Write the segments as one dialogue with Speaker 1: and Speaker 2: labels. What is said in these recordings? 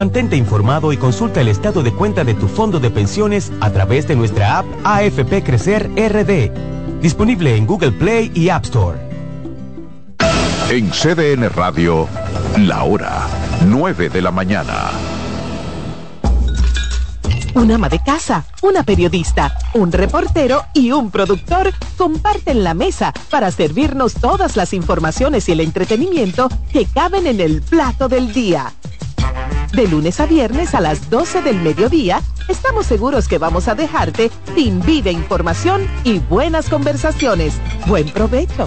Speaker 1: Mantente informado y consulta el estado de cuenta de tu fondo de pensiones a través de nuestra app AFP Crecer RD, disponible en Google Play y App Store.
Speaker 2: En CDN Radio, la hora 9 de la mañana.
Speaker 3: Un ama de casa, una periodista, un reportero y un productor comparten la mesa para servirnos todas las informaciones y el entretenimiento que caben en el plato del día. De lunes a viernes a las 12 del mediodía, estamos seguros que vamos a dejarte sin vida información y buenas conversaciones. Buen provecho.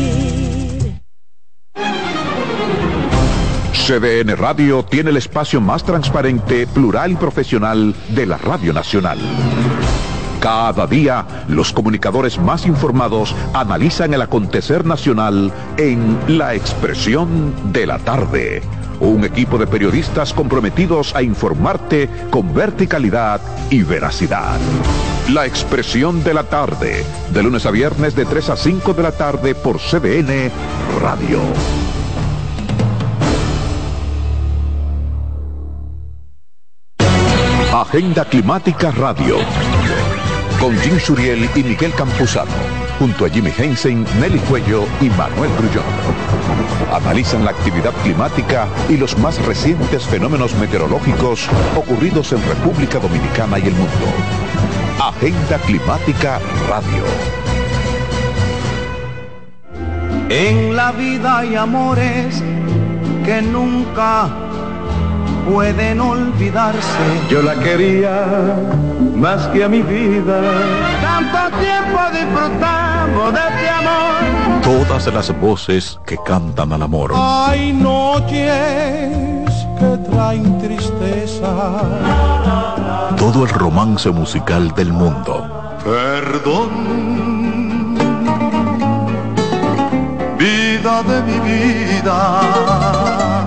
Speaker 2: CDN Radio tiene el espacio más transparente, plural y profesional de la Radio Nacional. Cada día, los comunicadores más informados analizan el acontecer nacional en La Expresión de la Tarde. Un equipo de periodistas comprometidos a informarte con verticalidad y veracidad. La Expresión de la Tarde, de lunes a viernes de 3 a 5 de la tarde por CDN Radio. Agenda Climática Radio. Con Jim Suriel y Miguel Campuzano. Junto a Jimmy Hensen, Nelly Cuello y Manuel Grullón. Analizan la actividad climática y los más recientes fenómenos meteorológicos ocurridos en República Dominicana y el mundo. Agenda Climática Radio.
Speaker 4: En la vida hay amores que nunca pueden olvidarse.
Speaker 5: Yo la quería más que a mi vida.
Speaker 4: Tanto tiempo disfrutamos de este amor.
Speaker 2: Todas las voces que cantan al amor.
Speaker 4: Hay noches que traen tristeza.
Speaker 2: Todo el romance musical del mundo.
Speaker 4: Perdón. Vida de mi vida.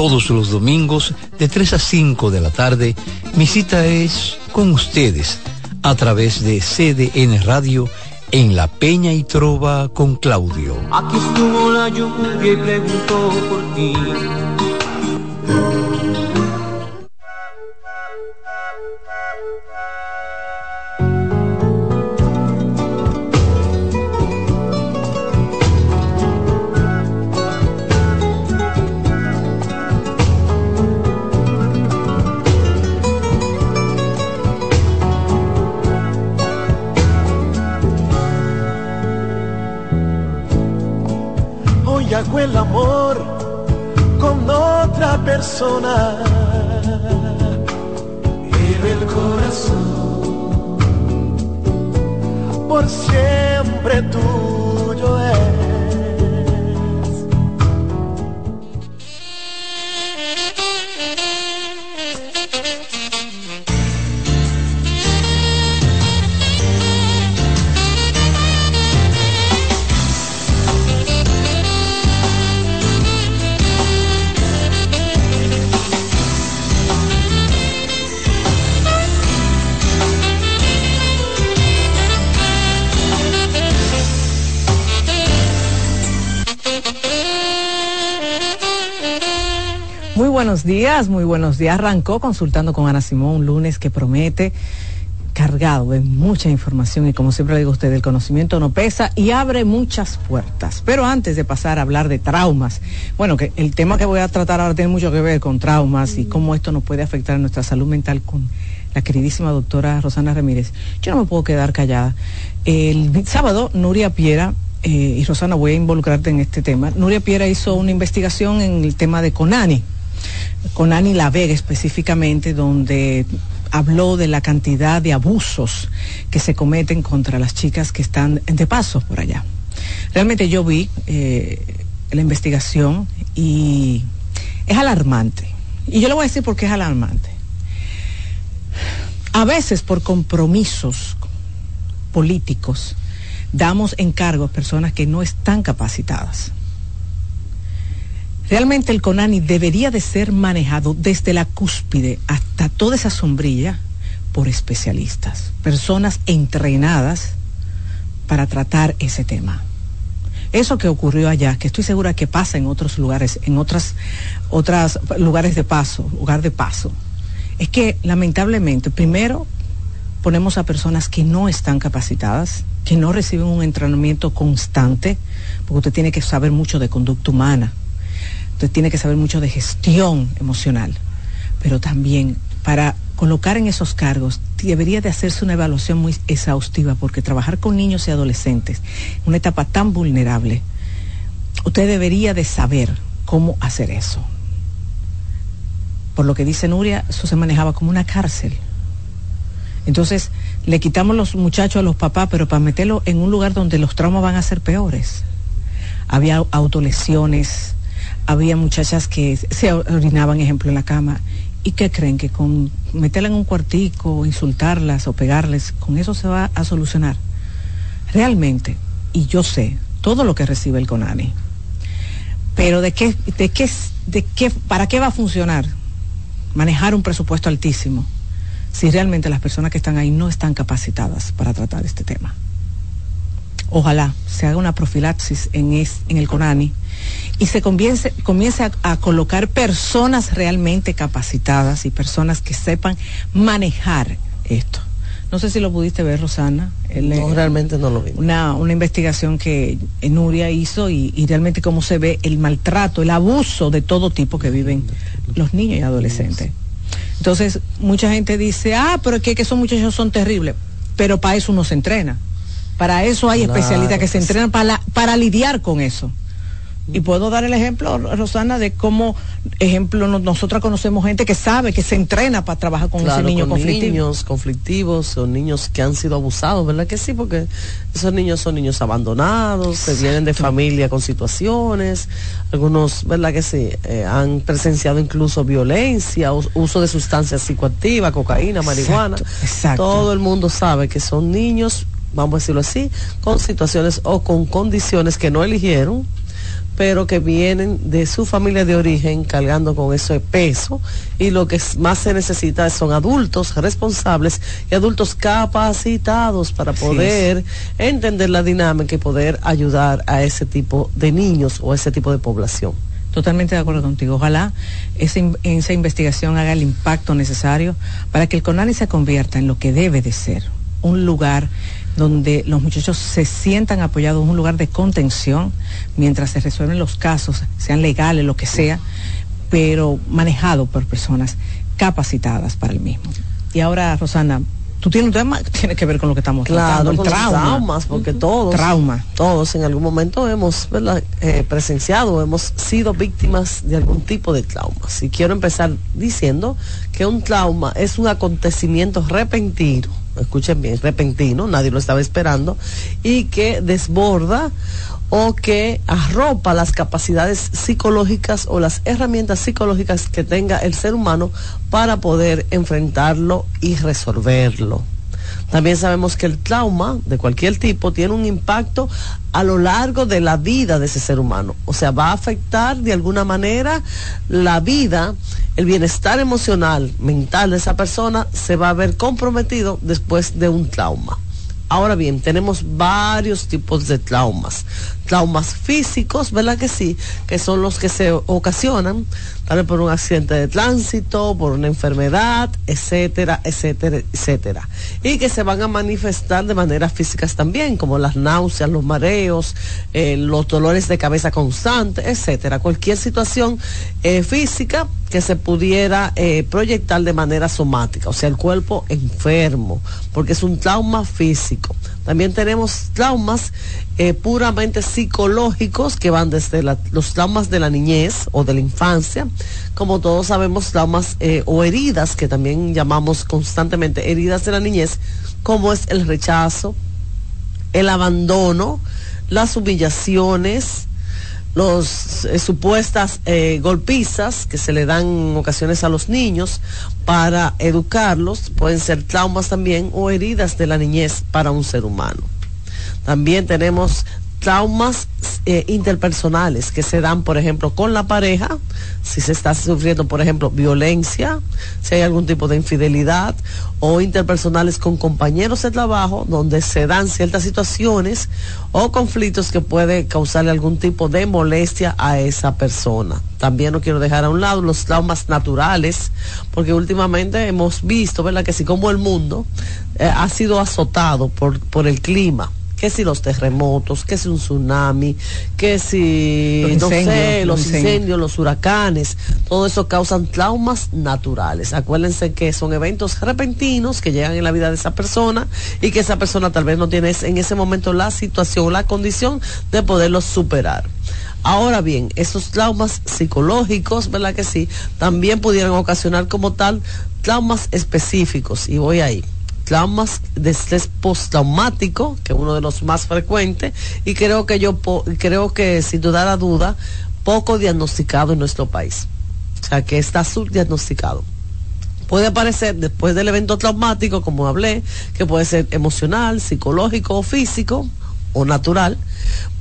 Speaker 6: Todos los domingos de 3 a 5 de la tarde, mi cita es con ustedes a través de CDN Radio en La Peña y Trova con Claudio.
Speaker 4: Aquí estuvo la lluvia y preguntó por ti.
Speaker 5: Hoy hago el amor con otra persona. Pero el corazón por siempre tuyo es.
Speaker 7: Buenos días, muy buenos días. Arrancó consultando con Ana Simón un lunes que promete cargado de mucha información y como siempre le digo a usted, el conocimiento no pesa y abre muchas puertas. Pero antes de pasar a hablar de traumas, bueno, que el tema que voy a tratar ahora tiene mucho que ver con traumas y cómo esto nos puede afectar a nuestra salud mental con la queridísima doctora Rosana Ramírez. Yo no me puedo quedar callada. El sábado, Nuria Piera eh, y Rosana, voy a involucrarte en este tema. Nuria Piera hizo una investigación en el tema de Conani, Conani La Vega específicamente, donde habló de la cantidad de abusos que se cometen contra las chicas que están de paso por allá. Realmente yo vi eh, la investigación y es alarmante. Y yo le voy a decir por qué es alarmante. A veces por compromisos políticos damos encargos a personas que no están capacitadas. Realmente el CONANI debería de ser manejado desde la cúspide hasta toda esa sombrilla por especialistas, personas entrenadas para tratar ese tema. Eso que ocurrió allá, que estoy segura que pasa en otros lugares, en otras, otras lugares de paso, lugar de paso, es que lamentablemente, primero, ponemos a personas que no están capacitadas, que no reciben un entrenamiento constante, porque usted tiene que saber mucho de conducta humana, usted tiene que saber mucho de gestión emocional, pero también para colocar en esos cargos debería de hacerse una evaluación muy exhaustiva, porque trabajar con niños y adolescentes, en una etapa tan vulnerable, usted debería de saber cómo hacer eso. Por lo que dice Nuria, eso se manejaba como una cárcel. Entonces, le quitamos los muchachos a los papás, pero para meterlo en un lugar donde los traumas van a ser peores. Había autolesiones, había muchachas que se orinaban, ejemplo, en la cama. ¿Y qué creen? Que con meterla en un cuartico, insultarlas o pegarles, con eso se va a solucionar. Realmente, y yo sé todo lo que recibe el CONANI, pero de qué, de qué, de qué, para qué va a funcionar manejar un presupuesto altísimo si realmente las personas que están ahí no están capacitadas para tratar este tema. Ojalá se haga una profilaxis en, en el CONANI y se comience, comience a, colocar personas realmente capacitadas y personas que sepan manejar esto. No sé si lo pudiste ver, Rosana.
Speaker 8: no, realmente no lo vi.
Speaker 7: Una, una investigación que Nuria hizo y, y, realmente cómo se ve el maltrato, el abuso de todo tipo que viven los niños y adolescentes. Entonces, mucha gente dice, ah, pero es que, que esos muchachos son terribles. Pero para eso uno se entrena. Para eso hay especialistas que se entrenan para, para lidiar con eso. Y puedo dar el ejemplo, Rosana, de cómo, ejemplo, nosotros conocemos gente que sabe, que se entrena para trabajar con ese niño
Speaker 8: con niños conflictivos o niños que han sido abusados, ¿verdad que sí? Porque esos niños son niños abandonados, se vienen de familia con situaciones, algunos, ¿verdad que sí? Eh, han presenciado incluso violencia, uso de sustancias psicoactivas, cocaína, marihuana. Exacto. Todo el mundo sabe que son niños, vamos a decirlo así, con situaciones o con condiciones que no eligieron pero que vienen de su familia de origen cargando con ese peso y lo que más se necesita son adultos responsables y adultos capacitados para poder entender la dinámica y poder ayudar a ese tipo de niños o a ese tipo de población.
Speaker 7: Totalmente de acuerdo contigo. Ojalá esa, esa investigación haga el impacto necesario para que el CONANI se convierta en lo que debe de ser, un lugar donde los muchachos se sientan apoyados, en un lugar de contención mientras se resuelven los casos, sean legales, lo que sea, pero manejado por personas capacitadas para el mismo. Y ahora, Rosana, tú tienes un tema que tiene que ver con lo que estamos
Speaker 8: tratando, el trauma. traumas, porque todos,
Speaker 7: trauma.
Speaker 8: todos en algún momento hemos eh, presenciado, hemos sido víctimas de algún tipo de traumas. Y quiero empezar diciendo que un trauma es un acontecimiento repentino escuchen bien, repentino, nadie lo estaba esperando, y que desborda o que arropa las capacidades psicológicas o las herramientas psicológicas que tenga el ser humano para poder enfrentarlo y resolverlo. También sabemos que el trauma de cualquier tipo tiene un impacto a lo largo de la vida de ese ser humano. O sea, va a afectar de alguna manera la vida, el bienestar emocional, mental de esa persona se va a ver comprometido después de un trauma. Ahora bien, tenemos varios tipos de traumas. Traumas físicos, ¿verdad que sí? Que son los que se ocasionan por un accidente de tránsito, por una enfermedad, etcétera, etcétera, etcétera. Y que se van a manifestar de maneras físicas también, como las náuseas, los mareos, eh, los dolores de cabeza constantes, etcétera. Cualquier situación eh, física que se pudiera eh, proyectar de manera somática, o sea, el cuerpo enfermo, porque es un trauma físico. También tenemos traumas eh, puramente psicológicos que van desde los traumas de la niñez o de la infancia, como todos sabemos, traumas eh, o heridas que también llamamos constantemente heridas de la niñez, como es el rechazo, el abandono, las humillaciones, los eh, supuestas golpizas que se le dan en ocasiones a los niños para educarlos, pueden ser traumas también o heridas de la niñez para un ser humano. También tenemos traumas eh, interpersonales que se dan, por ejemplo, con la pareja, si se está sufriendo, por ejemplo, violencia, si hay algún tipo de infidelidad, o interpersonales con compañeros de trabajo, donde se dan ciertas situaciones o conflictos que puede causarle algún tipo de molestia a esa persona. También no quiero dejar a un lado los traumas naturales, porque últimamente hemos visto, ¿verdad?, que si como el mundo eh, ha sido azotado por, por el clima, que si los terremotos, que si un tsunami, que si, los no incendios, sé, los, incendios, los huracanes, todo eso causan traumas naturales. Acuérdense que son eventos repentinos que llegan en la vida de esa persona y que esa persona tal vez no tiene en ese momento la situación, la condición de poderlos superar. Ahora bien, esos traumas psicológicos, ¿verdad que sí? También pudieran ocasionar como tal traumas específicos. Y voy ahí traumas de estrés postraumático, que es uno de los más frecuentes, y creo que yo creo que sin duda la duda, poco diagnosticado en nuestro país. O sea, que está subdiagnosticado. Puede aparecer después del evento traumático, como hablé, que puede ser emocional, psicológico o físico o natural.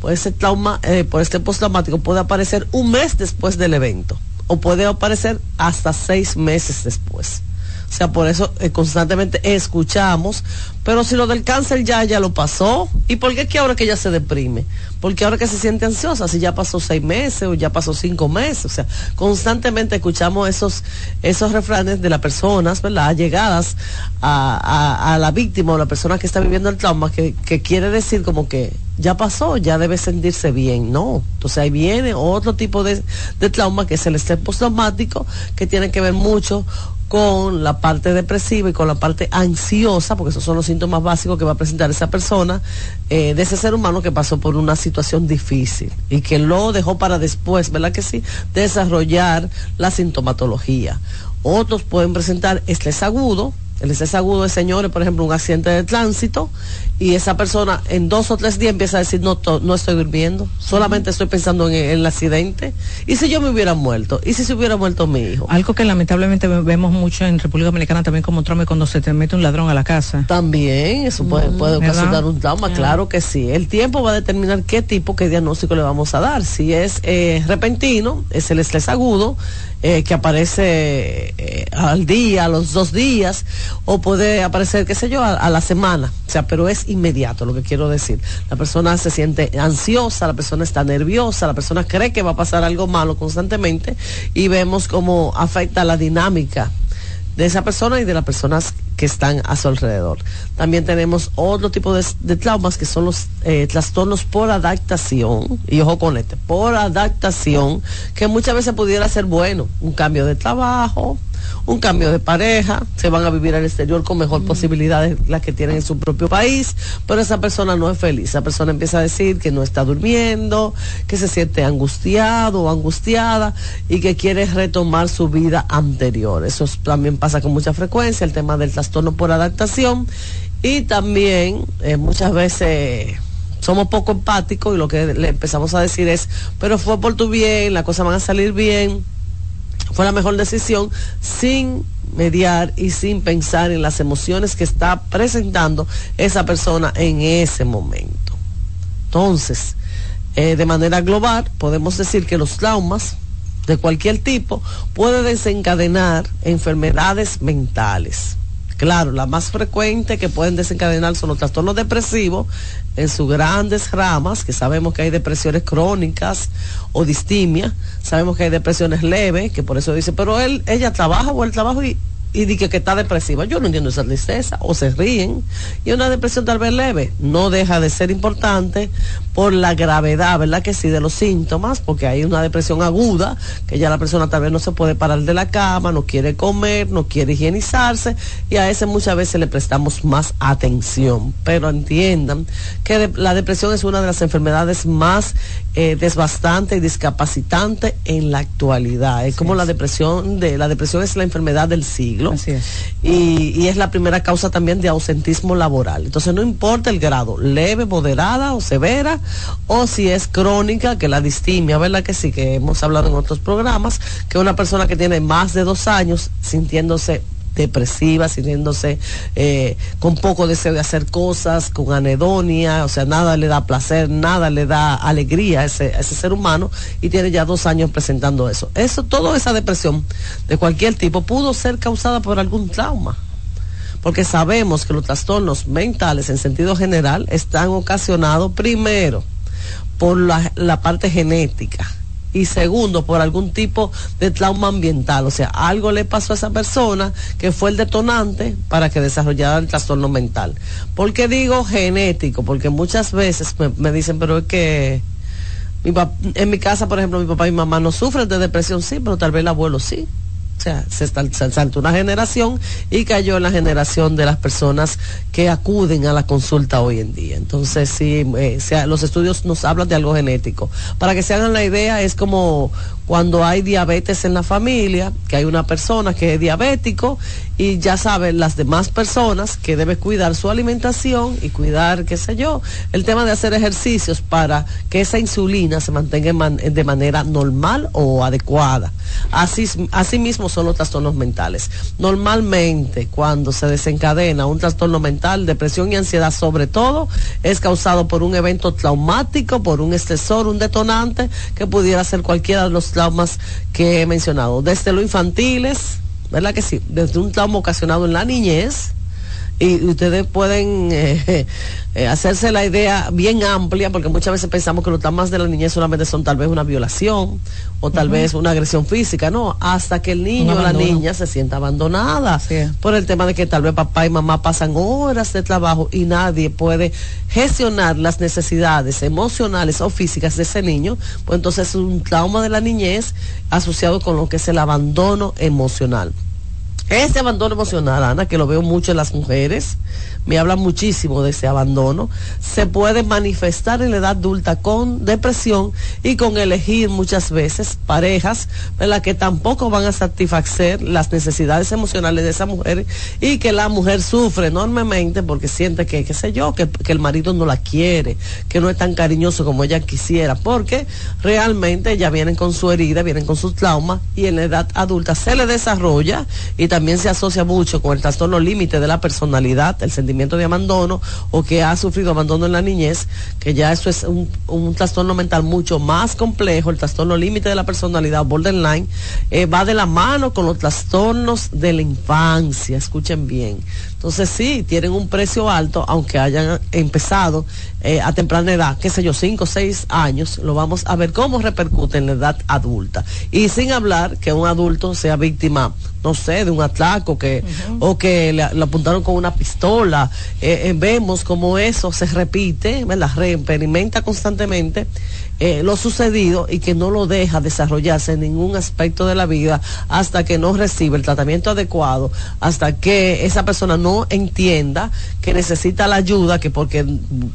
Speaker 8: Puede ser trauma eh, por este postraumático, puede aparecer un mes después del evento o puede aparecer hasta seis meses después. O sea, por eso eh, constantemente escuchamos. Pero si lo del cáncer ya, ya lo pasó. ¿Y por qué que ahora que ella se deprime? Porque ahora que se siente ansiosa, si ya pasó seis meses o ya pasó cinco meses. O sea, constantemente escuchamos esos, esos refranes de las personas, ¿verdad? Llegadas a, la víctima o la persona que está viviendo el trauma, que, quiere decir como que ya pasó, ya debe sentirse bien. No. Entonces ahí viene otro tipo de, de trauma que es el estrés postraumático, que tiene que ver mucho con la parte depresiva y con la parte ansiosa, porque esos son los síntomas básicos que va a presentar esa persona, eh, de ese ser humano que pasó por una situación difícil y que lo dejó para después, ¿verdad que sí?, desarrollar la sintomatología. Otros pueden presentar estrés agudo, el estrés agudo de señores, por ejemplo, un accidente de tránsito, y esa persona en dos o tres días empieza a decir, no, no estoy durmiendo, solamente estoy pensando en, el accidente. ¿Y si yo me hubiera muerto? ¿Y si se hubiera muerto mi hijo?
Speaker 7: Algo que lamentablemente vemos mucho en República Dominicana también como trauma cuando se te mete un ladrón a la casa.
Speaker 8: También, eso puede, puede ocasionar un trauma, claro que sí. El tiempo va a determinar qué tipo, qué diagnóstico le vamos a dar. Si es eh, repentino, es el estrés agudo, eh, que aparece eh, al día, a los dos días, o puede aparecer, qué sé yo, a, la semana. O sea, pero es inmediato lo que quiero decir. La persona se siente ansiosa, la persona está nerviosa, la persona cree que va a pasar algo malo constantemente y vemos cómo afecta la dinámica de esa persona y de las personas que están a su alrededor. También tenemos otro tipo de, traumas que son los eh, trastornos por adaptación, y ojo con este, por adaptación, que muchas veces pudiera ser bueno, un cambio de trabajo, un cambio de pareja, se van a vivir al exterior con mejor posibilidad de las que tienen en su propio país, pero esa persona no es feliz, esa persona empieza a decir que no está durmiendo, que se siente angustiado o angustiada y que quiere retomar su vida anterior. Eso también pasa con mucha frecuencia, el tema del trastorno por adaptación y también eh, muchas veces somos poco empáticos y lo que le empezamos a decir es, pero fue por tu bien, las cosas van a salir bien fue la mejor decisión sin mediar y sin pensar en las emociones que está presentando esa persona en ese momento. Entonces, eh, de manera global, podemos decir que los traumas de cualquier tipo pueden desencadenar enfermedades mentales. Claro, la más frecuente que pueden desencadenar son los trastornos depresivos en sus grandes ramas, que sabemos que hay depresiones crónicas o distimia, sabemos que hay depresiones leves, que por eso dice, pero él, ella trabaja o el trabajo y, y dice que está depresiva. Yo no entiendo esa tristeza, o se ríen. Y una depresión tal vez leve no deja de ser importante por la gravedad, ¿verdad? Que sí, de los síntomas, porque hay una depresión aguda, que ya la persona tal vez no se puede parar de la cama, no quiere comer, no quiere higienizarse, y a ese muchas veces le prestamos más atención. Pero entiendan que la depresión es una de las enfermedades más eh, desbastante y discapacitante en la actualidad. Es como la depresión de, la depresión es la enfermedad del siglo y, y, es la primera causa también de ausentismo laboral. Entonces no importa el grado, leve, moderada o severa, o si es crónica, que la distimia, ¿verdad? Que sí, que hemos hablado en otros programas, que una persona que tiene más de dos años sintiéndose depresiva, sintiéndose eh, con poco deseo de hacer cosas, con anedonia, o sea, nada le da placer, nada le da alegría a ese, ese ser humano y tiene ya dos años presentando eso. Eso, toda esa depresión de cualquier tipo pudo ser causada por algún trauma porque sabemos que los trastornos mentales en sentido general están ocasionados primero por la, la parte genética y segundo por algún tipo de trauma ambiental, o sea, algo le pasó a esa persona que fue el detonante para que desarrollara el trastorno mental. ¿Por qué digo genético? Porque muchas veces me, dicen, pero es que en mi casa, por ejemplo, mi papá y mi mamá no sufren de depresión, sí, pero tal vez el abuelo sí. O sea, se, saltó una generación y cayó en la generación de las personas que acuden a la consulta hoy en día. Entonces, sí, eh, los estudios nos hablan de algo genético. Para que se hagan la idea, es como cuando hay diabetes en la familia, que hay una persona que es diabético y ya saben las demás personas que debe cuidar su alimentación y cuidar, qué sé yo, el tema de hacer ejercicios para que esa insulina se mantenga de manera normal o adecuada. Así, así son los trastornos mentales. Normalmente cuando se desencadena un trastorno mental, depresión y ansiedad sobre todo, es causado por un evento traumático, por un estresor, un detonante que pudiera ser cualquiera de los traumas que he mencionado, desde lo infantiles, ¿verdad que sí? Desde un trauma ocasionado en la niñez, y ustedes pueden eh, eh, hacerse la idea bien amplia, porque muchas veces pensamos que los traumas de la niñez solamente son tal vez una violación o tal vez una agresión física, no, hasta que el niño o la niña se sienta abandonada por el tema de que tal vez papá y mamá pasan horas de trabajo y nadie puede gestionar las necesidades emocionales o físicas de ese niño, pues entonces es un trauma de la niñez asociado con lo que es el abandono emocional. Este abandono emocional, Ana, que lo veo mucho en las mujeres, me habla muchísimo de ese abandono, se puede manifestar en la edad adulta con depresión y con elegir muchas veces parejas las que tampoco van a satisfacer las necesidades emocionales de esa mujer y que la mujer sufre enormemente porque siente que, qué sé yo, que, que el marido no la quiere, que no es tan cariñoso como ella quisiera, porque realmente ya vienen con su herida, vienen con su trauma y en la edad adulta se le desarrolla y también se asocia mucho con el trastorno límite de la personalidad, el sentimiento de abandono o que ha sufrido abandono en la niñez, que ya eso es un, trastorno mental mucho más complejo, el trastorno límite de la personalidad, borderline, eh, va de la mano con los trastornos de la infancia, escuchen bien. Entonces sí, tienen un precio alto, aunque hayan empezado eh, a temprana edad, qué sé yo, cinco o seis años, lo vamos a ver cómo repercute en la edad adulta. Y sin hablar que un adulto sea víctima, no sé, de un atraco que, o que le, apuntaron con una pistola. Eh, eh, vemos cómo eso se repite, ¿verdad? Reexperimenta constantemente eh, lo sucedido y que no lo deja desarrollarse en ningún aspecto de la vida hasta que no recibe el tratamiento adecuado, hasta que esa persona no entienda que necesita la ayuda, que porque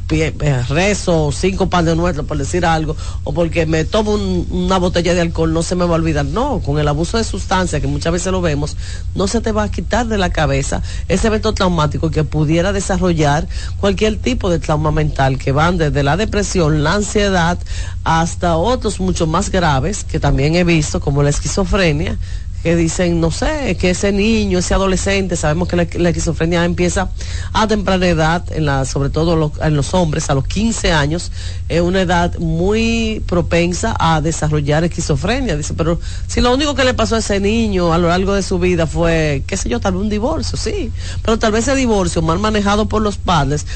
Speaker 8: eh, rezo cinco pan de nuestro, por decir algo, o porque me tomo una botella de alcohol, no se me va a olvidar. No, con el abuso de sustancia, que muchas veces lo vemos, no se te va a quitar de la cabeza ese evento traumático que pudiera desarrollar cualquier tipo de trauma mental, que van desde la depresión, la ansiedad, hasta otros mucho más graves que también he visto, como la esquizofrenia, que dicen, no sé, que ese niño, ese adolescente, sabemos que la, esquizofrenia empieza a temprana edad, sobre todo en los hombres, a los 15 años, es una edad muy propensa a desarrollar esquizofrenia. Dice, pero si lo único que le pasó a ese niño a lo largo de su vida fue, qué sé yo, tal vez un divorcio, sí, pero tal vez ese divorcio mal manejado por los padres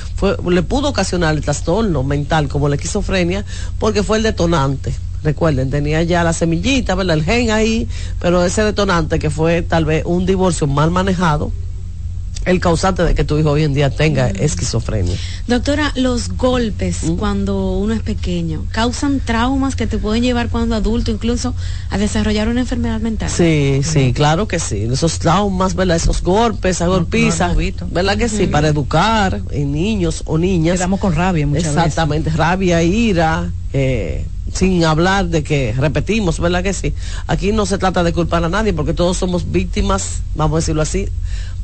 Speaker 8: le pudo ocasionar el trastorno mental como la esquizofrenia porque fue el detonante. Recuerden, tenía ya la semillita, ¿verdad? El gen ahí, pero ese detonante que fue tal vez un divorcio mal manejado, el causante de que tu hijo hoy en día tenga esquizofrenia.
Speaker 9: Doctora, los golpes cuando uno es pequeño causan traumas que te pueden llevar cuando adulto incluso a desarrollar una enfermedad mental.
Speaker 8: Sí, sí, claro que sí. Esos traumas, ¿verdad? Esos golpes, esas golpizas, ¿verdad que sí? Para educar en niños o niñas.
Speaker 7: Quedamos con rabia muchas
Speaker 8: Exactamente, rabia, ira, eh, sin hablar de que repetimos, ¿verdad que sí? Aquí no se trata de culpar a nadie porque todos somos víctimas, vamos a decirlo así,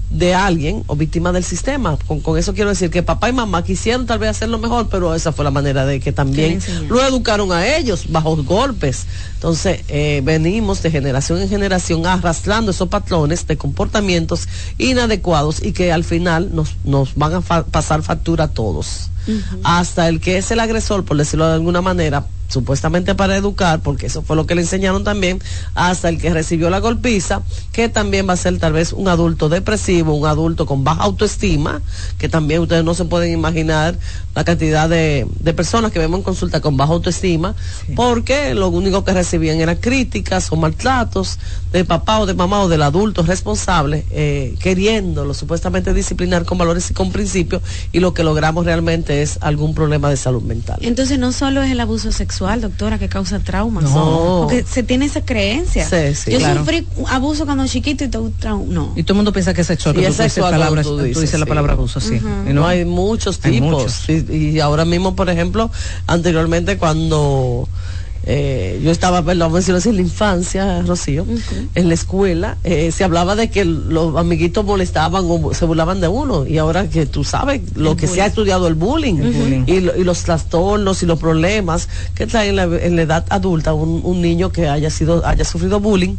Speaker 8: de alguien o víctima del sistema. Con, con eso quiero decir que papá y mamá quisieron tal vez hacerlo mejor, pero esa fue la manera de que también lo educaron a ellos bajo golpes. Entonces, eh, venimos de generación en generación arrastrando esos patrones de comportamientos inadecuados y que al final nos, nos van a fa- pasar factura a todos. Hasta el que es el agresor, por decirlo de alguna manera, supuestamente para educar, porque eso fue lo que le enseñaron también, hasta el que recibió la golpiza, que también va a ser tal vez un adulto depresivo, un adulto con baja autoestima, que también ustedes no se pueden imaginar la cantidad de, de personas que vemos en consulta con baja autoestima, porque lo único que recibían eran críticas o maltratos de papá o de mamá o del adulto responsable, eh, queriéndolo supuestamente disciplinar con valores y con principios, y lo que logramos realmente es algún problema de salud mental.
Speaker 9: Entonces no solo es el abuso sexual, doctora, que causa traumas.
Speaker 8: No.
Speaker 9: Porque se tiene esa creencia.
Speaker 7: Sí, sí,
Speaker 9: Yo
Speaker 7: claro.
Speaker 9: sufrí abuso cuando chiquito y tuve trauma. No.
Speaker 7: Y todo el mundo piensa que es sexual.
Speaker 8: Y es
Speaker 7: tú dices
Speaker 8: sexual
Speaker 7: tú la palabra abuso, sí. Y
Speaker 8: No, hay muchos
Speaker 7: hay
Speaker 8: tipos.
Speaker 7: muchos.
Speaker 8: Y, y ahora mismo, por ejemplo, anteriormente cuando eh, yo estaba, pues, vamos a decirlo así, en la infancia, Rocío, en la escuela, eh, se hablaba de que los amiguitos molestaban o se burlaban de uno. Y ahora que tú sabes lo que se ha estudiado el bullying,
Speaker 7: El bullying.
Speaker 8: Y, lo- y los trastornos y los problemas que trae en la, en la edad adulta un, un niño que haya sido, haya sufrido bullying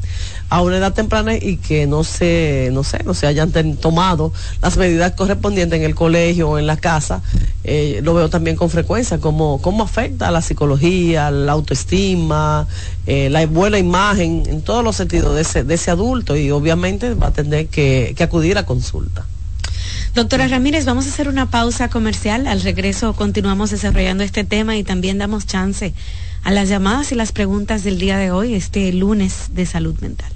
Speaker 8: a una edad temprana y que no se, no sé, no se hayan tomado las medidas correspondientes en el colegio o en la casa, eh, lo veo también con frecuencia, cómo, cómo afecta a la psicología, la autoestima, eh, la buena imagen, en todos los sentidos de ese, de ese adulto y obviamente va a tener que, que acudir a consulta.
Speaker 9: Doctora Ramírez, vamos a hacer una pausa comercial. Al regreso continuamos desarrollando este tema y también damos chance a las llamadas y las preguntas del día de hoy, este lunes de salud mental.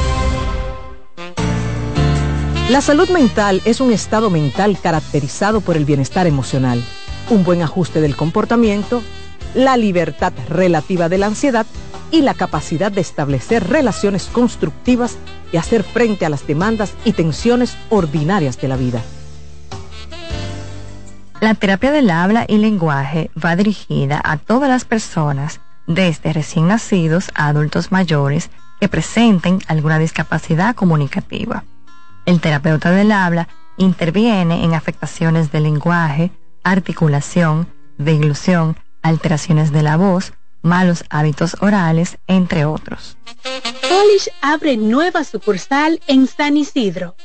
Speaker 3: La salud mental es un estado mental caracterizado por el bienestar emocional, un buen ajuste del comportamiento, la libertad relativa de la ansiedad y la capacidad de establecer relaciones constructivas y hacer frente a las demandas y tensiones ordinarias de la vida.
Speaker 10: La terapia del habla y lenguaje va dirigida a todas las personas, desde recién nacidos a adultos mayores, que presenten alguna discapacidad comunicativa. El terapeuta del habla interviene en afectaciones del lenguaje, articulación, deglución, alteraciones de la voz, malos hábitos orales, entre otros.
Speaker 11: Polish abre nueva sucursal en San Isidro.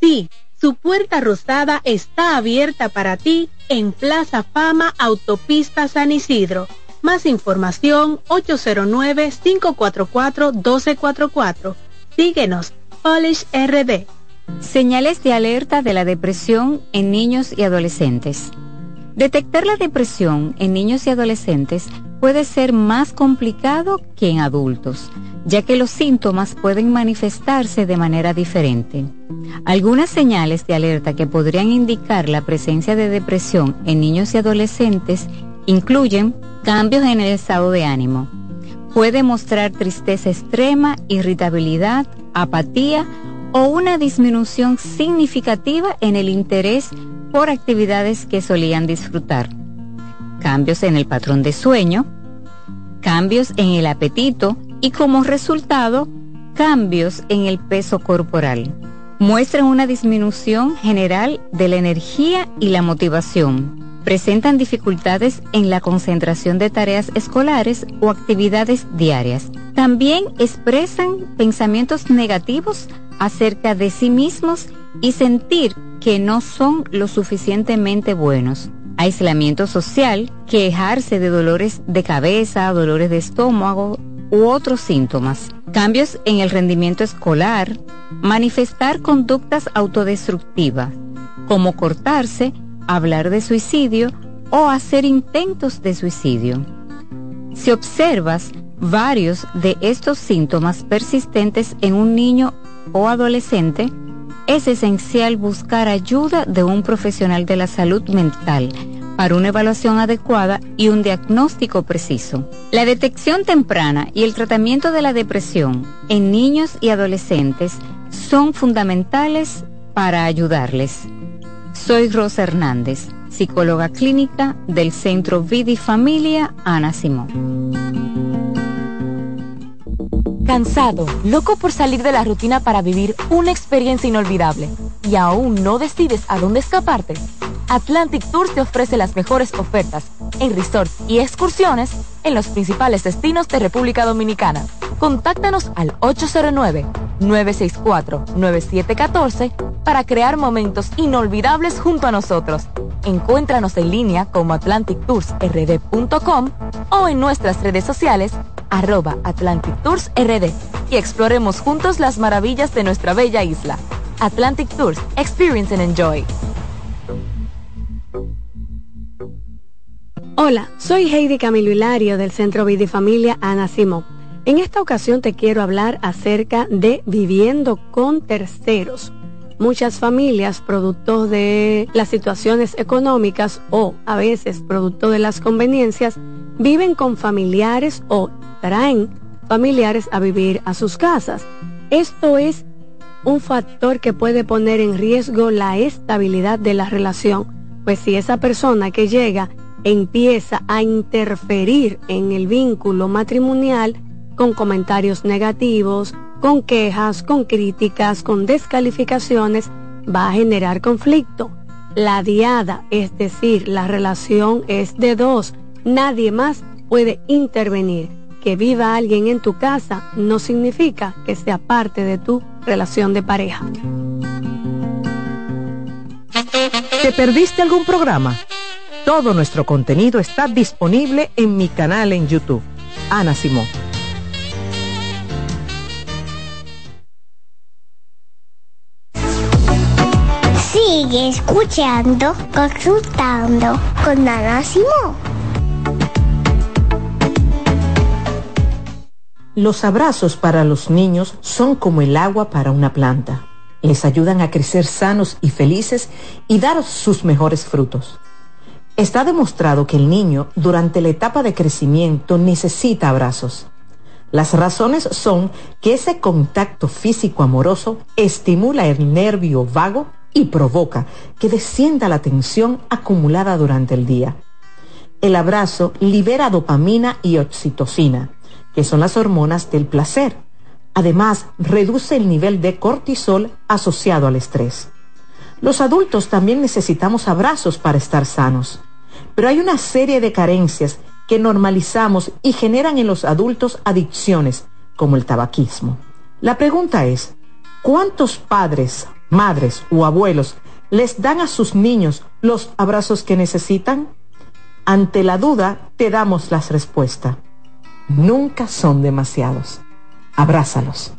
Speaker 11: Sí, su puerta rosada está abierta para ti en Plaza Fama Autopista San Isidro. Más información 809-544-1244. Síguenos, Polish RD.
Speaker 12: Señales de alerta de la depresión en niños y adolescentes. Detectar la depresión en niños y adolescentes puede ser más complicado que en adultos, ya que los síntomas pueden manifestarse de manera diferente. Algunas señales de alerta que podrían indicar la presencia de depresión en niños y adolescentes incluyen Cambios en el estado de ánimo. Puede mostrar tristeza extrema, irritabilidad, apatía o una disminución significativa en el interés por actividades que solían disfrutar. Cambios en el patrón de sueño, cambios en el apetito y como resultado, cambios en el peso corporal. Muestran una disminución general de la energía y la motivación. Presentan dificultades en la concentración de tareas escolares o actividades diarias. También expresan pensamientos negativos acerca de sí mismos y sentir que no son lo suficientemente buenos. Aislamiento social, quejarse de dolores de cabeza, dolores de estómago u otros síntomas. Cambios en el rendimiento escolar, manifestar conductas autodestructivas, como cortarse, hablar de suicidio o hacer intentos de suicidio. Si observas varios de estos síntomas persistentes en un niño o adolescente, es esencial buscar ayuda de un profesional de la salud mental para una evaluación adecuada y un diagnóstico preciso. La detección temprana y el tratamiento de la depresión en niños y adolescentes son fundamentales para ayudarles. Soy Rosa Hernández, psicóloga clínica del Centro Vidi Familia Ana Simón.
Speaker 13: Cansado, loco por salir de la rutina para vivir una experiencia inolvidable y aún no decides a dónde escaparte. Atlantic Tours te ofrece las mejores ofertas en resorts y excursiones en los principales destinos de República Dominicana. Contáctanos al 809-964-9714 para crear momentos inolvidables junto a nosotros. Encuéntranos en línea como atlantictoursrd.com o en nuestras redes sociales arroba Atlantic Tours y exploremos juntos las maravillas de nuestra bella isla. Atlantic Tours, Experience and Enjoy.
Speaker 14: Hola, soy Heidi Camilo Hilario del Centro Vidifamilia Ana Simón. En esta ocasión te quiero hablar acerca de viviendo con terceros. Muchas familias, producto de las situaciones económicas o a veces producto de las conveniencias, viven con familiares o traen familiares a vivir a sus casas. Esto es un factor que puede poner en riesgo la estabilidad de la relación, pues si esa persona que llega empieza a interferir en el vínculo matrimonial con comentarios negativos, con quejas, con críticas, con descalificaciones, va a generar conflicto. La diada, es decir, la relación es de dos, nadie más puede intervenir que viva alguien en tu casa no significa que sea parte de tu relación de pareja.
Speaker 7: ¿Te perdiste algún programa? Todo nuestro contenido está disponible en mi canal en YouTube. Ana Simón.
Speaker 15: Sigue escuchando, consultando con Ana Simón.
Speaker 7: Los abrazos para los niños son como el agua para una planta. Les ayudan a crecer sanos y felices y dar sus mejores frutos. Está demostrado que el niño durante la etapa de crecimiento necesita abrazos. Las razones son que ese contacto físico amoroso estimula el nervio vago y provoca que descienda la tensión acumulada durante el día. El abrazo libera dopamina y oxitocina, que son las hormonas del placer. Además, reduce el nivel de cortisol asociado al estrés. Los adultos también necesitamos abrazos para estar sanos, pero hay una serie de carencias que normalizamos y generan en los adultos adicciones, como el tabaquismo. La pregunta es, ¿cuántos padres, madres o abuelos les dan a sus niños los abrazos que necesitan? Ante la duda, te damos las respuestas nunca son demasiados. Abrázalos.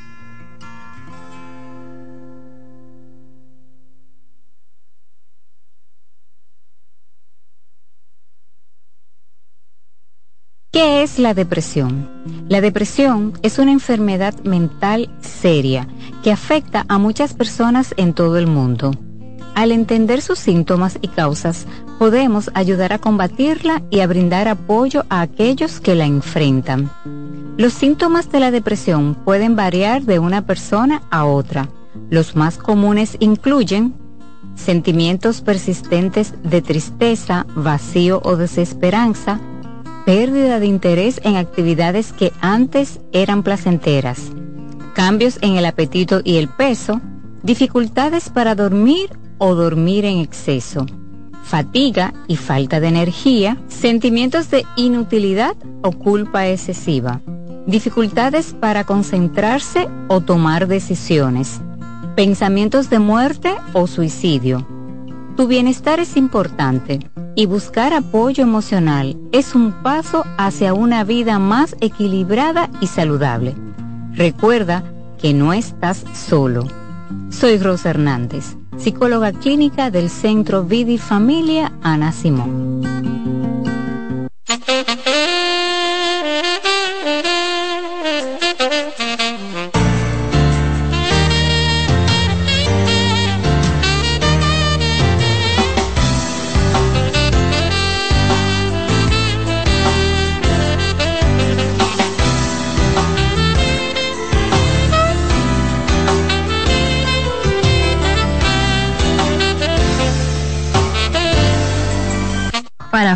Speaker 12: ¿Qué es la depresión? La depresión es una enfermedad mental seria que afecta a muchas personas en todo el mundo Al entender sus síntomas y causas, podemos ayudar a combatirla y a brindar apoyo a aquellos que la enfrentan. Los síntomas de la depresión pueden variar de una persona a otra. Los más comunes incluyen sentimientos persistentes de tristeza, vacío o desesperanza, pérdida de interés en actividades que antes eran placenteras, cambios en el apetito y el peso, dificultades para dormir o dormir en exceso, fatiga y falta de energía, sentimientos de inutilidad o culpa excesiva, dificultades para concentrarse o tomar decisiones, pensamientos de muerte o suicidio. Tu bienestar es importante y buscar apoyo emocional es un paso hacia una vida más equilibrada y saludable. Recuerda que no estás solo. Soy Rosa Hernández psicóloga clínica del Centro Vidi Familia Ana Simón.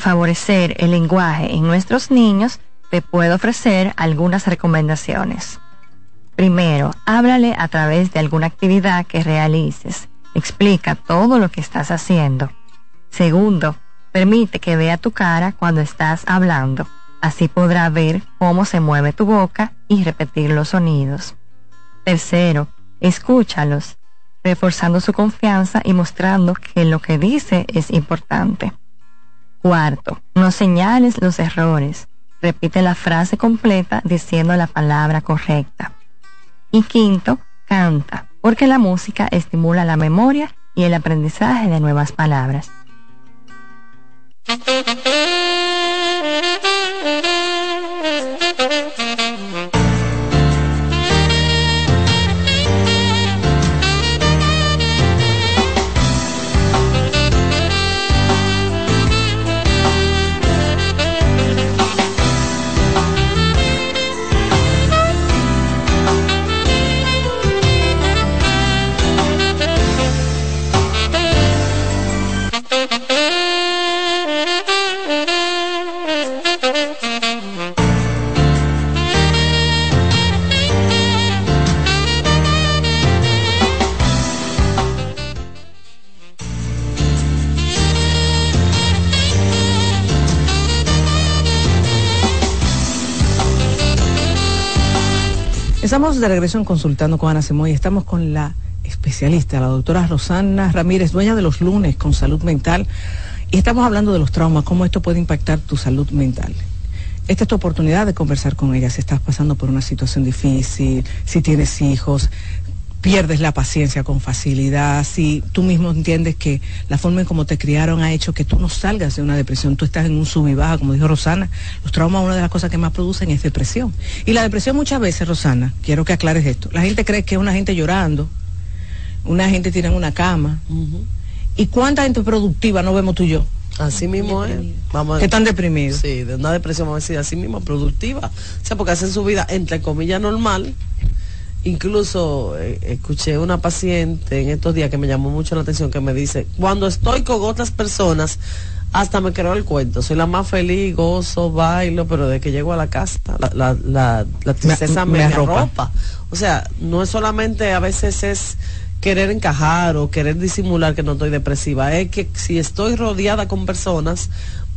Speaker 10: Favorecer el lenguaje en nuestros niños, te puedo ofrecer algunas recomendaciones. Primero, háblale a través de alguna actividad que realices. Explica todo lo que estás haciendo. Segundo, permite que vea tu cara cuando estás hablando. Así podrá ver cómo se mueve tu boca y repetir los sonidos. Tercero, escúchalos, reforzando su confianza y mostrando que lo que dice es importante. Cuarto, no señales los errores. Repite la frase completa diciendo la palabra correcta. Y quinto, canta, porque la música estimula la memoria y el aprendizaje de nuevas palabras.
Speaker 7: De regreso en Consultando con Ana Simón y estamos con la especialista, la doctora Rosana Ramírez, dueña de los lunes con salud mental. Y estamos hablando de los traumas, cómo esto puede impactar tu salud mental. Esta es tu oportunidad de conversar con ella si estás pasando por una situación difícil, si tienes hijos, pierdes la paciencia con facilidad, si tú mismo entiendes que la forma en cómo te criaron ha hecho que tú no salgas de una depresión, tú estás en un sub y baja, como dijo Rosana, los traumas una de las cosas que más producen es depresión. Y la depresión muchas veces, Rosana, quiero que aclares esto, la gente cree que es una gente llorando, una gente tiene una cama, ¿y cuánta gente productiva no vemos tú y yo?
Speaker 8: Así mismo es.
Speaker 7: Vamos que están deprimidos.
Speaker 8: Sí, de una depresión, vamos a decir, así mismo, productiva. O sea, porque hacen su vida, entre comillas, normal, Incluso eh, escuché una paciente en estos días que me llamó mucho la atención que me dice, cuando estoy con otras personas, hasta me creo el cuento, soy la más feliz, gozo, bailo, pero de que llego a la casa, la, la, la, tristeza me, arropa. O sea, no es solamente a veces es querer encajar o querer disimular que no estoy depresiva, es que si estoy rodeada con personas,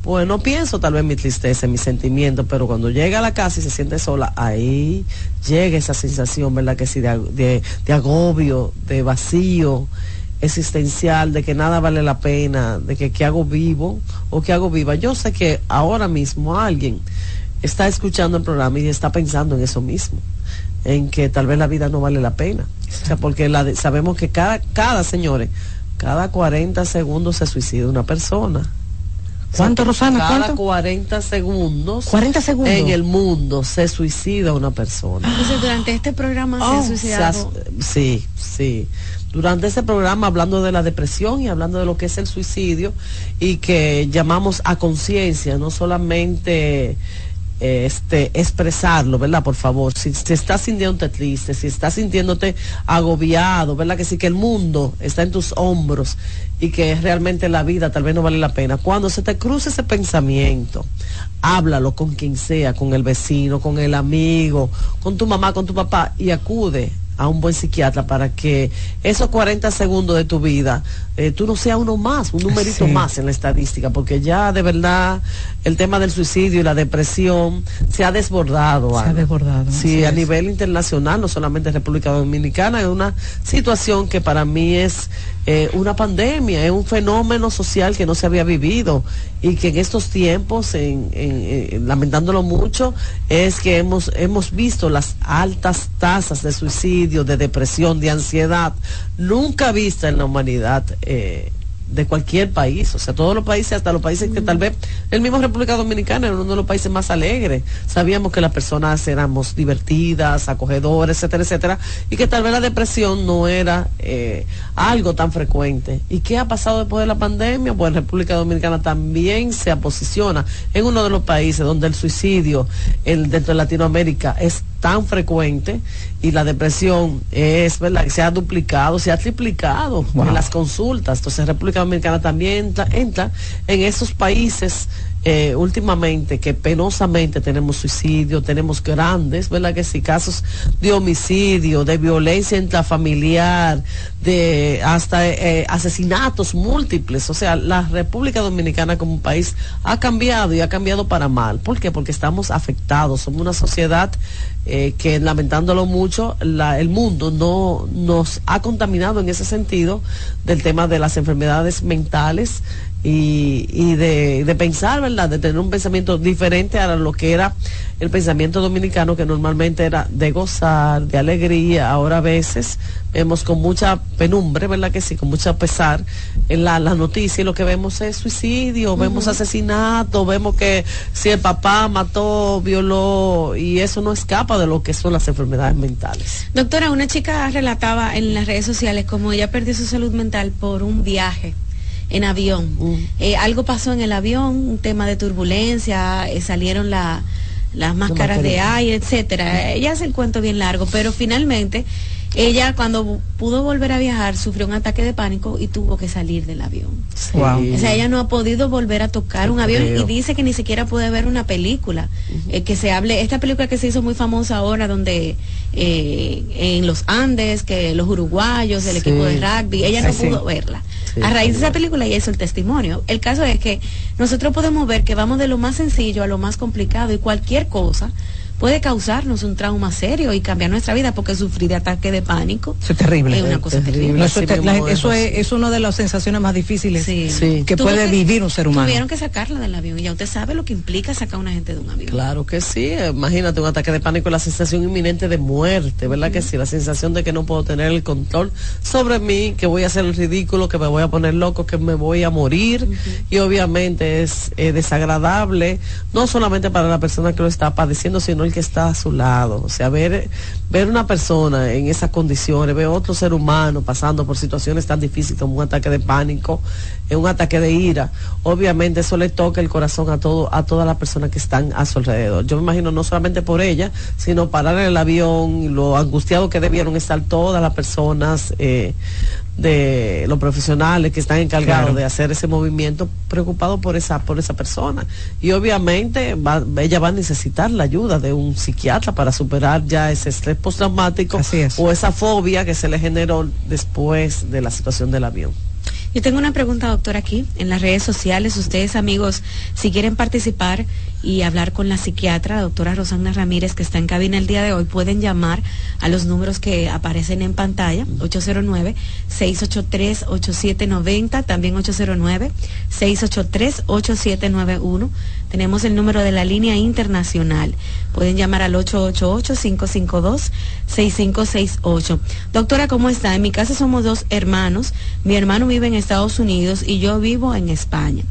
Speaker 8: pues no pienso tal vez mi tristeza, mi sentimiento, pero cuando llega a la casa y se siente sola, ahí llega esa sensación, ¿verdad? Que sí, de, agobio, de vacío existencial, de que nada vale la pena, de que qué hago vivo o qué hago viva. Yo sé que ahora mismo alguien está escuchando el programa y está pensando en eso mismo, en que tal vez la vida no vale la pena. O sea, porque la sabemos que cada, cada, señores, cada 40 segundos se suicida una persona
Speaker 7: ¿Cuánto, Rosana?
Speaker 8: Cada
Speaker 7: ¿Cuánto?
Speaker 8: 40 segundos.
Speaker 7: 40 segundos.
Speaker 8: En el mundo se suicida una persona.
Speaker 9: Entonces, durante este programa se
Speaker 8: Oh,
Speaker 9: ha
Speaker 8: se
Speaker 9: suicidado.
Speaker 8: has- sí, sí. Durante este programa hablando de la depresión y hablando de lo que es el suicidio y que llamamos a conciencia, no solamente eh, este expresarlo, ¿verdad? Por favor, si, si estás sintiéndote triste, si estás sintiéndote agobiado, ¿verdad? Que sí que el mundo está en tus hombros y que realmente la vida tal vez no vale la pena. Cuando se te cruce ese pensamiento, háblalo con quien sea, con el vecino, con el amigo, con tu mamá, con tu papá y acude a un buen psiquiatra para que esos 40 segundos de tu vida eh, tú no seas uno más, un numerito
Speaker 7: Sí.
Speaker 8: más en la estadística, porque ya de verdad el tema del suicidio y la depresión se ha desbordado.
Speaker 7: Se ha desbordado,
Speaker 8: Sí, a
Speaker 7: es.
Speaker 8: nivel internacional, no solamente República Dominicana, es una situación que para mí es eh, una pandemia, es un fenómeno social que no se había vivido y que en estos tiempos, en- en- en- lamentándolo mucho, es que hemos, hemos visto las altas tasas de suicidio, de depresión, de ansiedad, nunca vista en la humanidad. Eh, de cualquier país, o sea, todos los países, hasta los países que tal vez, el mismo República Dominicana era uno de los países más alegres. Sabíamos que las personas éramos divertidas, acogedoras, etcétera, etcétera, y que tal vez la depresión no era eh, algo tan frecuente. ¿Y qué ha pasado después de la pandemia? Pues República Dominicana también se posiciona en uno de los países donde el suicidio dentro de Latinoamérica es tan frecuente y la depresión es, ¿verdad? Se ha duplicado, se ha triplicado
Speaker 7: Wow.
Speaker 8: en las consultas. Entonces República Dominicana también entra, entra en esos países eh, últimamente que penosamente tenemos suicidio, tenemos grandes, ¿verdad? Que sí, casos de homicidio, de violencia intrafamiliar, de hasta eh, asesinatos múltiples. O sea, la República Dominicana como país ha cambiado y ha cambiado para mal. ¿Por qué? Porque estamos afectados, somos una sociedad eh, que lamentándolo mucho, el mundo no nos ha contaminado en ese sentido del tema de las enfermedades mentales y, y de, de pensar, ¿verdad? De tener un pensamiento diferente a lo que era el pensamiento dominicano, que normalmente era de gozar, de alegría. Ahora a veces vemos con mucha penumbre, ¿verdad? Que sí, con mucha pesar en la, la noticia y lo que vemos es suicidio, vemos asesinato, vemos que si el papá mató, violó y eso no escapa de lo que son las enfermedades mentales.
Speaker 9: Doctora, una chica relataba en las redes sociales como ella perdió su salud mental por un viaje en avión. Eh, algo pasó en el avión, un tema de turbulencia, eh, salieron la- las máscaras de aire, etcétera. Ella hace el cuento bien largo, pero finalmente ella cuando pudo volver a viajar sufrió un ataque de pánico y tuvo que salir del avión.
Speaker 7: Wow.
Speaker 9: O sea, ella no ha podido volver a tocar un avión y dice que ni siquiera puede ver una película. Eh, que se hable, esta película que se hizo muy famosa ahora, donde eh, en los Andes, que los uruguayos, el
Speaker 8: Sí.
Speaker 9: equipo de rugby, ella no
Speaker 7: sí.
Speaker 9: pudo verla. A raíz de esa película ella hizo el testimonio. El caso es que nosotros podemos ver que vamos de lo más sencillo a lo más complicado y cualquier cosa puede causarnos un trauma serio y cambiar nuestra vida porque sufrir de ataque de pánico
Speaker 7: Eso es terrible.
Speaker 9: es una cosa terrible.
Speaker 7: No, eso, es, la- eso es, es una de las sensaciones más difíciles
Speaker 9: Sí.
Speaker 8: Sí.
Speaker 7: que puede vivir un ser humano.
Speaker 9: Tuvieron que sacarla del avión y ya usted sabe lo que implica sacar a una gente de un avión.
Speaker 8: Claro que sí, imagínate un ataque de pánico, la sensación inminente de muerte, ¿verdad que sí? La sensación de que no puedo tener el control sobre mí, que voy a hacer el ridículo, que me voy a poner loco, que me voy a morir y obviamente es eh, desagradable, no solamente para la persona que lo está padeciendo, sino el que está a su lado. O sea, ver, ver una persona en esas condiciones, ver otro ser humano pasando por situaciones tan difíciles como un ataque de pánico, eh, un ataque de ira, obviamente eso le toca el corazón a todo, a todas las personas que están a su alrededor. Yo me imagino no solamente por ella, sino parar en el avión, lo angustiado que debieron estar todas las personas eh, de los profesionales que están encargados
Speaker 7: Claro.
Speaker 8: de hacer ese movimiento, preocupados por esa, por esa persona. Y obviamente va- ella va a necesitar la ayuda de un psiquiatra para superar ya ese estrés postraumático
Speaker 7: es.
Speaker 8: o esa fobia que se le generó después de la situación del avión.
Speaker 9: Yo tengo una pregunta, doctor, aquí en las redes sociales. Ustedes, amigos, si quieren participar y hablar con la psiquiatra, doctora Rosana Ramírez, que está en cabina el día de hoy, pueden llamar a los números que aparecen en pantalla, 809-683-8790, también 809-683-8791. Tenemos el número de la línea internacional. Pueden llamar al 888-552-6568. Doctora, ¿cómo está? En mi casa somos dos hermanos. Mi hermano vive en Estados Unidos y yo vivo en España.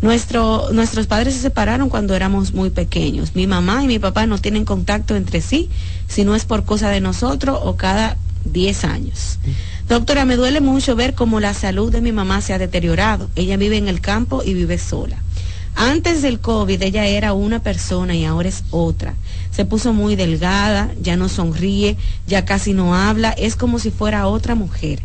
Speaker 9: Nuestro, nuestros padres se separaron cuando éramos muy pequeños. Mi mamá y mi papá no tienen contacto entre sí, si no es por cosa de nosotros o cada 10 años. Doctora, me duele mucho ver cómo la salud de mi mamá se ha deteriorado. Ella vive en el campo y vive sola. Antes del COVID ella era una persona y ahora es otra. Se puso muy delgada, ya no sonríe, ya casi no habla, es como si fuera otra mujer.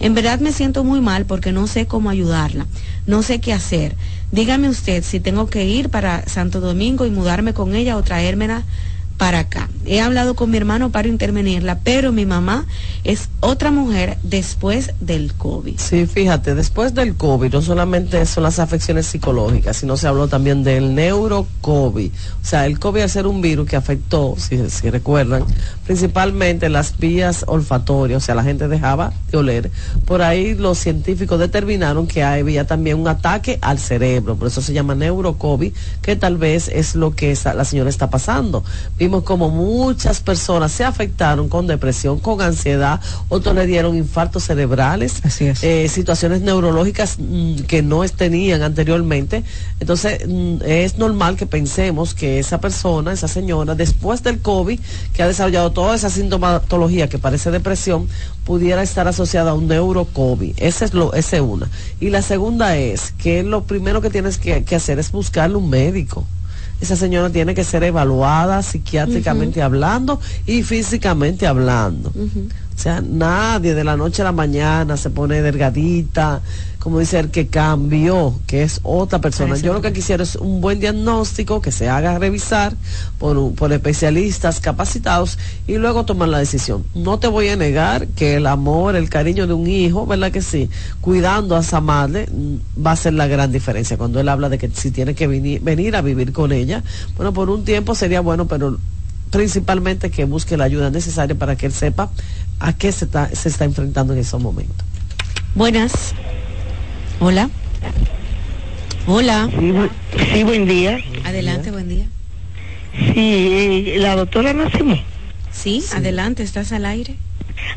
Speaker 9: En verdad me siento muy mal porque no sé cómo ayudarla, no sé qué hacer. Dígame usted si tengo que ir para Santo Domingo y mudarme con ella o traérmela para acá. He hablado con mi hermano para intervenirla, pero mi mamá es otra mujer después del COVID.
Speaker 8: Sí, fíjate, después del COVID no solamente son las afecciones psicológicas, sino se habló también del neuro-COVID. O sea, el COVID al ser un virus que afectó, si, recuerdan, principalmente las vías olfatorias, o sea, la gente dejaba de oler. Por ahí los científicos determinaron que había también un ataque al cerebro, por eso se llama neuro-COVID, que tal vez es lo que la señora está pasando vimos como muchas personas se afectaron con depresión, con ansiedad, otros le dieron infartos cerebrales, eh, situaciones neurológicas mm, que no tenían anteriormente. Entonces, mm, es normal que pensemos que esa persona, esa señora, después del COVID, que ha desarrollado toda esa sintomatología que parece depresión, pudiera estar asociada a un neuro-COVID. Esa es lo, esa es una. Y la segunda es que lo primero que tienes que hacer es buscarle un médico esa señora tiene que ser evaluada psiquiátricamente hablando y físicamente hablando. O sea, nadie de la noche a la mañana se pone delgadita, como dice el que cambió, que es otra persona. Yo lo que quisiera es un buen diagnóstico que se haga revisar por, por especialistas capacitados y luego tomar la decisión. No te voy a negar que el amor, el cariño de un hijo, ¿verdad que sí? Cuidando a esa madre mm, va a ser la gran diferencia. Cuando él habla de que si tiene que venir, venir a vivir con ella, bueno, por un tiempo sería bueno, pero principalmente que busque la ayuda necesaria para que él sepa a qué se está, se está enfrentando en esos momentos.
Speaker 9: Buenas. Hola. Hola.
Speaker 16: Sí, buen día.
Speaker 9: Adelante, buen día.
Speaker 16: Sí, eh, la doctora Nacimo.
Speaker 9: Sí, adelante, estás al aire.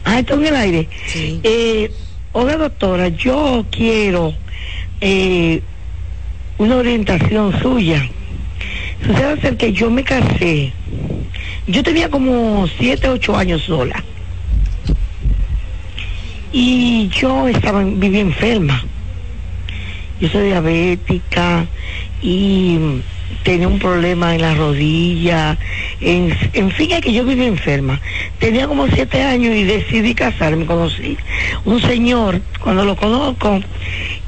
Speaker 16: Ah, estoy en el aire. Sí. Eh, hola, doctora, yo quiero eh, una orientación suya. Sucede ser que yo me casé. Yo tenía como 7, 8 años sola y yo estaba, vivía enferma. Yo soy diabética y tenía un problema en la rodilla. En, en fin, es que yo vivía enferma. Tenía como siete años y decidí casarme. Conocí un señor, cuando lo conozco,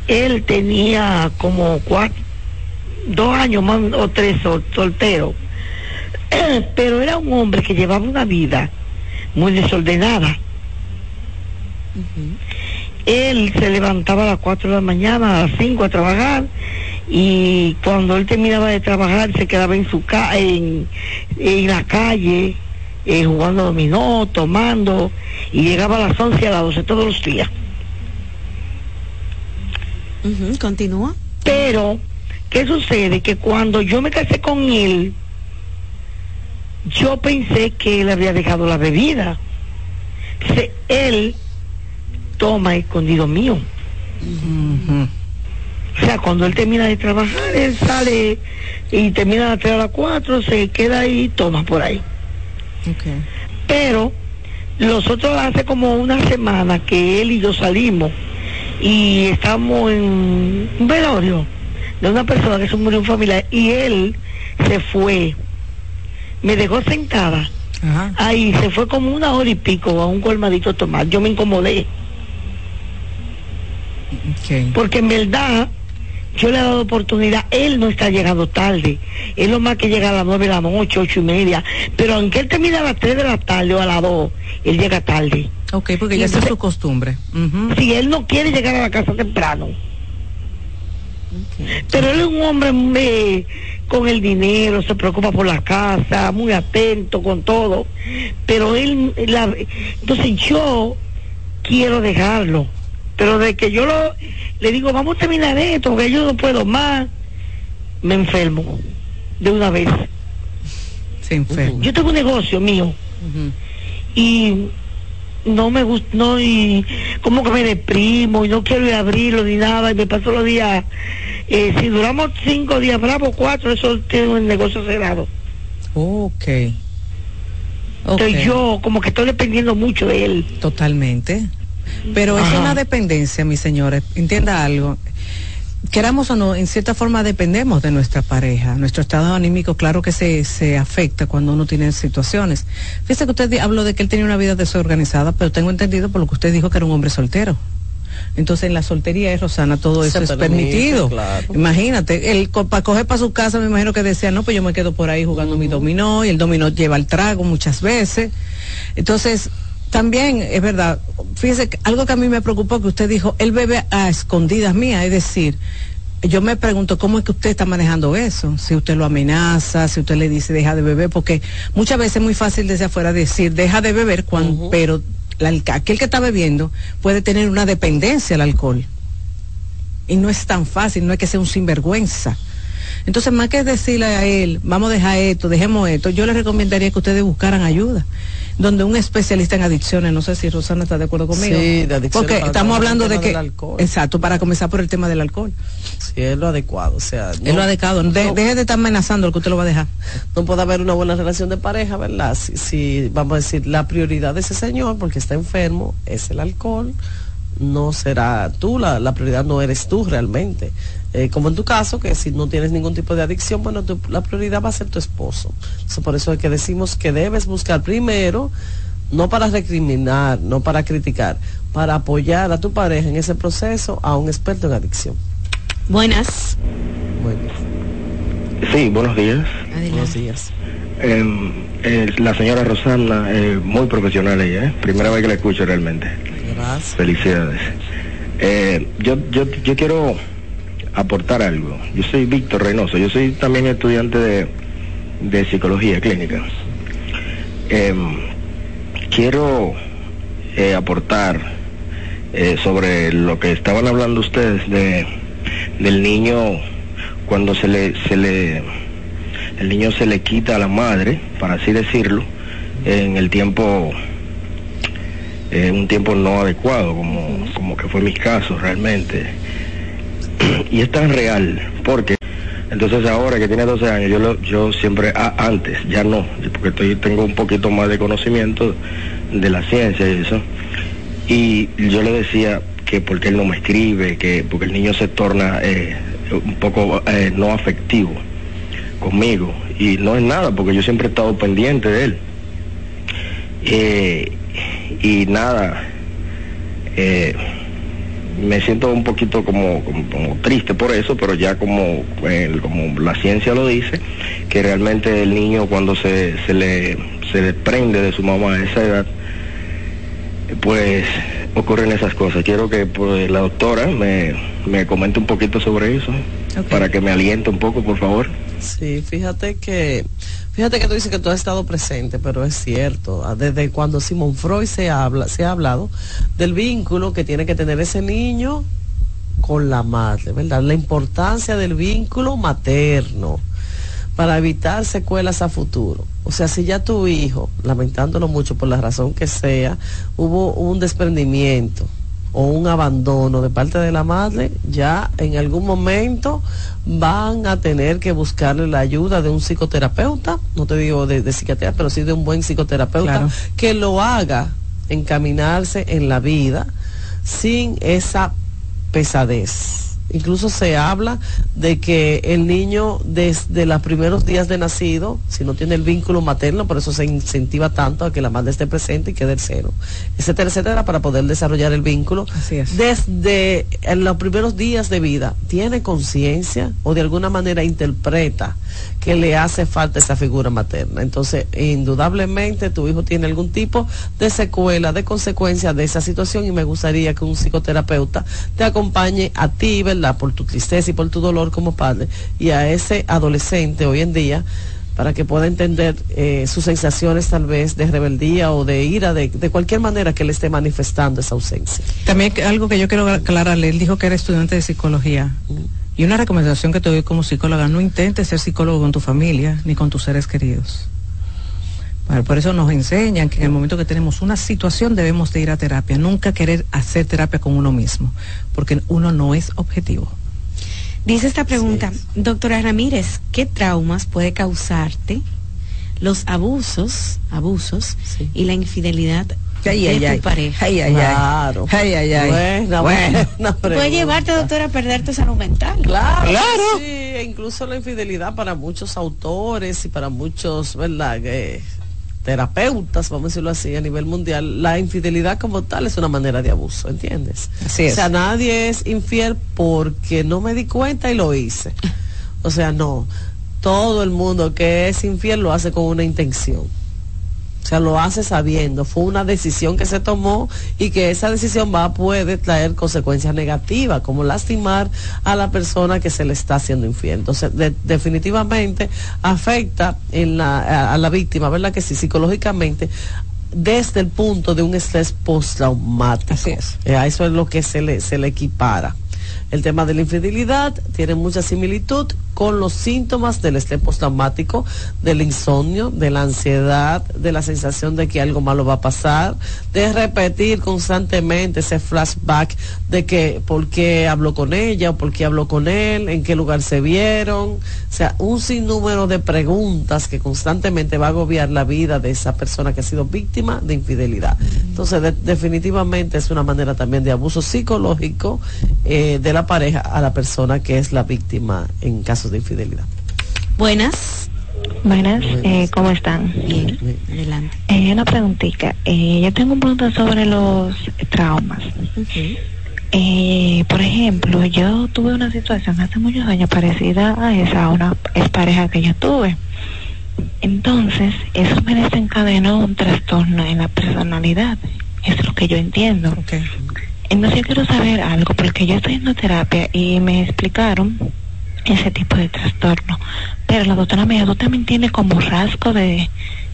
Speaker 16: él tenía como cuatro, dos años más o tres soltero. Pero era un hombre que llevaba una vida muy desordenada él se levantaba a las 4 de la mañana, a las 5 a trabajar y cuando él terminaba de trabajar se quedaba en su ca en, en la calle eh, jugando dominó, tomando y llegaba a las 11 a las 12 todos los días.
Speaker 9: Continúa.
Speaker 16: Pero, ¿qué sucede? Que cuando yo me casé con él, yo pensé que él había dejado la bebida. él toma escondido mío. O sea, cuando él termina de trabajar, él sale y termina de 3 a las 4, se queda ahí y toma por ahí. Pero nosotros hace como una semana que él y yo salimos y estamos en un velorio de una persona que se murió en familia y él se fue, me dejó sentada. Ahí se fue como una hora y pico a un colmadito a tomar. Yo me incomodé. Porque en verdad yo le he dado oportunidad, él no está llegando tarde, él lo más que llega a las nueve de la noche, ocho y media, pero aunque él termine a las tres de la tarde o a las dos, él llega tarde.
Speaker 7: Ok, porque ya es su costumbre.
Speaker 16: Si él no quiere llegar a la casa temprano. Pero él es un hombre muy, con el dinero, se preocupa por la casa, muy atento con todo. Pero él, la, entonces yo quiero dejarlo pero de que yo lo, le digo, vamos a terminar esto, porque yo no puedo más, me enfermo de una vez.
Speaker 7: Se enferma.
Speaker 16: Yo tengo un negocio mío y no me gusta, no, y como que me deprimo y no quiero ir a abrirlo ni nada y me paso los días Eh, si duramos cinco días bravos, cuatro, eso tiene un negocio cerrado.
Speaker 7: Ok.
Speaker 16: Entonces yo como que estoy dependiendo mucho de él.
Speaker 7: Totalmente. Pero es una dependencia, mis señores. Entienda algo. Queramos o no, en cierta forma dependemos de nuestra pareja. Nuestro estado anímico, claro que se, se afecta cuando uno tiene situaciones. Fíjese que usted habló de que él tenía una vida desorganizada, pero tengo entendido por lo que usted dijo que era un hombre soltero. Entonces en la soltería, eh, Rosana, todo eso es permitido.
Speaker 8: claro.
Speaker 7: Imagínate, él para coger para su casa, me imagino que decía, no, pues yo me quedo por ahí jugando mi dominó y el dominó lleva el trago muchas veces. Entonces, también es verdad, fíjese, que algo que a mí me preocupó que usted dijo, él bebe a escondidas mías, es decir, yo me pregunto cómo es que usted está manejando eso, si usted lo amenaza, si usted le dice deja de beber, porque muchas veces es muy fácil desde afuera decir deja de beber, cuando, pero la- aquel que está bebiendo puede tener una dependencia al alcohol. Y no es tan fácil, no es que sea un sinvergüenza. Entonces, más que decirle a él, vamos a dejar esto, dejemos esto, yo le recomendaría que ustedes buscaran ayuda, donde un especialista en adicciones, no sé si Rosana está de acuerdo conmigo.
Speaker 8: Sí, de adicciones
Speaker 7: Porque estamos hablando de que... Exacto, para comenzar por el tema del alcohol.
Speaker 8: Sí, es lo adecuado, o sea...
Speaker 7: es lo adecuado. De- deje de estar amenazando lo que usted lo va a dejar.
Speaker 8: no puede haber una buena relación de pareja, ¿verdad? Si, si, vamos a decir, la prioridad de ese señor, porque está enfermo, es el alcohol, no será tú, la, la prioridad no eres tú realmente. Eh, como en tu caso, que si no tienes ningún tipo de adicción, bueno, tu- la prioridad va a ser tu esposo. Entonces, por eso es que decimos que debes buscar primero, no para recriminar, no para criticar, para apoyar a tu pareja en ese proceso a un experto en adicción.
Speaker 9: Buenas.
Speaker 17: Sí, buenos días.
Speaker 8: Buenos días.
Speaker 17: Eh, eh, la señora Rosana, eh, muy profesional ella, ¿eh? primera vez que la escucho realmente.
Speaker 8: Gracias.
Speaker 17: Felicidades. Eh, yo, yo, yo quiero aportar algo. Yo soy Víctor Reynoso, yo soy también estudiante de, de psicología clínica. Eh, quiero aportar eh, sobre lo que estaban hablando ustedes de del niño cuando se le se le el niño se le quita a la madre, para así decirlo, en el tiempo eh, un tiempo no adecuado, como, como que fue mi caso realmente. Y es tan real, porque entonces ahora que tiene 12 años, yo lo, yo siempre, ah, antes, ya no, porque estoy, tengo un poquito más de conocimiento de la ciencia y eso, y yo le decía que porque él no me escribe, que porque el niño se torna eh, un poco eh, no afectivo conmigo, y no es nada, porque yo siempre he estado pendiente de él. Eh, y nada, eh, me siento un poquito como, como, como triste por eso, pero ya como, eh, como la ciencia lo dice, que realmente el niño cuando se, se, le, se desprende de su mamá a esa edad, pues ocurren esas cosas. Quiero que pues, la doctora me, me comente un poquito sobre eso, para que me aliente un poco, por favor.
Speaker 8: Sí, fíjate que, fíjate que tú dices que tú has estado presente, pero es cierto. Ah, Desde cuando Simón Freud se habla, se ha hablado del vínculo que tiene que tener ese niño con la madre, ¿verdad? La importancia del vínculo materno para evitar secuelas a futuro. O sea, si ya tu hijo, lamentándolo mucho por la razón que sea, hubo un desprendimiento o un abandono de parte de la madre, ya en algún momento van a tener que buscarle la ayuda de un psicoterapeuta, no te digo de, de psiquiatría, pero sí de un buen psicoterapeuta,
Speaker 7: Claro.
Speaker 8: que lo haga encaminarse en la vida sin esa pesadez. Incluso se habla de que el niño desde los primeros días de nacido, si no tiene el vínculo materno, por eso se incentiva tanto a que la madre esté presente y quede el cero, etcétera, etcétera, para poder desarrollar el vínculo. Desde en los primeros días de vida, tiene conciencia o de alguna manera interpreta que le hace falta esa figura materna. Entonces, indudablemente tu hijo tiene algún tipo de secuela, de consecuencia de esa situación y me gustaría que un psicoterapeuta te acompañe a ti, ¿verdad? Por tu tristeza y por tu dolor como padre y a ese adolescente hoy en día para que pueda entender eh, sus sensaciones tal vez de rebeldía o de ira, de, de cualquier manera que le esté manifestando esa ausencia.
Speaker 7: También algo que yo quiero aclararle, él dijo que era estudiante de psicología. Y una recomendación que te doy como psicóloga, no intentes ser psicólogo con tu familia ni con tus seres queridos. Bueno, por eso nos enseñan que en el momento que tenemos una situación debemos de ir a terapia, nunca querer hacer terapia con uno mismo, porque uno no es objetivo.
Speaker 9: Dice esta pregunta, doctora Ramírez, ¿qué traumas puede causarte los abusos, abusos y la infidelidad
Speaker 8: Ay,
Speaker 9: de
Speaker 8: ay,
Speaker 9: tu
Speaker 8: ay.
Speaker 9: pareja?
Speaker 8: Ay, ay, ay. Claro. Ay, ay, ay. Buena
Speaker 9: Puede llevarte, doctora, a perder tu salud mental.
Speaker 8: Claro,
Speaker 9: Claro.
Speaker 8: Sí, e incluso la infidelidad para muchos autores y para muchos, ¿verdad? Eh, terapeutas, vamos a decirlo así, a nivel mundial, la infidelidad como tal es una manera de abuso, ¿entiendes?
Speaker 7: Así es.
Speaker 8: O sea, nadie es infiel porque no me di cuenta y lo hice. O sea, no. Todo el mundo que es infiel lo hace con una intención. O sea, lo hace sabiendo, fue una decisión que se tomó y que esa decisión va a puede traer consecuencias negativas, como lastimar a la persona que se le está haciendo infiel. Entonces, de- definitivamente afecta en la, a, a la víctima, ¿verdad? Que sí, psicológicamente, desde el punto de un estrés postraumático. Eh, a eso es lo que se le, se le equipara. El tema de la infidelidad tiene mucha similitud con los síntomas del estrés postraumático, del insomnio, de la ansiedad, de la sensación de que algo malo va a pasar, de repetir constantemente ese flashback de que por qué habló con ella o por qué habló con él, en qué lugar se vieron, o sea, un sinnúmero de preguntas que constantemente va a agobiar la vida de esa persona que ha sido víctima de infidelidad. Entonces, de- definitivamente es una manera también de abuso psicológico eh, de la pareja a la persona que es la víctima en casos de infidelidad.
Speaker 9: Buenas.
Speaker 18: Buenas, eh, ¿cómo están?
Speaker 9: Bien, adelante.
Speaker 18: Eh, una preguntita. Eh, yo tengo un pregunta sobre los traumas. Eh, por ejemplo, yo tuve una situación hace muchos años parecida a esa, a una expareja que yo tuve. Entonces, eso me desencadenó un trastorno en la personalidad. Es lo que yo entiendo. Entonces, yo quiero saber algo, porque yo estoy en terapia y me explicaron ese tipo de trastorno. Pero la doctora me dijo, tú también tienes como rasgo de...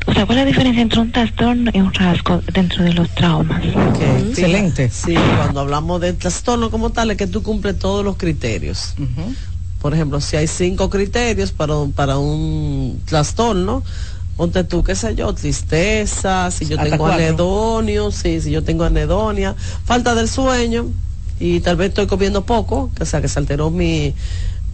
Speaker 18: O sea, ¿cuál es la diferencia entre un trastorno y un rasgo dentro de los traumas?
Speaker 8: Excelente. Sí, cuando hablamos de trastorno como tal, es que tú cumples todos los criterios. Por ejemplo, si hay cinco criterios para, un- para un trastorno, ponte tú, qué sé yo, tristeza, si yo
Speaker 7: Hasta
Speaker 8: tengo
Speaker 7: cuatro.
Speaker 8: anedonio, sí, si yo tengo anedonia, falta del sueño y tal vez estoy comiendo poco, o sea, que se alteró mi,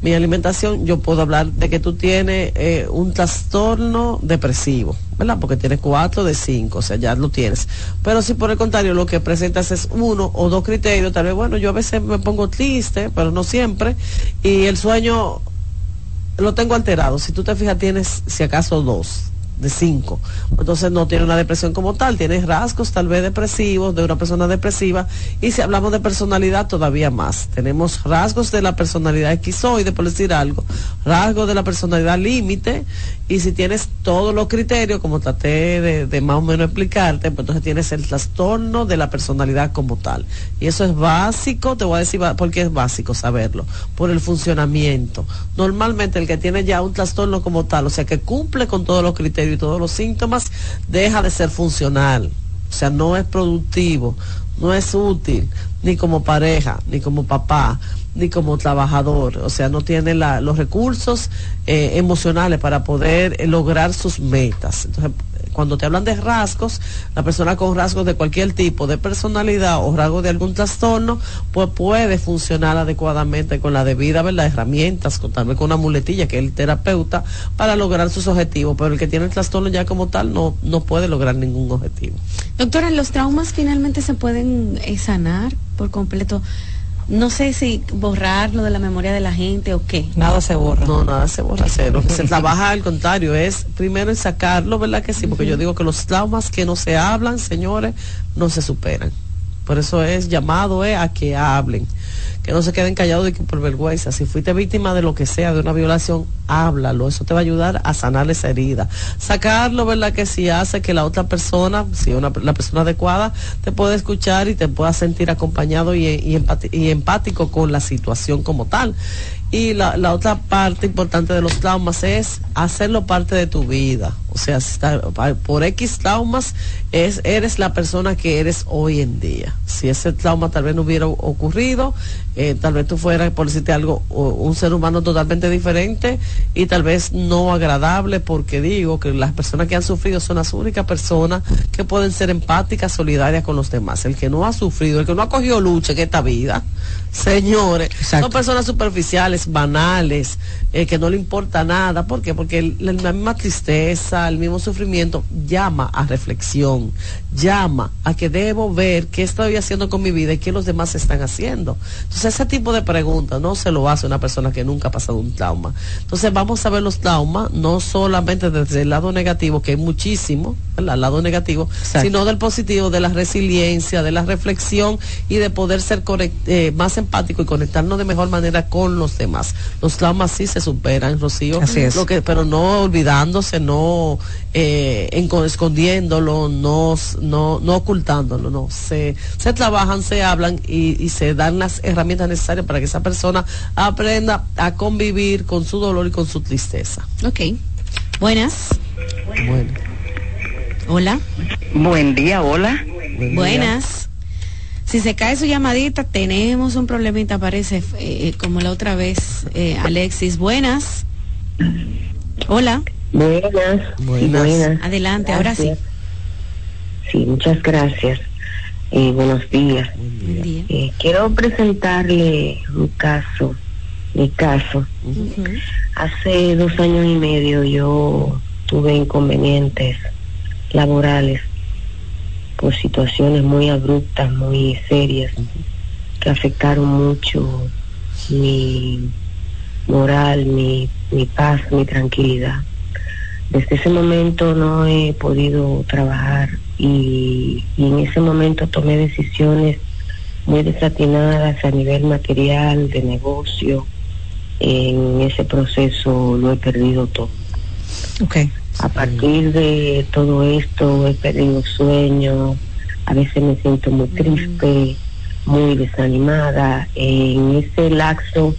Speaker 8: mi alimentación, yo puedo hablar de que tú tienes eh, un trastorno depresivo, ¿verdad? Porque tienes cuatro de cinco, o sea, ya lo tienes. Pero si por el contrario lo que presentas es uno o dos criterios, tal vez, bueno, yo a veces me pongo triste, pero no siempre, y el sueño lo tengo alterado. Si tú te fijas, tienes, si acaso, dos de cinco. Entonces no tiene una depresión como tal, tiene rasgos tal vez depresivos de una persona depresiva. Y si hablamos de personalidad, todavía más. Tenemos rasgos de la personalidad esquizoide, por decir algo, rasgos de la personalidad límite. Y si tienes todos los criterios, como traté de, de más o menos explicarte, pues entonces tienes el trastorno de la personalidad como tal. Y eso es básico, te voy a decir ba- por qué es básico saberlo, por el funcionamiento. Normalmente el que tiene ya un trastorno como tal, o sea, que cumple con todos los criterios y todos los síntomas, deja de ser funcional. O sea, no es productivo, no es útil, ni como pareja, ni como papá, ni como trabajador. O sea, no tiene la- los recursos eh, emocionales para poder eh, lograr sus metas. Entonces, cuando te hablan de rasgos, la persona con rasgos de cualquier tipo de personalidad o rasgos de algún trastorno, pues puede funcionar adecuadamente con la debida ¿verdad? herramientas, con, tal vez con una muletilla que es el terapeuta, para lograr sus objetivos. Pero el que tiene el trastorno ya como tal no, no puede lograr ningún objetivo.
Speaker 9: Doctora, ¿los traumas finalmente se pueden eh, sanar por completo? No sé si borrarlo de la memoria de la gente o qué.
Speaker 7: Nada se borra.
Speaker 8: No, nada se borra cero. Se trabaja al contrario, es primero en sacarlo, ¿verdad que sí? Porque yo digo que los traumas que no se hablan, señores, no se superan. Por eso es llamado eh, a que hablen, que no se queden callados de que por vergüenza. Si fuiste víctima de lo que sea, de una violación, háblalo. Eso te va a ayudar a sanar esa herida. Sacarlo, ¿verdad? Que si hace que la otra persona, si una, la persona adecuada, te pueda escuchar y te pueda sentir acompañado y, y y empático con la situación como tal. Y la, la otra parte importante de los traumas es hacerlo parte de tu vida. O sea, por X traumas es, eres la persona que eres hoy en día. Si ese trauma tal vez no hubiera ocurrido, eh, tal vez tú fueras, por decirte algo, un ser humano totalmente diferente y tal vez no agradable, porque digo que las personas que han sufrido son las únicas personas que pueden ser empáticas, solidarias con los demás. El que no ha sufrido, el que no ha cogido lucha en esta vida, señores, son personas superficiales, banales, eh, que no le importa nada. ¿Por qué? Porque la misma tristeza, el mismo sufrimiento llama a reflexión, llama a que debo ver qué estoy haciendo con mi vida y qué los demás están haciendo. Entonces, ese tipo de preguntas no se lo hace una persona que nunca ha pasado un trauma. Entonces, vamos a ver los traumas, no solamente desde el lado negativo, que hay muchísimo, el lado negativo, sino del positivo, de la resiliencia, de la reflexión y de poder ser eh, más empático y conectarnos de mejor manera con los demás. Los traumas sí se superan, Rocío, Lo que, pero no olvidándose, no eh, escondiéndolo, no, no, no ocultándolo, no. Se, se trabajan, se hablan y, y se dan las herramientas necesarias para que esa persona aprenda a convivir con su dolor y con su tristeza.
Speaker 9: Ok. Buenas. Bueno. Hola.
Speaker 19: Buen día, hola.
Speaker 9: Buenas. Si se cae su llamadita, tenemos un problemita, parece, eh, como la otra vez, eh, Alexis. Buenas. Hola.
Speaker 19: Buenas.
Speaker 9: Buenas. Adelante, ahora sí.
Speaker 19: Sí, muchas gracias. y buenos días. Eh, quiero presentarle un caso, mi caso. Hace dos años y medio yo tuve inconvenientes laborales por situaciones muy abruptas, muy serias, que afectaron mucho mi moral, mi, mi paz, mi tranquilidad. Desde ese momento no he podido trabajar y, en ese momento tomé decisiones muy desatinadas a nivel material, de negocio. En ese proceso lo he perdido todo.
Speaker 9: Okay.
Speaker 19: A partir de todo esto he perdido sueño, a veces me siento muy triste, muy desanimada. En ese laxo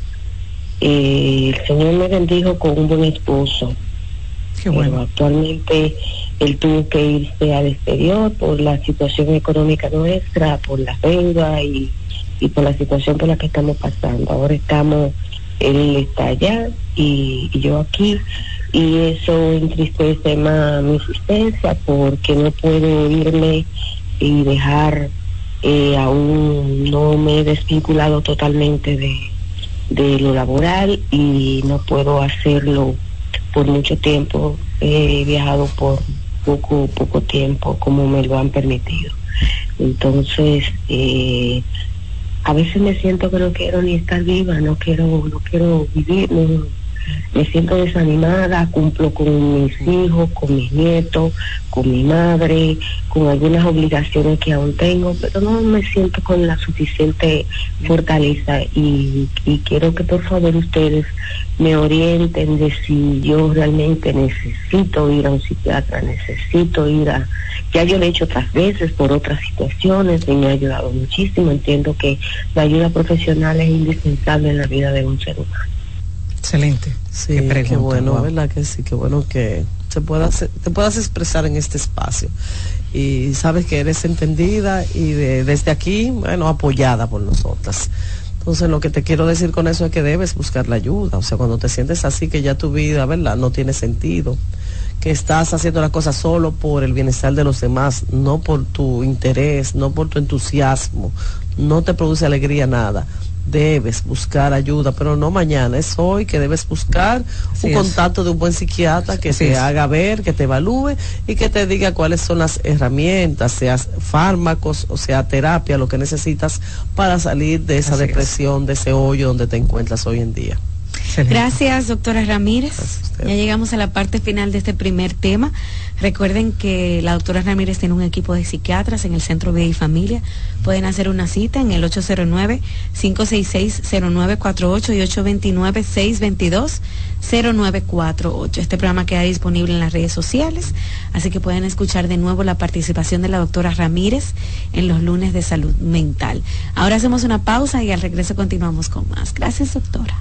Speaker 19: eh, el Señor me bendijo con un buen esposo.
Speaker 9: Qué bueno.
Speaker 19: actualmente él tuvo que irse al exterior por la situación económica nuestra, por la deuda y, y por la situación por la que estamos pasando. Ahora estamos, él está allá y yo aquí y eso entristece más mi existencia porque no puedo irme y dejar eh, aún no me he desvinculado totalmente de, de lo laboral y no puedo hacerlo por mucho tiempo. He viajado por poco poco tiempo como me lo han permitido. Entonces eh, a veces me siento que no quiero ni estar viva no quiero no quiero vivir no, me siento desanimada, cumplo con mis hijos, con mis nietos, con mi madre, con algunas obligaciones que aún tengo, pero no me siento con la suficiente fortaleza y, quiero que por favor ustedes me orienten de si yo realmente necesito ir a un psiquiatra, necesito ir a... Ya yo lo he hecho otras veces por otras situaciones y me ha ayudado muchísimo. Entiendo que la ayuda profesional es indispensable en la vida de un ser humano.
Speaker 8: Excelente. Sí, qué, bueno, ¿verdad? Que sí, qué bueno que se puedas, te puedas expresar en este espacio. Y sabes que eres entendida y desde aquí, bueno, apoyada por nosotras. Entonces lo que te quiero decir con eso es que debes buscar la ayuda. O sea, cuando te sientes así que ya tu vida, ¿verdad? No tiene sentido. Que estás haciendo las cosas solo por el bienestar de los demás, no por tu interés, no por tu entusiasmo. No te produce alegría nada debes buscar ayuda, pero no mañana, es hoy que debes buscar un contacto de un buen psiquiatra que te haga ver, que te evalúe y que te diga cuáles son las herramientas, sea fármacos o sea terapia, lo que necesitas para salir de esa depresión, de ese hoyo donde te encuentras hoy en día.
Speaker 9: Gracias, doctora Ramírez. Ya llegamos a la parte final de este primer tema. Recuerden que la doctora Ramírez tiene un equipo de psiquiatras en el Centro Vida y Familia. Pueden hacer una cita en el 809-566-0948 y 829-622-0948. Este programa queda disponible en las redes sociales, así que pueden escuchar de nuevo la participación de la doctora Ramírez en los lunes de salud mental. Ahora hacemos una pausa y al regreso continuamos con más. Gracias, doctora.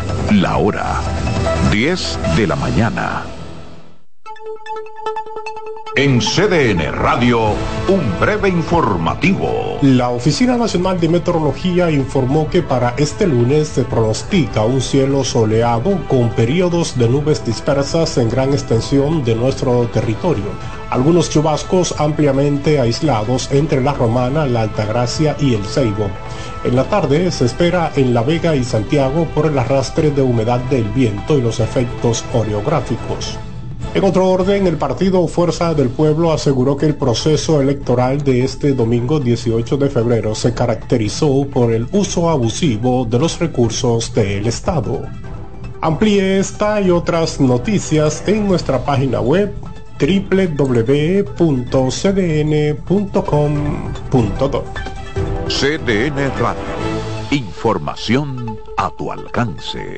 Speaker 2: la hora 10 de la mañana. En CDN Radio, un breve informativo.
Speaker 20: La Oficina Nacional de Meteorología informó que para este lunes se pronostica un cielo soleado con periodos de nubes dispersas en gran extensión de nuestro territorio. Algunos chubascos ampliamente aislados entre la Romana, la Altagracia y el Ceibo. En la tarde se espera en La Vega y Santiago por el arrastre de humedad del viento y los efectos oreográficos. En otro orden, el partido Fuerza del Pueblo aseguró que el proceso electoral de este domingo 18 de febrero se caracterizó por el uso abusivo de los recursos del Estado. Amplíe esta y otras noticias en nuestra página web www.cdn.com.do.
Speaker 2: CDN Radio. Información a tu alcance.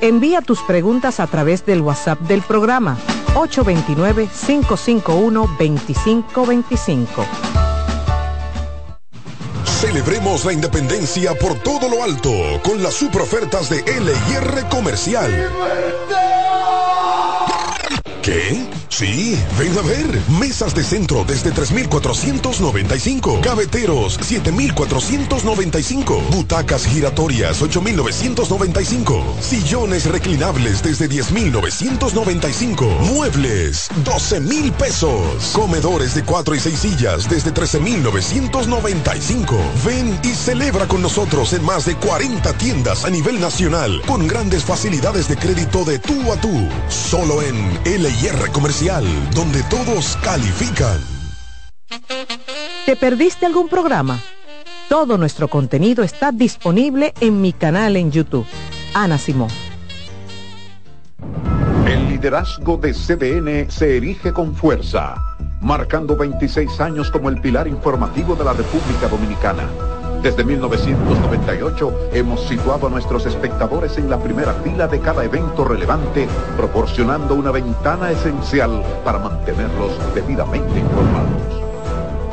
Speaker 7: Envía tus preguntas a través del WhatsApp del programa 829-551-2525.
Speaker 21: Celebremos la independencia por todo lo alto con las super ofertas de LIR Comercial. ¿Qué? Sí, ven a ver. Mesas de centro desde 3,495. Gaveteros, 7,495. Butacas giratorias, 8,995. Sillones reclinables desde 10,995. Muebles, 12,000 pesos. Comedores de 4 y 6 sillas desde 13,995. Ven y celebra con nosotros en más de 40 tiendas a nivel nacional con grandes facilidades de crédito de tú a tú. Solo en LIR Comercial donde todos califican.
Speaker 7: ¿Te perdiste algún programa? Todo nuestro contenido está disponible en mi canal en YouTube. Ana Simón.
Speaker 2: El liderazgo de CDN se erige con fuerza, marcando 26 años como el pilar informativo de la República Dominicana desde 1998 hemos situado a nuestros espectadores en la primera fila de cada evento relevante, proporcionando una ventana esencial para mantenerlos debidamente informados.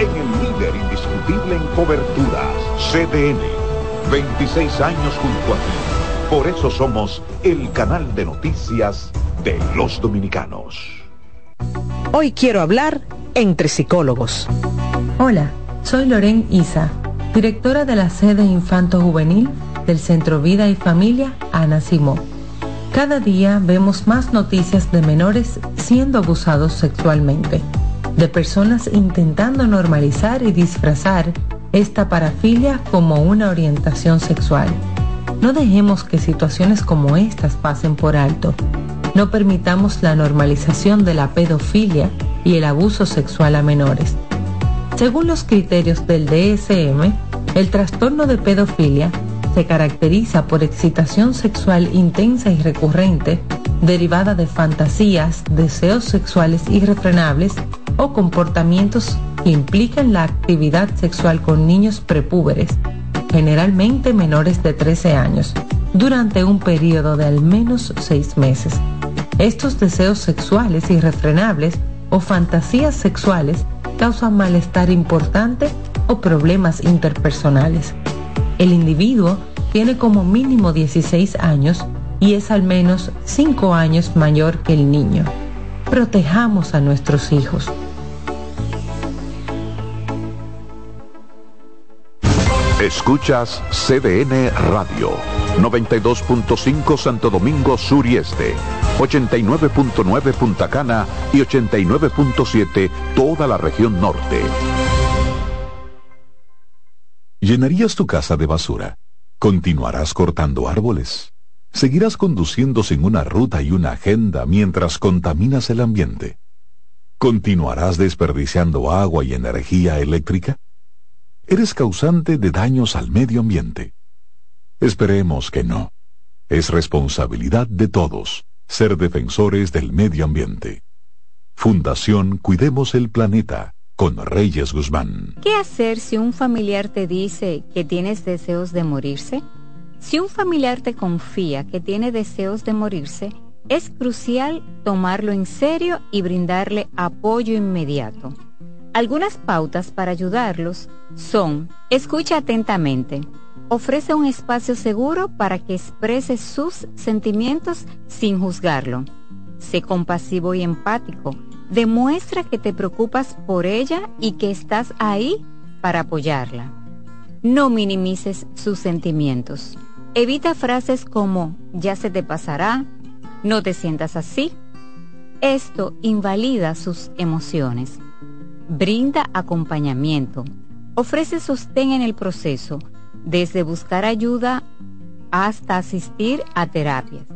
Speaker 2: en el líder indiscutible en coberturas, CDN. 26 años junto a ti. Por eso somos el canal de noticias de los dominicanos.
Speaker 7: Hoy quiero hablar entre psicólogos.
Speaker 22: Hola, soy Loren Isa, directora de la sede Infanto Juvenil del Centro Vida y Familia Ana Simó. Cada día vemos más noticias de menores siendo abusados sexualmente de personas intentando normalizar y disfrazar esta parafilia como una orientación sexual. No dejemos que situaciones como estas pasen por alto. No permitamos la normalización de la pedofilia y el abuso sexual a menores. Según los criterios del DSM, el trastorno de pedofilia se caracteriza por excitación sexual intensa y recurrente derivada de fantasías, deseos sexuales irrefrenables o comportamientos que implican la actividad sexual con niños prepúberes, generalmente menores de 13 años, durante un periodo de al menos seis meses. Estos deseos sexuales irrefrenables o fantasías sexuales causan malestar importante o problemas interpersonales. El individuo tiene como mínimo 16 años y es al menos 5 años mayor que el niño. Protejamos a nuestros hijos.
Speaker 2: Escuchas CDN Radio, 92.5 Santo Domingo Sur y Este, 89.9 Punta Cana y 89.7 toda la región norte.
Speaker 23: ¿Llenarías tu casa de basura? ¿Continuarás cortando árboles? ¿Seguirás conduciendo sin una ruta y una agenda mientras contaminas el ambiente? ¿Continuarás desperdiciando agua y energía eléctrica? Eres causante de daños al medio ambiente. Esperemos que no. Es responsabilidad de todos ser defensores del medio ambiente. Fundación Cuidemos el Planeta con Reyes Guzmán.
Speaker 12: ¿Qué hacer si un familiar te dice que tienes deseos de morirse? Si un familiar te confía que tiene deseos de morirse, es crucial tomarlo en serio y brindarle apoyo inmediato. Algunas pautas para ayudarlos son, escucha atentamente, ofrece un espacio seguro para que exprese sus sentimientos sin juzgarlo. Sé compasivo y empático, demuestra que te preocupas por ella y que estás ahí para apoyarla. No minimices sus sentimientos. Evita frases como ya se te pasará, no te sientas así. Esto invalida sus emociones brinda acompañamiento, ofrece sostén en el proceso, desde buscar ayuda hasta asistir a terapias.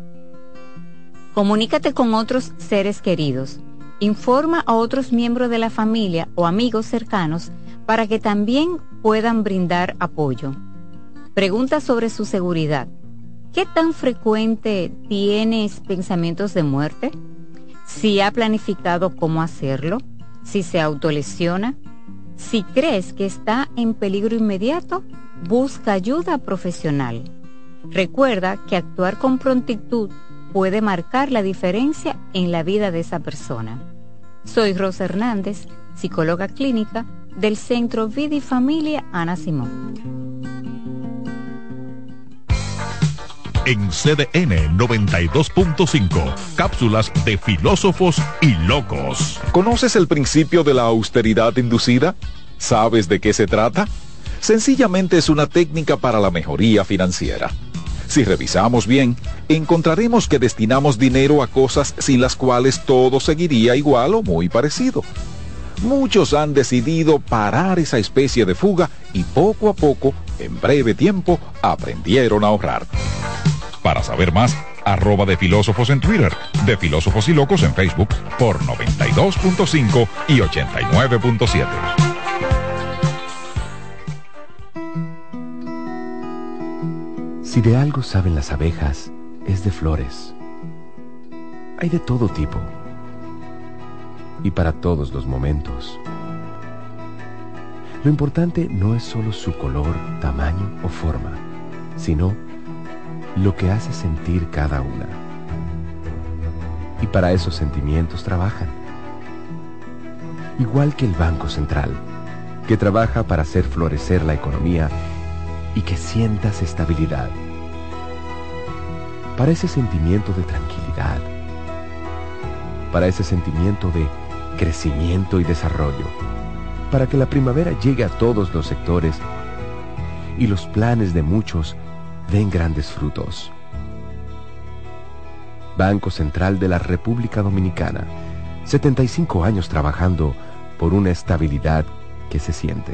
Speaker 12: Comunícate con otros seres queridos. Informa a otros miembros de la familia o amigos cercanos para que también puedan brindar apoyo. Pregunta sobre su seguridad. ¿Qué tan frecuente tienes pensamientos de muerte? Si ha planificado cómo hacerlo si se autolesiona. Si crees que está en peligro inmediato, busca ayuda profesional. Recuerda que actuar con prontitud puede marcar la diferencia en la vida de esa persona. Soy Rosa Hernández, psicóloga clínica del Centro Vida y Familia Ana Simón.
Speaker 2: En CDN 92.5. Cápsulas de filósofos y locos.
Speaker 24: ¿Conoces el principio de la austeridad inducida? ¿Sabes de qué se trata? Sencillamente es una técnica para la mejoría financiera. Si revisamos bien, encontraremos que destinamos dinero a cosas sin las cuales todo seguiría igual o muy parecido. Muchos han decidido parar esa especie de fuga y poco a poco, en breve tiempo, aprendieron a ahorrar. Para saber más, arroba de filósofos en Twitter, de filósofos y locos en Facebook por 92.5 y 89.7.
Speaker 25: Si de algo saben las abejas, es de flores. Hay de todo tipo y para todos los momentos. Lo importante no es solo su color, tamaño o forma, sino lo que hace sentir cada una. Y para esos sentimientos trabajan. Igual que el Banco Central, que trabaja para hacer florecer la economía y que sientas estabilidad. Para ese sentimiento de tranquilidad. Para ese sentimiento de crecimiento y desarrollo. Para que la primavera llegue a todos los sectores y los planes de muchos den grandes frutos. Banco Central de la República Dominicana, 75 años trabajando por una estabilidad que se siente.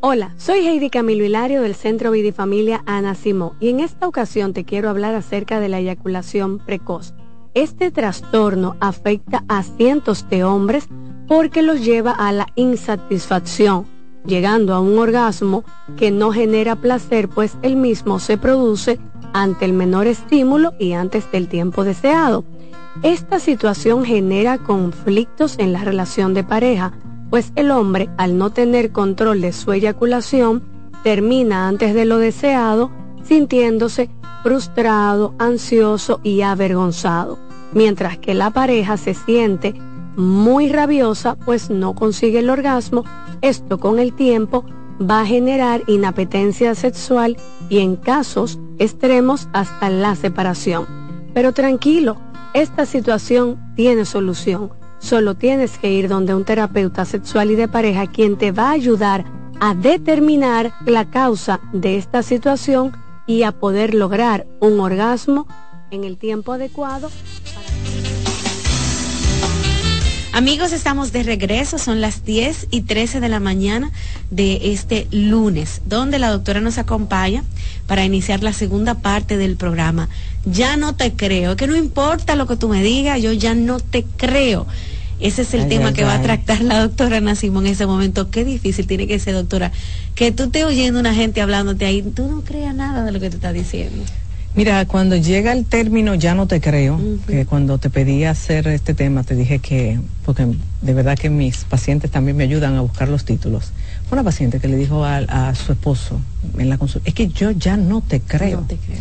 Speaker 14: Hola, soy Heidi Camilo Hilario del Centro Vidifamilia Ana Simó y en esta ocasión te quiero hablar acerca de la eyaculación precoz. Este trastorno afecta a cientos de hombres porque los lleva a la insatisfacción llegando a un orgasmo que no genera placer, pues el mismo se produce ante el menor estímulo y antes del tiempo deseado. Esta situación genera conflictos en la relación de pareja, pues el hombre, al no tener control de su eyaculación, termina antes de lo deseado, sintiéndose frustrado, ansioso y avergonzado. mientras que la pareja se siente muy rabiosa, pues no consigue el orgasmo. Esto con el tiempo va a generar inapetencia sexual y en casos extremos hasta la separación. Pero tranquilo, esta situación tiene solución. Solo tienes que ir donde un terapeuta sexual y de pareja quien te va a ayudar a determinar la causa de esta situación y a poder lograr un orgasmo en el tiempo adecuado.
Speaker 9: Amigos, estamos de regreso, son las 10 y 13 de la mañana de este lunes, donde la doctora nos acompaña para iniciar la segunda parte del programa. Ya no te creo, que no importa lo que tú me digas, yo ya no te creo. Ese es el tema que va a tratar la doctora Ana en ese momento. Qué difícil tiene que ser, doctora, que tú estés oyendo una gente hablándote ahí, tú no creas nada de lo que te está diciendo.
Speaker 7: Mira, cuando llega el término ya no te creo, que cuando te pedí hacer este tema te dije que, porque de verdad que mis pacientes también me ayudan a buscar los títulos. Fue una paciente que le dijo a, su esposo en la consulta, es que yo ya no te creo. No te creo.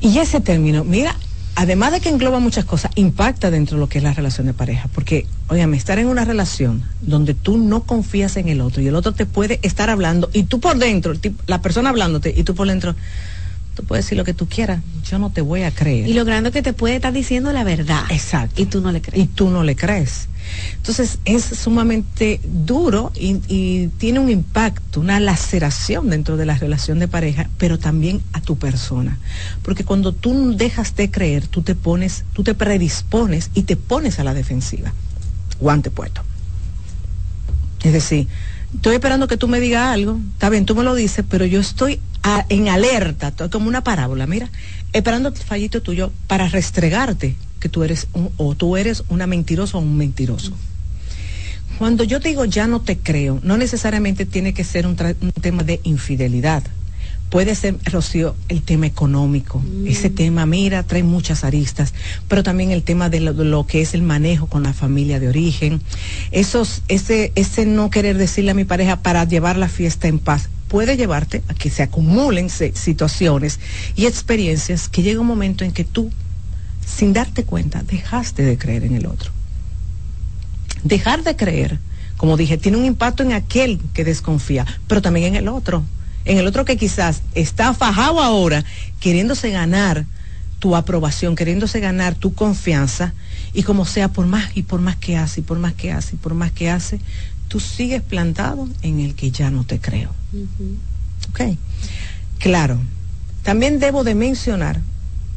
Speaker 7: Y ese término, mira, además de que engloba muchas cosas, impacta dentro de lo que es la relación de pareja. Porque, óyame, estar en una relación donde tú no confías en el otro y el otro te puede estar hablando y tú por dentro, la persona hablándote y tú por dentro, tú puedes decir lo que tú quieras, yo no te voy a creer.
Speaker 9: Y logrando que te puede estar diciendo la verdad.
Speaker 7: Exacto.
Speaker 9: Y tú no le crees.
Speaker 7: Y tú no le crees. Entonces es sumamente duro y, tiene un impacto, una laceración dentro de la relación de pareja, pero también a tu persona. Porque cuando tú dejas de creer, tú te pones, tú te predispones y te pones a la defensiva. Guante puesto. Es decir, estoy esperando que tú me digas algo, está bien, tú me lo dices, pero yo estoy en alerta, como una parábola, mira, esperando el fallito tuyo para restregarte que tú eres un, o tú eres una mentirosa o un mentiroso. Cuando yo digo ya no te creo, no necesariamente tiene que ser un, tema de infidelidad. Puede ser, Rocío, el tema económico. Mm. Ese tema, mira, trae muchas aristas, pero también el tema de lo, que es el manejo con la familia de origen. Esos, ese, ese no querer decirle a mi pareja para llevar la fiesta en paz puede llevarte a que se acumulen situaciones y experiencias que llega un momento en que tú, sin darte cuenta, dejaste de creer en el otro. Dejar de creer, como dije, tiene un impacto en aquel que desconfía, pero también en el otro. En el otro que quizás está fajado ahora, queriéndose ganar tu aprobación, queriéndose ganar tu confianza, y como sea, por más y por más que hace, y por más que hace, y por más que hace, tú sigues plantado en el que ya no te creo. Ok. Claro. También debo de mencionar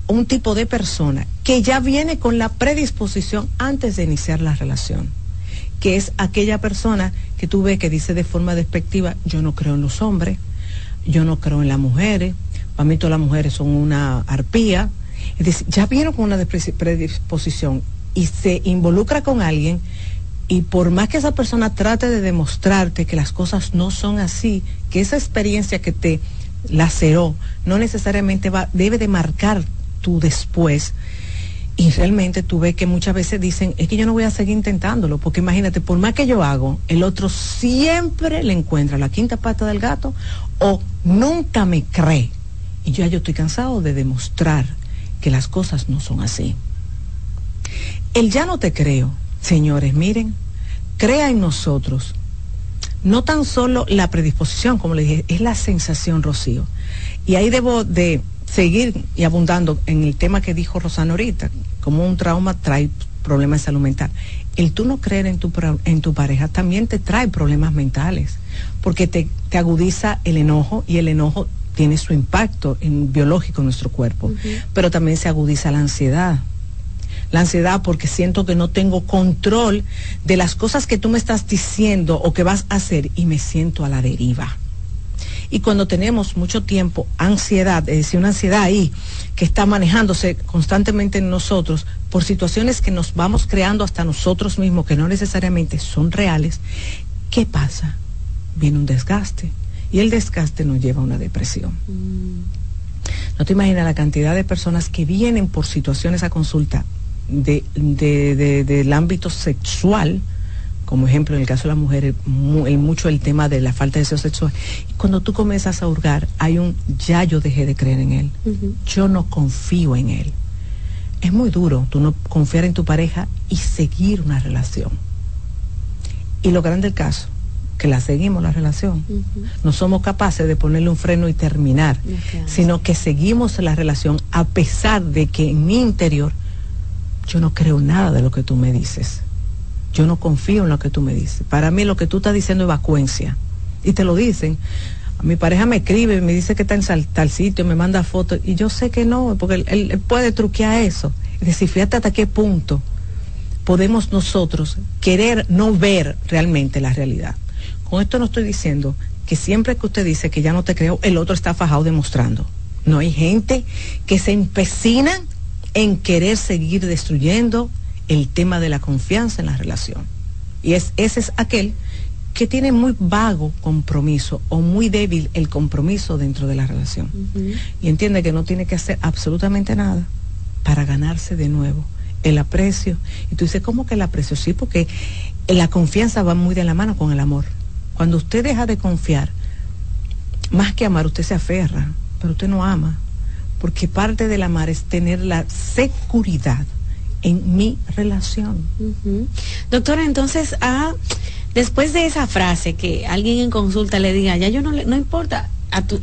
Speaker 7: un tipo de persona que ya viene con la predisposición antes de iniciar la relación, que es aquella persona que tú ves que dice de forma despectiva, yo no creo en los hombres, yo no creo en las mujeres, para mí todas las mujeres son una arpía. Es decir, ya viene con una predisposición y se involucra con alguien y por más que esa persona trate de demostrarte que las cosas no son así, que esa experiencia que te laceró no necesariamente va, debe de marcar tu después. Y realmente tú ves que muchas veces dicen, es que yo no voy a seguir intentándolo, porque imagínate, por más que yo hago, el otro siempre le encuentra la quinta pata del gato o nunca me cree. Y ya yo estoy cansado de demostrar que las cosas no son así. El ya no te creo Señores, miren, crea en nosotros no tan solo la predisposición, como le dije, es la sensación, Rocío. Y ahí debo de seguir y abundando en el tema que dijo Rosana ahorita, como un trauma trae problemas de salud mental. El tú no creer en tu, en tu pareja también te trae problemas mentales, porque te, agudiza el enojo y el enojo tiene su impacto en biológico en nuestro cuerpo, pero también se agudiza la ansiedad la ansiedad porque siento que no tengo control de las cosas que tú me estás diciendo o que vas a hacer y me siento a la deriva. Y cuando tenemos mucho tiempo ansiedad, es decir, una ansiedad ahí que está manejándose constantemente en nosotros por situaciones que nos vamos creando hasta nosotros mismos, que no necesariamente son reales, ¿qué pasa? Viene un desgaste y el desgaste nos lleva a una depresión. Mm. No te imaginas la cantidad de personas que vienen por situaciones a consulta de, de, del ámbito sexual, como ejemplo en el caso de la mujer, el, mucho el tema de la falta de deseo sexual. Y cuando tú comienzas a hurgar, hay un ya yo dejé de creer en él, yo no confío en él. Es muy duro tú no confiar en tu pareja y seguir una relación. Y lo grande del caso, que la seguimos la relación. No somos capaces de ponerle un freno y terminar, sino que seguimos la relación a pesar de que en mi interior yo no creo nada de lo que tú me dices. Yo no confío en lo que tú me dices. Para mí lo que tú estás diciendo es vacuencia. Y te lo dicen. Mi pareja me escribe, me dice que está en tal sitio, me manda fotos. Y yo sé que no, porque él, él puede truquear eso. Es decir, fíjate hasta qué punto podemos nosotros querer no ver realmente la realidad. Con esto no estoy diciendo que siempre que usted dice que ya no te creo, el otro está fajado demostrando. No hay gente que se empecina en querer seguir destruyendo el tema de la confianza en la relación. Y es, ese es aquel que tiene muy vago compromiso o muy débil el compromiso dentro de la relación. Y entiende que no tiene que hacer absolutamente nada para ganarse de nuevo el aprecio. Y tú dices, ¿cómo que el aprecio? Sí, porque la confianza va muy de la mano con el amor. Cuando usted deja de confiar, más que amar, usted se aferra, pero usted no ama. Porque parte del amar es tener la seguridad en mi relación.
Speaker 9: Doctora, entonces, ah, después de esa frase que alguien en consulta le diga, ya yo no, le, no importa,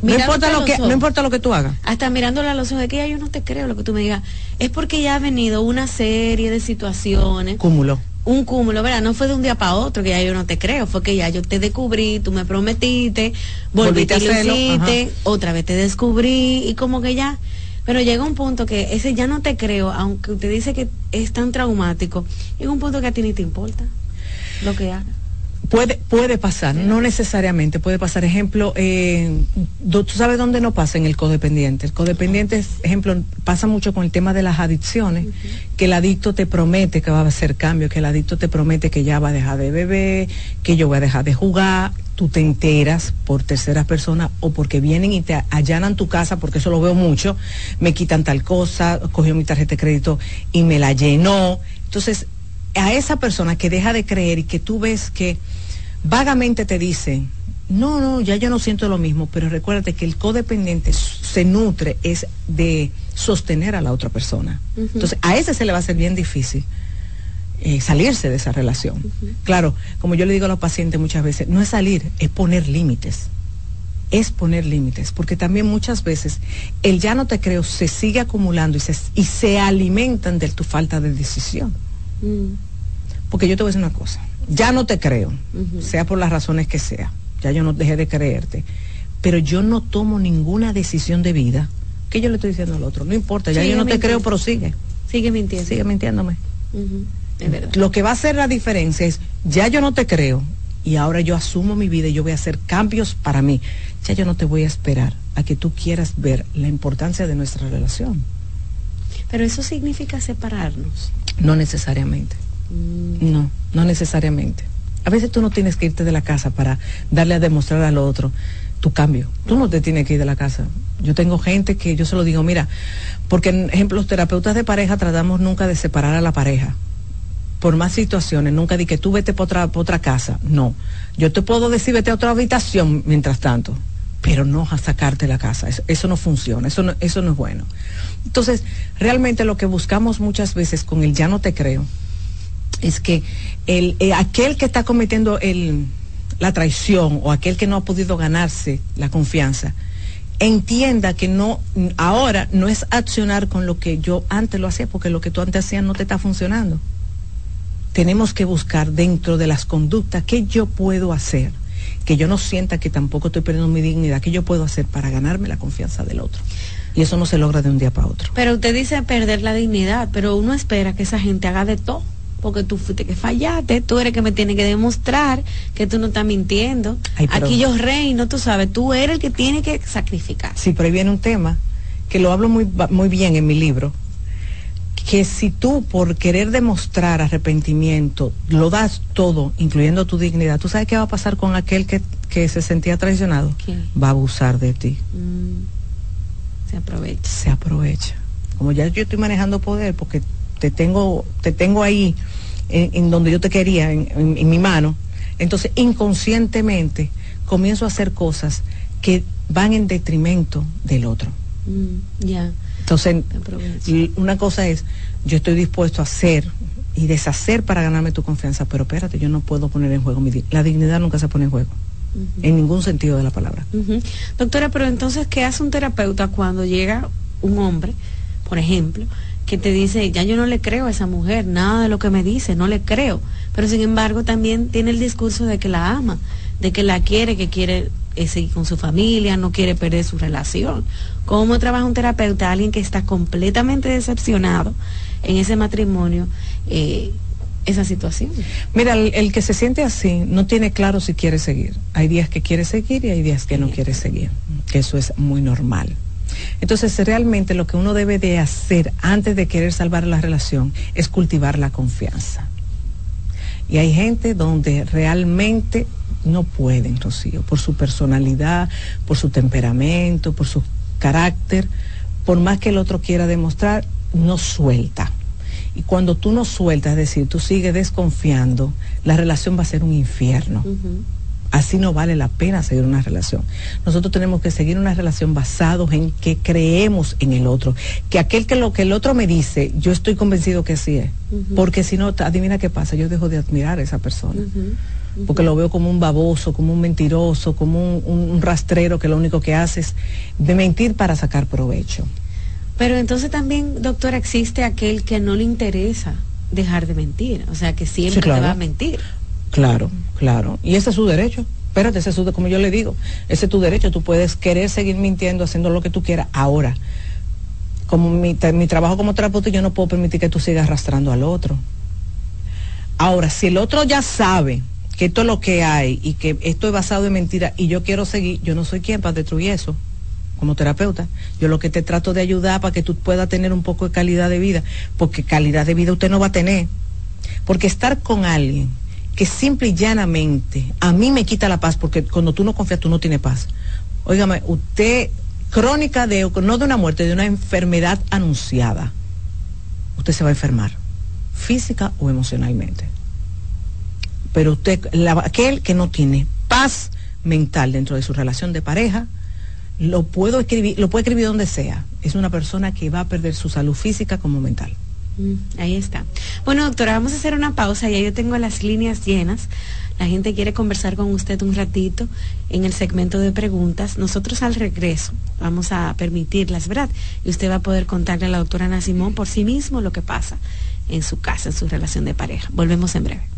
Speaker 7: no importa lo que no importa lo que tú hagas
Speaker 9: hasta mirando la loción de que ya yo no te creo lo que tú me digas es porque ya ha venido una serie de situaciones
Speaker 7: cúmulo
Speaker 9: un cúmulo, ¿verdad? No fue de un día para otro que ya yo no te creo, fue que ya yo te descubrí, tú me prometiste, volviste a hiciste, otra vez te descubrí y como que ya, pero llega un punto que ese ya no te creo, aunque usted dice que es tan traumático, llega un punto que a ti ni te importa lo que haga.
Speaker 7: Puede, puede pasar, no necesariamente, puede pasar. Ejemplo, eh, tú sabes dónde no pasa en el codependiente. El codependiente, ejemplo, pasa mucho con el tema de las adicciones, que el adicto te promete que va a hacer cambio, que el adicto te promete que ya va a dejar de beber, que yo voy a dejar de jugar. Tú te enteras por terceras personas o porque vienen y te allanan tu casa, porque eso lo veo mucho, me quitan tal cosa, cogió mi tarjeta de crédito y me la llenó. Entonces, a esa persona que deja de creer y que tú ves que vagamente te dice, no, no, ya yo no siento lo mismo, pero recuérdate que el codependiente se nutre es de sostener a la otra persona. Entonces, a ese se le va a ser bien difícil eh, salirse de esa relación. Claro, como yo le digo a los pacientes muchas veces, no es salir, es poner límites. Es poner límites, porque también muchas veces el ya no te creo se sigue acumulando y se, y se alimentan de tu falta de decisión. Mm. Porque yo te voy a decir una cosa, ya no te creo, sea por las razones que sea, ya yo no dejé de creerte, pero yo no tomo ninguna decisión de vida. que yo le estoy diciendo al otro? No importa, ya yo no te creo, pero sigue.
Speaker 9: Sigue mintiendo.
Speaker 7: Sigue mintiéndome. Lo que va a hacer la diferencia es, ya yo no te creo y ahora yo asumo mi vida y yo voy a hacer cambios para mí. Ya yo no te voy a esperar a que tú quieras ver la importancia de nuestra relación.
Speaker 9: Pero eso significa separarnos.
Speaker 7: No necesariamente. No, no necesariamente. A veces tú no tienes que irte de la casa para darle a demostrar al otro tu cambio. Tú no te tienes que ir de la casa. Yo tengo gente que yo se lo digo, mira, porque en ejemplo los terapeutas de pareja tratamos nunca de separar a la pareja. Por más situaciones, nunca di que tú vete para otra, otra casa. No. Yo te puedo decir vete a otra habitación mientras tanto, pero no a sacarte la casa. Eso, no funciona, eso no, eso no es bueno. Entonces, realmente lo que buscamos muchas veces con el ya no te creo es que el, eh, aquel que está cometiendo el, la traición o aquel que no ha podido ganarse la confianza, entienda que no, ahora no es accionar con lo que yo antes lo hacía, porque lo que tú antes hacías no te está funcionando. Tenemos que buscar dentro de las conductas qué yo puedo hacer, que yo no sienta que tampoco estoy perdiendo mi dignidad, qué yo puedo hacer para ganarme la confianza del otro. Y eso no se logra de un día para otro.
Speaker 9: Pero usted dice perder la dignidad, pero uno espera que esa gente haga de todo porque tú fuiste que fallaste, tú eres que me tiene que demostrar que tú no estás mintiendo. Aquí yo reino, tú sabes, tú eres el que tiene que sacrificar.
Speaker 7: Sí, pero ahí viene un tema que lo hablo muy, muy bien en mi libro, que si tú por querer demostrar arrepentimiento lo das todo, incluyendo tu dignidad, ¿tú sabes qué va a pasar con aquel que, se sentía traicionado? Va a abusar de ti.
Speaker 9: Mm. Se aprovecha.
Speaker 7: Se aprovecha. Como ya yo estoy manejando poder porque te tengo, te tengo ahí en, donde yo te quería, en, mi mano, entonces inconscientemente comienzo a hacer cosas que van en detrimento del otro.
Speaker 9: Mm, ya.
Speaker 7: Entonces, una cosa es, yo estoy dispuesto a hacer y deshacer para ganarme tu confianza, pero espérate, yo no puedo poner en juego mi dignidad. La dignidad nunca se pone en juego, en ningún sentido de la palabra.
Speaker 9: Doctora, pero entonces, ¿qué hace un terapeuta cuando llega un hombre, por ejemplo, que te dice, ya yo no le creo a esa mujer, nada de lo que me dice, no le creo, pero sin embargo también tiene el discurso de que la ama, de que la quiere, que quiere eh, seguir con su familia, no quiere perder su relación. ¿Cómo trabaja un terapeuta? Alguien que está completamente decepcionado en ese matrimonio, eh, esa situación.
Speaker 7: Mira, el, que se siente así no tiene claro si quiere seguir. Hay días que quiere seguir y hay días que no quiere seguir, que eso es muy normal. Entonces, realmente lo que uno debe de hacer antes de querer salvar la relación es cultivar la confianza. Y hay gente donde realmente no pueden, Rocío, por su personalidad, por su temperamento, por su carácter, por más que el otro quiera demostrar, no suelta. Y cuando tú no sueltas, es decir, tú sigues desconfiando, la relación va a ser un infierno. Así no vale la pena seguir una relación. Nosotros tenemos que seguir una relación basados en que creemos en el otro. Que aquel que lo que el otro me dice, yo estoy convencido que sí es. Porque si no, adivina qué pasa, yo dejo de admirar a esa persona. Porque lo veo como un baboso, como un mentiroso, como un rastrero que lo único que hace es de mentir para sacar provecho.
Speaker 9: Pero entonces también, doctora, existe aquel que no le interesa dejar de mentir, o sea, que siempre va a mentir.
Speaker 7: Claro, claro. Y ese es su derecho. Espérate, ese es su, como yo le digo, ese es tu derecho. Tú puedes querer seguir mintiendo, haciendo lo que tú quieras. Ahora, como mi, mi trabajo como terapeuta, yo no puedo permitir que tú sigas arrastrando al otro. Ahora, si el otro ya sabe que esto es lo que hay y que esto es basado en mentira y yo quiero seguir, yo no soy quien para destruir eso como terapeuta. Yo lo que te trato de ayudar para que tú puedas tener un poco de calidad de vida, porque calidad de vida usted no va a tener. Porque estar con alguien que simple y llanamente a mí me quita la paz, porque cuando tú no confías tú no tienes paz. Óigame, usted, crónica de, no de una muerte, de una enfermedad anunciada, usted se va a enfermar, física o emocionalmente. Pero usted, aquel que no tiene paz mental dentro de su relación de pareja, lo puedo escribir, lo puede escribir donde sea. Es una persona que va a perder su salud física como mental.
Speaker 9: Mm, ahí está. Bueno, doctora, vamos a hacer una pausa. Ya yo tengo las líneas llenas. La gente quiere conversar con usted un ratito en el segmento de preguntas. Nosotros al regreso vamos a permitirlas, ¿verdad? Y usted va a poder contarle a la doctora Ana Simón por sí mismo lo que pasa en su casa, en su relación de pareja. Volvemos en breve.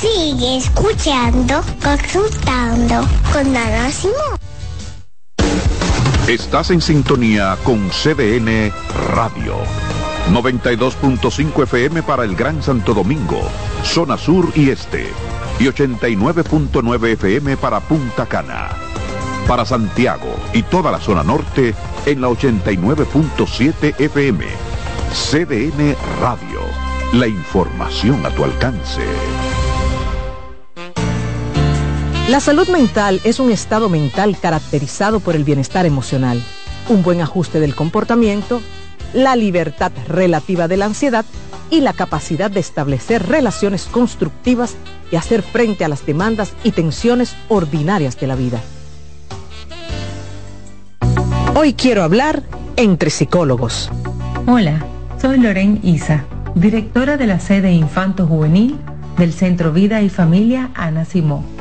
Speaker 15: Sigue escuchando, consultando con Ana
Speaker 2: Estás en sintonía con CDN Radio. 92.5 FM para el Gran Santo Domingo, zona sur y este. Y 89.9 FM para Punta Cana. Para Santiago y toda la zona norte en la 89.7 FM. CDN Radio. La información a tu alcance.
Speaker 3: La salud mental es un estado mental caracterizado por el bienestar emocional, un buen ajuste del comportamiento, la libertad relativa de la ansiedad y la capacidad de establecer relaciones constructivas y hacer frente a las demandas y tensiones ordinarias de la vida. Hoy quiero hablar entre psicólogos.
Speaker 22: Hola, soy Loren Isa, directora de la sede Infanto Juvenil del Centro Vida y Familia Ana Simón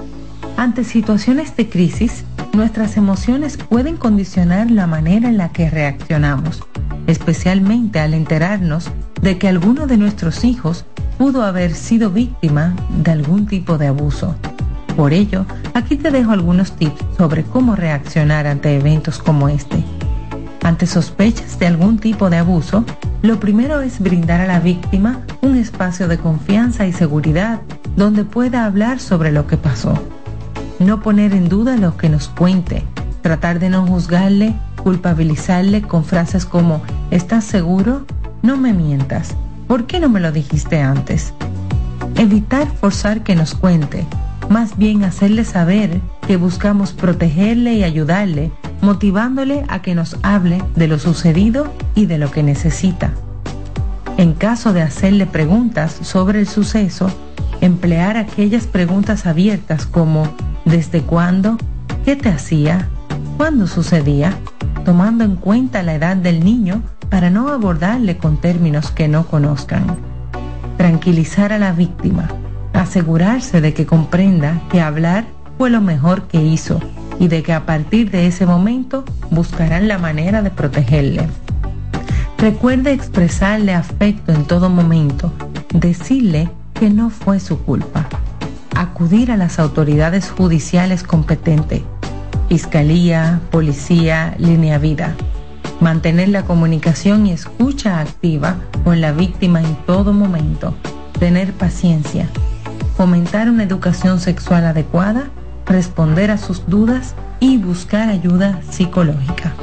Speaker 22: ante situaciones de crisis, nuestras emociones pueden condicionar la manera en la que reaccionamos, especialmente al enterarnos de que alguno de nuestros hijos pudo haber sido víctima de algún tipo de abuso. Por ello, aquí te dejo algunos tips sobre cómo reaccionar ante eventos como este. Ante sospechas de algún tipo de abuso, lo primero es brindar a la víctima un espacio de confianza y seguridad donde pueda hablar sobre lo que pasó no poner en duda lo que nos cuente, tratar de no juzgarle, culpabilizarle con frases como ¿estás seguro? No me mientas. ¿Por qué no me lo dijiste antes? Evitar forzar que nos cuente, más bien hacerle saber que buscamos protegerle y ayudarle, motivándole a que nos hable de lo sucedido y de lo que necesita. En caso de hacerle preguntas sobre el suceso, emplear aquellas preguntas abiertas como ¿Desde cuándo? ¿Qué te hacía? ¿Cuándo sucedía? Tomando en cuenta la edad del niño para no abordarle con términos que no conozcan. Tranquilizar a la víctima. Asegurarse de que comprenda que hablar fue lo mejor que hizo y de que a partir de ese momento buscarán la manera de protegerle. Recuerde expresarle afecto en todo momento, decirle que no fue su culpa. Acudir a las autoridades judiciales competentes, fiscalía, policía, línea vida. Mantener la comunicación y escucha activa con la víctima en todo momento. Tener paciencia. Fomentar una educación sexual adecuada responder a sus dudas y buscar ayuda psicológica.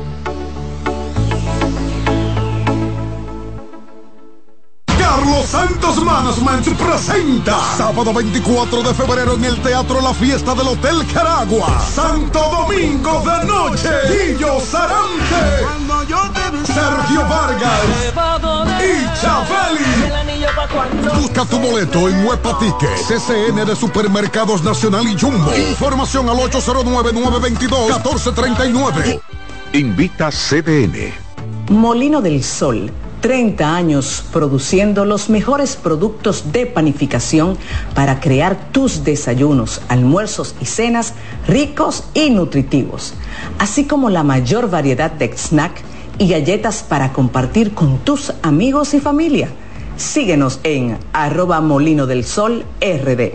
Speaker 26: Carlos Santos Management presenta sábado 24 de febrero en el Teatro La Fiesta del Hotel Caragua. Santo Domingo de Noche. Guillo Sarante. Sergio Vargas. Y Chabeli. Busca tu boleto en Huepa Ticket, CCN de Supermercados Nacional y Jumbo. Información al 809-922-1439.
Speaker 2: Invita CDN.
Speaker 7: Molino del Sol. 30 años produciendo los mejores productos de panificación para crear tus desayunos, almuerzos y cenas ricos y nutritivos, así como la mayor variedad de snack y galletas para compartir con tus amigos y familia. Síguenos en arroba molino del sol rd.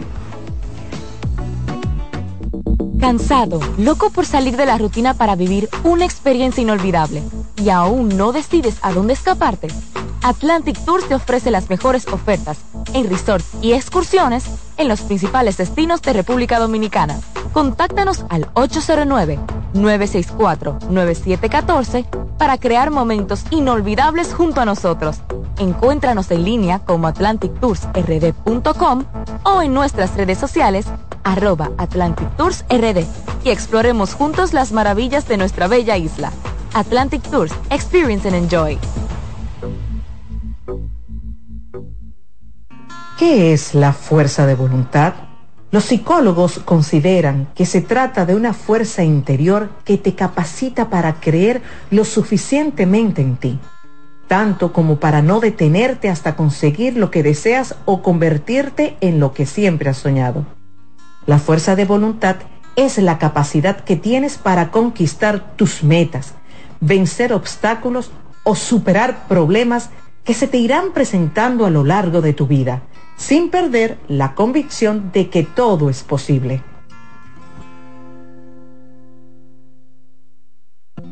Speaker 13: Cansado, loco por salir de la rutina para vivir una experiencia inolvidable y aún no decides a dónde escaparte. Atlantic Tours te ofrece las mejores ofertas en resorts y excursiones en los principales destinos de República Dominicana. Contáctanos al 809-964-9714 para crear momentos inolvidables junto a nosotros. Encuéntranos en línea como atlantictoursrd.com o en nuestras redes sociales arroba Atlantic Tours RD y exploremos juntos las maravillas de nuestra bella isla. Atlantic Tours, Experience and Enjoy.
Speaker 7: ¿Qué es la fuerza de voluntad? Los psicólogos consideran que se trata de una fuerza interior que te capacita para creer lo suficientemente en ti, tanto como para no detenerte hasta conseguir lo que deseas o convertirte en lo que siempre has soñado. La fuerza de voluntad es la capacidad que tienes para conquistar tus metas, vencer obstáculos o superar problemas que se te irán presentando a lo largo de tu vida, sin perder la convicción de que todo es posible.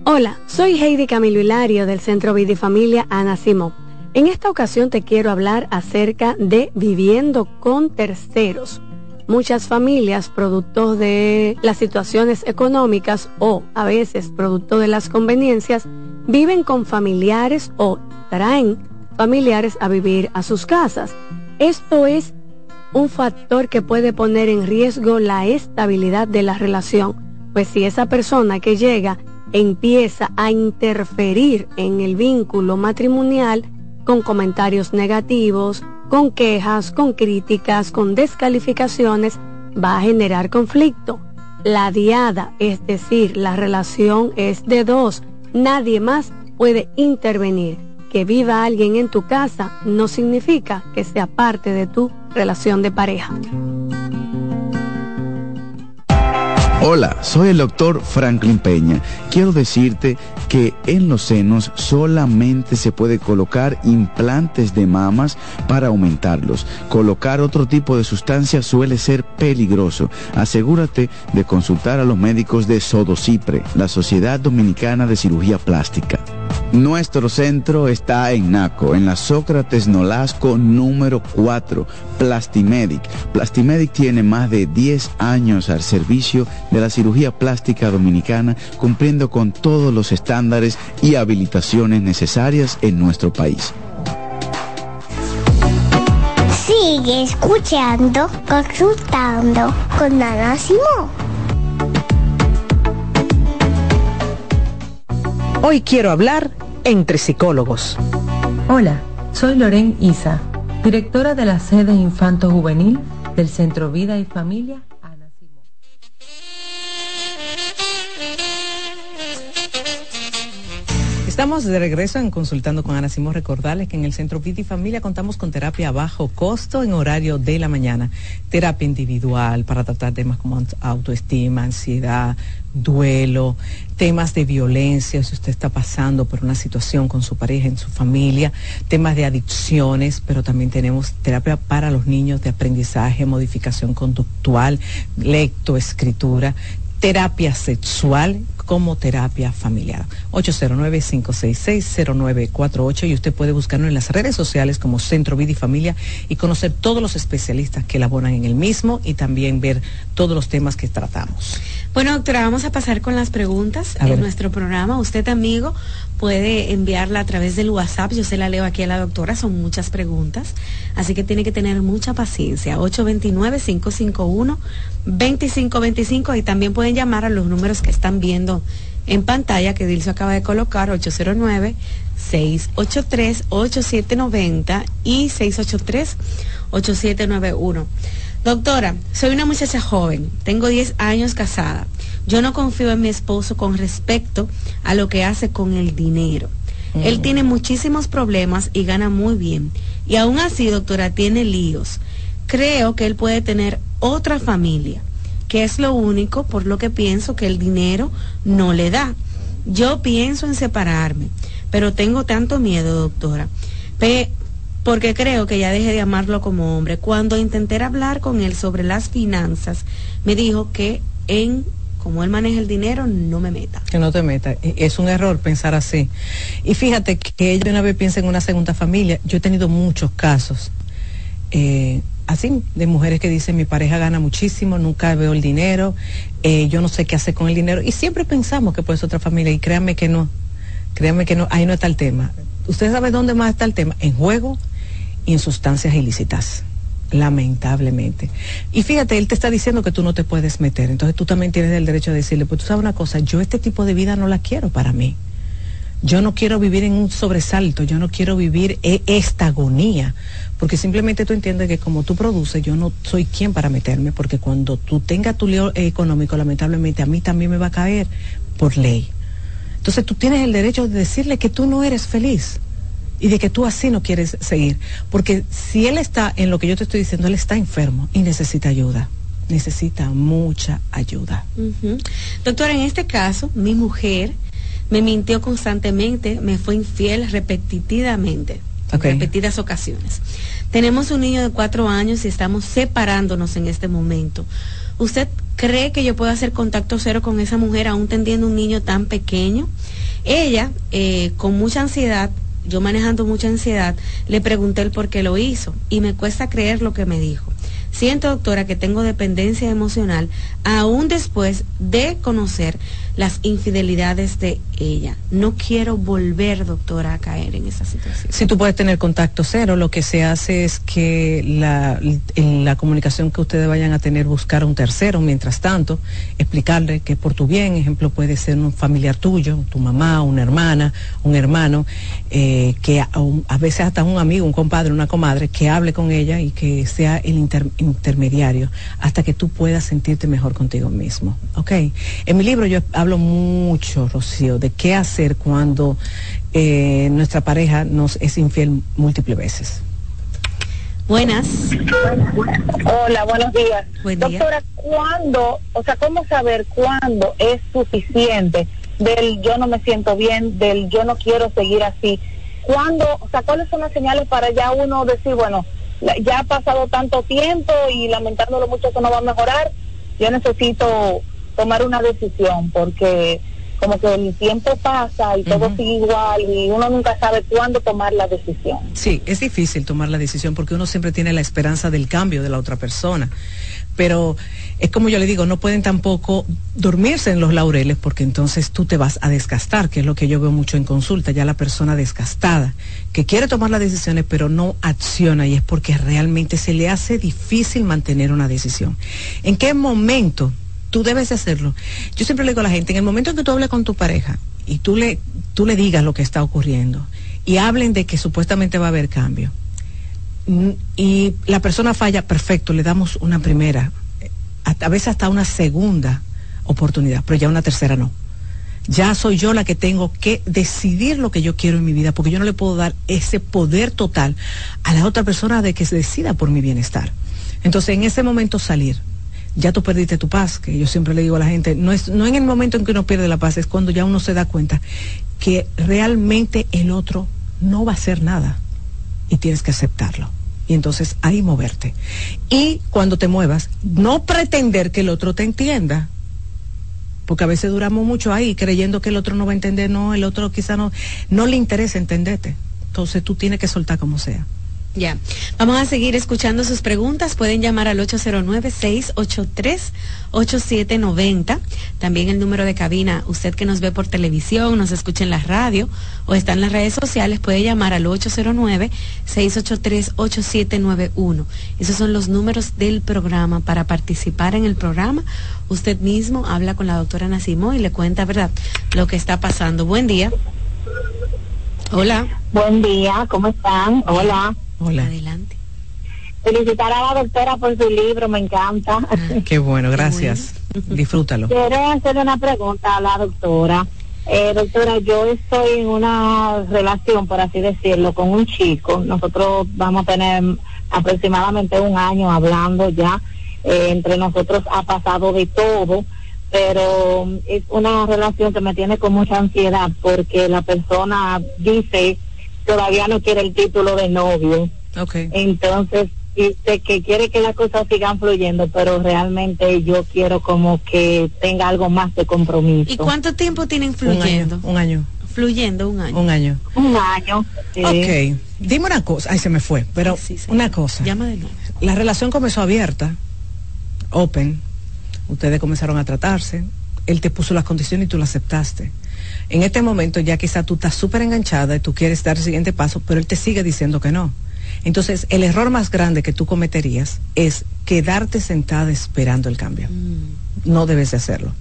Speaker 14: Hola, soy Heidi Camilo Hilario del Centro Vidifamilia Ana Simón. En esta ocasión te quiero hablar acerca de viviendo con terceros muchas familias, producto de las situaciones económicas o a veces producto de las conveniencias, viven con familiares o traen familiares a vivir a sus casas. Esto es un factor que puede poner en riesgo la estabilidad de la relación, pues si esa persona que llega empieza a interferir en el vínculo matrimonial con comentarios negativos, con quejas, con críticas, con descalificaciones, va a generar conflicto. La diada, es decir, la relación es de dos, nadie más puede intervenir. Que viva alguien en tu casa no significa que sea parte de tu relación de pareja.
Speaker 27: Hola, soy el doctor Franklin Peña. Quiero decirte que en los senos solamente se puede colocar implantes de mamas para aumentarlos. Colocar otro tipo de sustancia suele ser peligroso. Asegúrate de consultar a los médicos de Sodocipre, la Sociedad Dominicana de Cirugía Plástica. Nuestro centro está en Naco, en la Sócrates Nolasco número 4, Plastimedic. Plastimedic tiene más de 10 años al servicio de la cirugía plástica dominicana, cumpliendo con todos los estándares y habilitaciones necesarias en nuestro país.
Speaker 15: Sigue escuchando, consultando con Ana Simón.
Speaker 7: Hoy quiero hablar entre psicólogos.
Speaker 22: Hola, soy Loren Isa, directora de la sede Infanto Juvenil del Centro Vida y Familia
Speaker 7: Estamos de regreso en Consultando con Ana Simón. Recordarles que en el Centro y Familia contamos con terapia a bajo costo en horario de la mañana. Terapia individual para tratar temas como autoestima, ansiedad, duelo, temas de violencia, si usted está pasando por una situación con su pareja, en su familia, temas de adicciones, pero también tenemos terapia para los niños de aprendizaje, modificación conductual, lectoescritura, terapia sexual como terapia familiar. 809-566-0948 y usted puede buscarnos en las redes sociales como Centro Vida y Familia y conocer todos los especialistas que elaboran en el mismo y también ver todos los temas que tratamos.
Speaker 9: Bueno, doctora, vamos a pasar con las preguntas en nuestro programa. Usted, amigo, puede enviarla a través del WhatsApp. Yo se la leo aquí a la doctora, son muchas preguntas, así que tiene que tener mucha paciencia. 829-551-2525 y también pueden llamar a los números que están viendo en pantalla que Dilso acaba de colocar, 809-683-8790 y 683-8791. Doctora, soy una muchacha joven, tengo 10 años casada. Yo no confío en mi esposo con respecto a lo que hace con el dinero. Él tiene muchísimos problemas y gana muy bien. Y aún así, doctora, tiene líos. Creo que él puede tener otra familia, que es lo único por lo que pienso que el dinero no le da. Yo pienso en separarme, pero tengo tanto miedo, doctora porque creo que ya dejé de amarlo como hombre. Cuando intenté hablar con él sobre las finanzas, me dijo que en como él maneja el dinero, no me meta.
Speaker 7: Que no te meta. E, es un error pensar así. Y fíjate que ella una vez piensa en una segunda familia. Yo he tenido muchos casos. Eh, así, de mujeres que dicen mi pareja gana muchísimo, nunca veo el dinero, eh, yo no sé qué hacer con el dinero. Y siempre pensamos que puede ser otra familia. Y créanme que no. Créanme que no. Ahí no está el tema. ¿Usted sabe dónde más está el tema? En juego y en sustancias ilícitas lamentablemente. Y fíjate, él te está diciendo que tú no te puedes meter, entonces tú también tienes el derecho de decirle, pues tú sabes una cosa, yo este tipo de vida no la quiero para mí. Yo no quiero vivir en un sobresalto, yo no quiero vivir e-, esta agonía, porque simplemente tú entiendes que como tú produces, yo no soy quien para meterme, porque cuando tú tengas tu lío económico, lamentablemente a mí también me va a caer por ley. Entonces tú tienes el derecho de decirle que tú no eres feliz y de que tú así no quieres seguir. Porque si él está en lo que yo te estoy diciendo, él está enfermo y necesita ayuda. Necesita mucha ayuda.
Speaker 9: Doctora, en este caso, mi mujer me mintió constantemente, me fue infiel repetitivamente, en repetidas ocasiones. Tenemos un niño de cuatro años y estamos separándonos en este momento. ¿Usted cree que yo puedo hacer contacto cero con esa mujer aún teniendo un niño tan pequeño? Ella, eh, con mucha ansiedad, yo manejando mucha ansiedad, le pregunté el por qué lo hizo y me cuesta creer lo que me dijo. Siento, doctora, que tengo dependencia emocional aún después de conocer las infidelidades de ella. No quiero volver, doctora, a caer en esa situación.
Speaker 7: Si tú puedes tener contacto cero, lo que se hace es que la, en la comunicación que ustedes vayan a tener, buscar un tercero, mientras tanto, explicarle que por tu bien, ejemplo, puede ser un familiar tuyo, tu mamá, una hermana, un hermano, eh, que a, veces hasta un amigo, un compadre, una comadre, que hable con ella y que sea el intermediario hasta que tú puedas sentirte mejor contigo mismo. ¿Ok? En mi libro yo hablo mucho, Rocío, de qué hacer cuando eh, nuestra pareja nos es infiel múltiples veces.
Speaker 9: Buenas.
Speaker 28: Hola, buenos días. Doctora, ¿cuándo, o sea, cómo saber cuándo es suficiente del yo no me siento bien, del yo no quiero seguir así? ¿Cuándo, o sea, cuáles son las señales para ya uno decir, bueno, ya ha pasado tanto tiempo y lamentándolo mucho que no va a mejorar, yo necesito tomar una decisión porque como que el tiempo pasa y todo sigue igual y uno nunca sabe cuándo tomar la decisión.
Speaker 7: Sí, es difícil tomar la decisión porque uno siempre tiene la esperanza del cambio de la otra persona. Pero es como yo le digo, no pueden tampoco dormirse en los laureles porque entonces tú te vas a desgastar, que es lo que yo veo mucho en consulta, ya la persona desgastada, que quiere tomar las decisiones pero no acciona y es porque realmente se le hace difícil mantener una decisión. ¿En qué momento? Tú debes de hacerlo. Yo siempre le digo a la gente, en el momento en que tú hables con tu pareja y tú le, tú le digas lo que está ocurriendo y hablen de que supuestamente va a haber cambio mm, y la persona falla, perfecto, le damos una primera, a veces hasta una segunda oportunidad, pero ya una tercera no. Ya soy yo la que tengo que decidir lo que yo quiero en mi vida, porque yo no le puedo dar ese poder total a la otra persona de que se decida por mi bienestar. Entonces, en ese momento salir, ya tú perdiste tu paz, que yo siempre le digo a la gente, no es no en el momento en que uno pierde la paz, es cuando ya uno se da cuenta que realmente el otro no va a hacer nada y tienes que aceptarlo. Y entonces ahí moverte. Y cuando te muevas, no pretender que el otro te entienda. Porque a veces duramos mucho ahí creyendo que el otro no va a entender, no, el otro quizá no, no le interesa entenderte. Entonces tú tienes que soltar como sea.
Speaker 9: Ya, vamos a seguir escuchando sus preguntas. Pueden llamar al 809-683-8790. También el número de cabina, usted que nos ve por televisión, nos escucha en la radio o está en las redes sociales, puede llamar al 809-683-8791. Esos son los números del programa. Para participar en el programa, usted mismo habla con la doctora Nacimo y le cuenta, ¿verdad?, lo que está pasando. Buen día. Hola.
Speaker 28: Buen día, ¿cómo están? Hola.
Speaker 7: Hola.
Speaker 9: Adelante.
Speaker 28: Felicitar a la doctora por su libro, me encanta.
Speaker 7: Ah, qué bueno, gracias. Disfrútalo.
Speaker 28: Quiero hacerle una pregunta a la doctora. Eh, doctora, yo estoy en una relación, por así decirlo, con un chico. Nosotros vamos a tener aproximadamente un año hablando ya. Eh, entre nosotros ha pasado de todo, pero es una relación que me tiene con mucha ansiedad porque la persona dice todavía no quiere el título de novio.
Speaker 7: Okay.
Speaker 28: Entonces, dice que quiere que las cosas sigan fluyendo, pero realmente yo quiero como que tenga algo más de compromiso.
Speaker 9: ¿Y cuánto tiempo tienen fluyendo?
Speaker 7: Un año.
Speaker 9: Fluyendo un año.
Speaker 7: Un año.
Speaker 28: Un año.
Speaker 7: Ok. Dime una cosa. Ay, se me fue. Pero una cosa.
Speaker 9: Llama de nuevo.
Speaker 7: La relación comenzó abierta, open. Ustedes comenzaron a tratarse. Él te puso las condiciones y tú las aceptaste. En este momento ya quizá tú estás súper enganchada y tú quieres dar el siguiente paso, pero él te sigue diciendo que no. Entonces, el error más grande que tú cometerías es quedarte sentada esperando el cambio.
Speaker 9: Mm.
Speaker 7: No debes de hacerlo.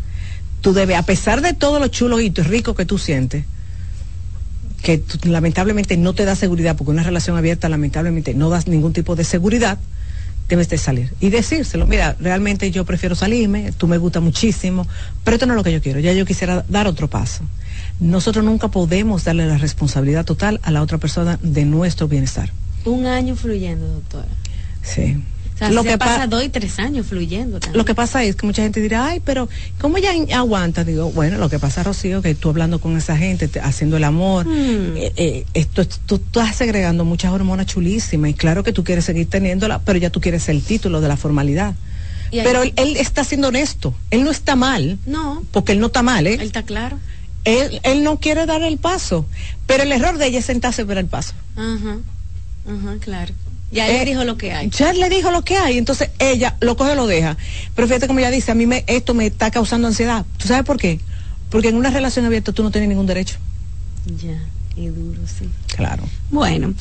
Speaker 7: Tú debes, a pesar de todo lo chulo y rico que tú sientes, que lamentablemente no te da seguridad, porque una relación abierta lamentablemente no das ningún tipo de seguridad, debes de salir y decírselo, mira, realmente yo prefiero salirme, tú me gusta muchísimo, pero esto no es lo que yo quiero, ya yo quisiera dar otro paso. Nosotros nunca podemos darle la responsabilidad total a la otra persona de nuestro bienestar.
Speaker 9: Un año fluyendo, doctora.
Speaker 7: Sí.
Speaker 9: O sea, lo que pasa dos y tres años fluyendo.
Speaker 7: Lo que pasa es que mucha gente dirá, ay, pero ¿cómo ella aguanta? Digo, bueno, lo que pasa, Rocío, que tú hablando con esa gente, haciendo el amor,
Speaker 9: Hmm.
Speaker 7: eh, eh, esto, tú, estás segregando muchas hormonas chulísimas y claro que tú quieres seguir teniéndola, pero ya tú quieres el título de la formalidad.
Speaker 9: Y
Speaker 7: Pero él, él está siendo honesto, él no está mal,
Speaker 9: No,
Speaker 7: porque él no está mal, ¿eh?
Speaker 9: él está claro.
Speaker 7: Él, él no quiere dar el paso, pero el error de ella es sentarse para el paso.
Speaker 9: Ajá, ajá, claro. Ya él
Speaker 7: Eh,
Speaker 9: dijo lo que hay.
Speaker 7: Ya le dijo lo que hay, entonces ella lo coge lo deja. Pero fíjate como ella dice, a mí me, esto me está causando ansiedad. ¿Tú sabes por qué? Porque en una relación abierta tú no tienes ningún derecho.
Speaker 9: Ya, y duro, sí.
Speaker 7: Claro.
Speaker 9: Bueno,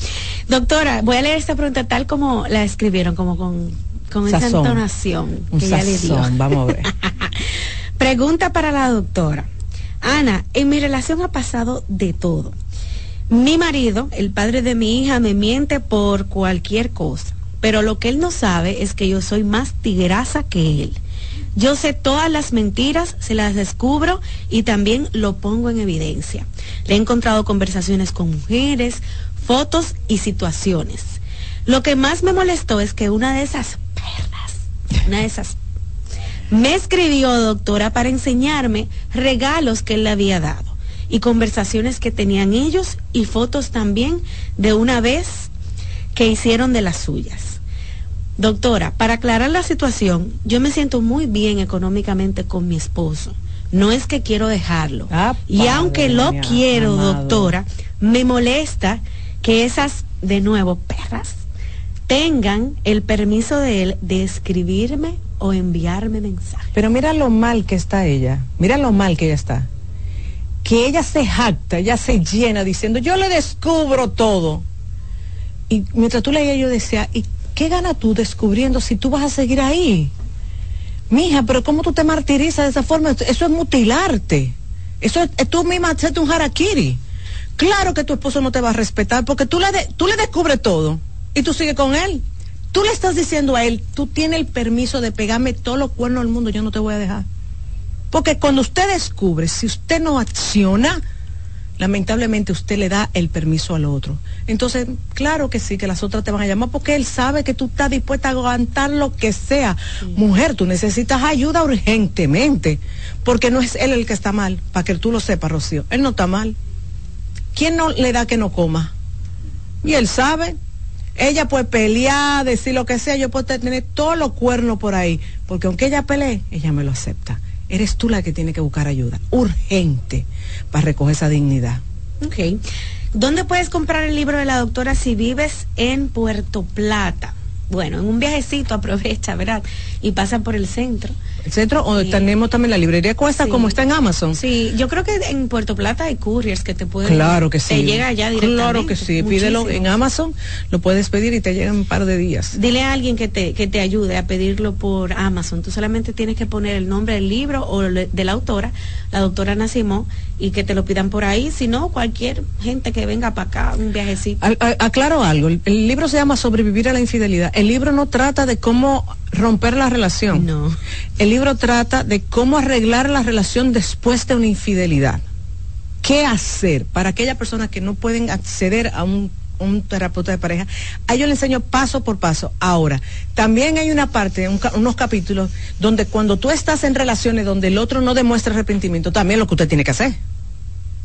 Speaker 9: doctora, voy a leer esta pregunta tal como la escribieron, como con, con esa
Speaker 7: Sazón.
Speaker 9: entonación
Speaker 7: Un
Speaker 9: que ella le dio.
Speaker 7: sazón, vamos a ver.
Speaker 9: Pregunta para la doctora. Ana, en mi relación ha pasado de todo. Mi marido, el padre de mi hija, me miente por cualquier cosa, pero lo que él no sabe es que yo soy más tigrasa que él. Yo sé todas las mentiras, se las descubro y también lo pongo en evidencia. Le he encontrado conversaciones con mujeres, fotos y situaciones. Lo que más me molestó es que una de esas perras, una de esas me escribió, doctora, para enseñarme regalos que él le había dado y conversaciones que tenían ellos y fotos también de una vez que hicieron de las suyas. Doctora, para aclarar la situación, yo me siento muy bien económicamente con mi esposo. No es que quiero dejarlo. y aunque lo
Speaker 7: mía,
Speaker 9: quiero,
Speaker 7: amado.
Speaker 9: doctora, me molesta que esas, de nuevo, perras, tengan el permiso de él de escribirme o enviarme mensajes.
Speaker 7: Pero mira lo mal que está ella, mira lo mal que ella está. Que ella se jacta, ella se llena diciendo, yo le descubro todo. Y mientras tú leías yo decía, ¿y qué gana tú descubriendo si tú vas a seguir ahí? Mija, pero ¿cómo tú te martirizas de esa forma? Eso es mutilarte. Eso es, tú misma hacerte un harakiri. Claro que tu esposo no te va a respetar porque tú le, tú le descubres todo y tú sigues con él. Tú le estás diciendo a él, tú tienes el permiso de pegarme todos los cuernos del mundo, yo no te voy a dejar. Porque cuando usted descubre, si usted no acciona, lamentablemente usted le da el permiso al otro. Entonces, claro que sí, que las otras te van a llamar porque él sabe que tú estás dispuesta a aguantar lo que sea. Mujer, tú necesitas ayuda urgentemente, porque no es él el que está mal, para que tú lo sepas, Rocío. Él no está mal. ¿Quién no le da que no coma? Y él sabe. Ella puede pelear, decir lo que sea, yo puedo tener todos los cuernos por ahí, porque aunque ella pelee, ella me lo acepta. Eres tú la que tiene que buscar ayuda, urgente, para recoger esa dignidad.
Speaker 9: Ok. ¿Dónde puedes comprar el libro de la doctora si vives en Puerto Plata? Bueno, en un viajecito aprovecha, ¿verdad? Y pasa por el centro
Speaker 7: el centro o tenemos también la librería cuesta como está en Amazon.
Speaker 9: Sí, yo creo que en Puerto Plata hay couriers que te pueden
Speaker 7: Claro que sí.
Speaker 9: Te llega ya directamente.
Speaker 7: Claro que sí, pídelo en Amazon, lo puedes pedir y te llega en un par de días.
Speaker 9: Dile a alguien que te que te ayude a pedirlo por Amazon. Tú solamente tienes que poner el nombre del libro o de la autora, la doctora Nacimó y que te lo pidan por ahí, si no cualquier gente que venga para acá, un viajecito.
Speaker 7: aclaro algo, el libro se llama Sobrevivir a la infidelidad. El libro no trata de cómo romper la relación.
Speaker 9: No.
Speaker 7: El libro trata de cómo arreglar la relación después de una infidelidad. ¿Qué hacer para aquellas personas que no pueden acceder a un, terapeuta de pareja? A ellos les enseño paso por paso. Ahora, también hay una parte, unos capítulos, donde cuando tú estás en relaciones donde el otro no demuestra arrepentimiento, también lo que usted tiene que hacer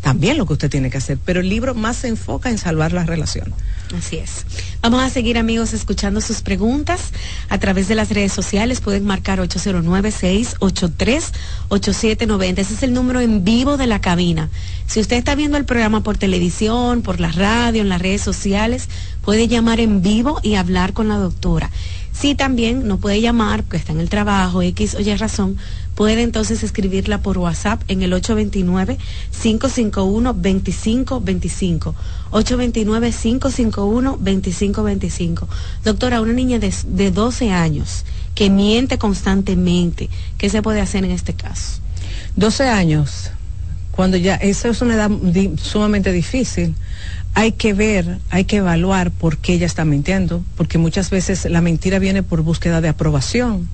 Speaker 7: también lo que usted tiene que hacer, pero el libro más se enfoca en salvar la relación.
Speaker 9: Así es. Vamos a seguir amigos escuchando sus preguntas a través de las redes sociales. Pueden marcar 809-683-8790. Ese es el número en vivo de la cabina. Si usted está viendo el programa por televisión, por la radio, en las redes sociales, puede llamar en vivo y hablar con la doctora. Si también no puede llamar, porque está en el trabajo, X o Y razón, puede entonces escribirla por WhatsApp en el 829-551-2525. 829-551-2525. Doctora, una niña de, de 12 años que miente constantemente, ¿qué se puede hacer en este caso?
Speaker 7: 12 años, cuando ya, esa es una edad sumamente difícil hay que ver, hay que evaluar por qué ella está mintiendo, porque muchas veces la mentira viene por búsqueda de aprobación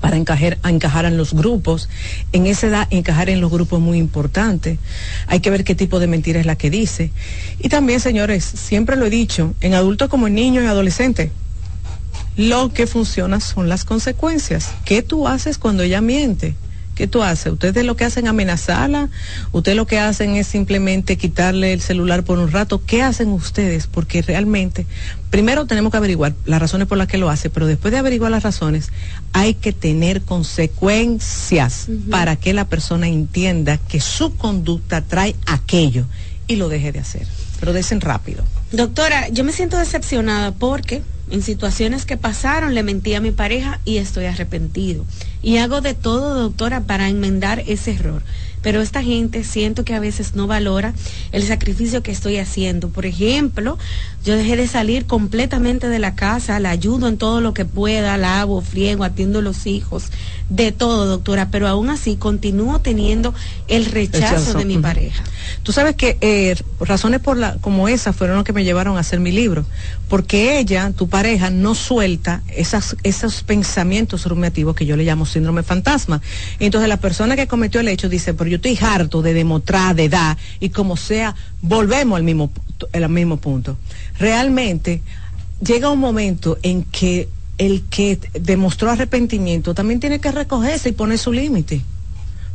Speaker 7: para encajar, encajar en los grupos. En esa edad, encajar en los grupos es muy importante. Hay que ver qué tipo de mentira es la que dice. Y también, señores, siempre lo he dicho, en adultos como en niños y adolescentes, lo que funciona son las consecuencias. ¿Qué tú haces cuando ella miente? ¿Qué tú haces? ¿Ustedes lo que hacen amenazarla? ¿Ustedes lo que hacen es simplemente quitarle el celular por un rato? ¿Qué hacen ustedes? Porque realmente, primero tenemos que averiguar las razones por las que lo hace, pero después de averiguar las razones, hay que tener consecuencias para que la persona entienda que su conducta trae aquello y lo deje de hacer. Pero desen rápido.
Speaker 9: Doctora, yo me siento decepcionada porque en situaciones que pasaron le mentí a mi pareja y estoy arrepentido. Y hago de todo, doctora, para enmendar ese error. Pero esta gente siento que a veces no valora el sacrificio que estoy haciendo. Por ejemplo, yo dejé de salir completamente de la casa, la ayudo en todo lo que pueda, lavo, friego, atiendo a los hijos, de todo, doctora, pero aún así continúo teniendo el rechazo, de mi pareja.
Speaker 7: Tú sabes que eh, razones por la, como esas fueron lo que me llevaron a hacer mi libro, porque ella, tu pareja, no suelta esas, esos pensamientos rumiativos que yo le llamo síndrome fantasma. Entonces la persona que cometió el hecho dice, pero yo estoy harto de demostrar, de edad, y como sea, volvemos al mismo, al mismo punto realmente llega un momento en que el que demostró arrepentimiento también tiene que recogerse y poner su límite.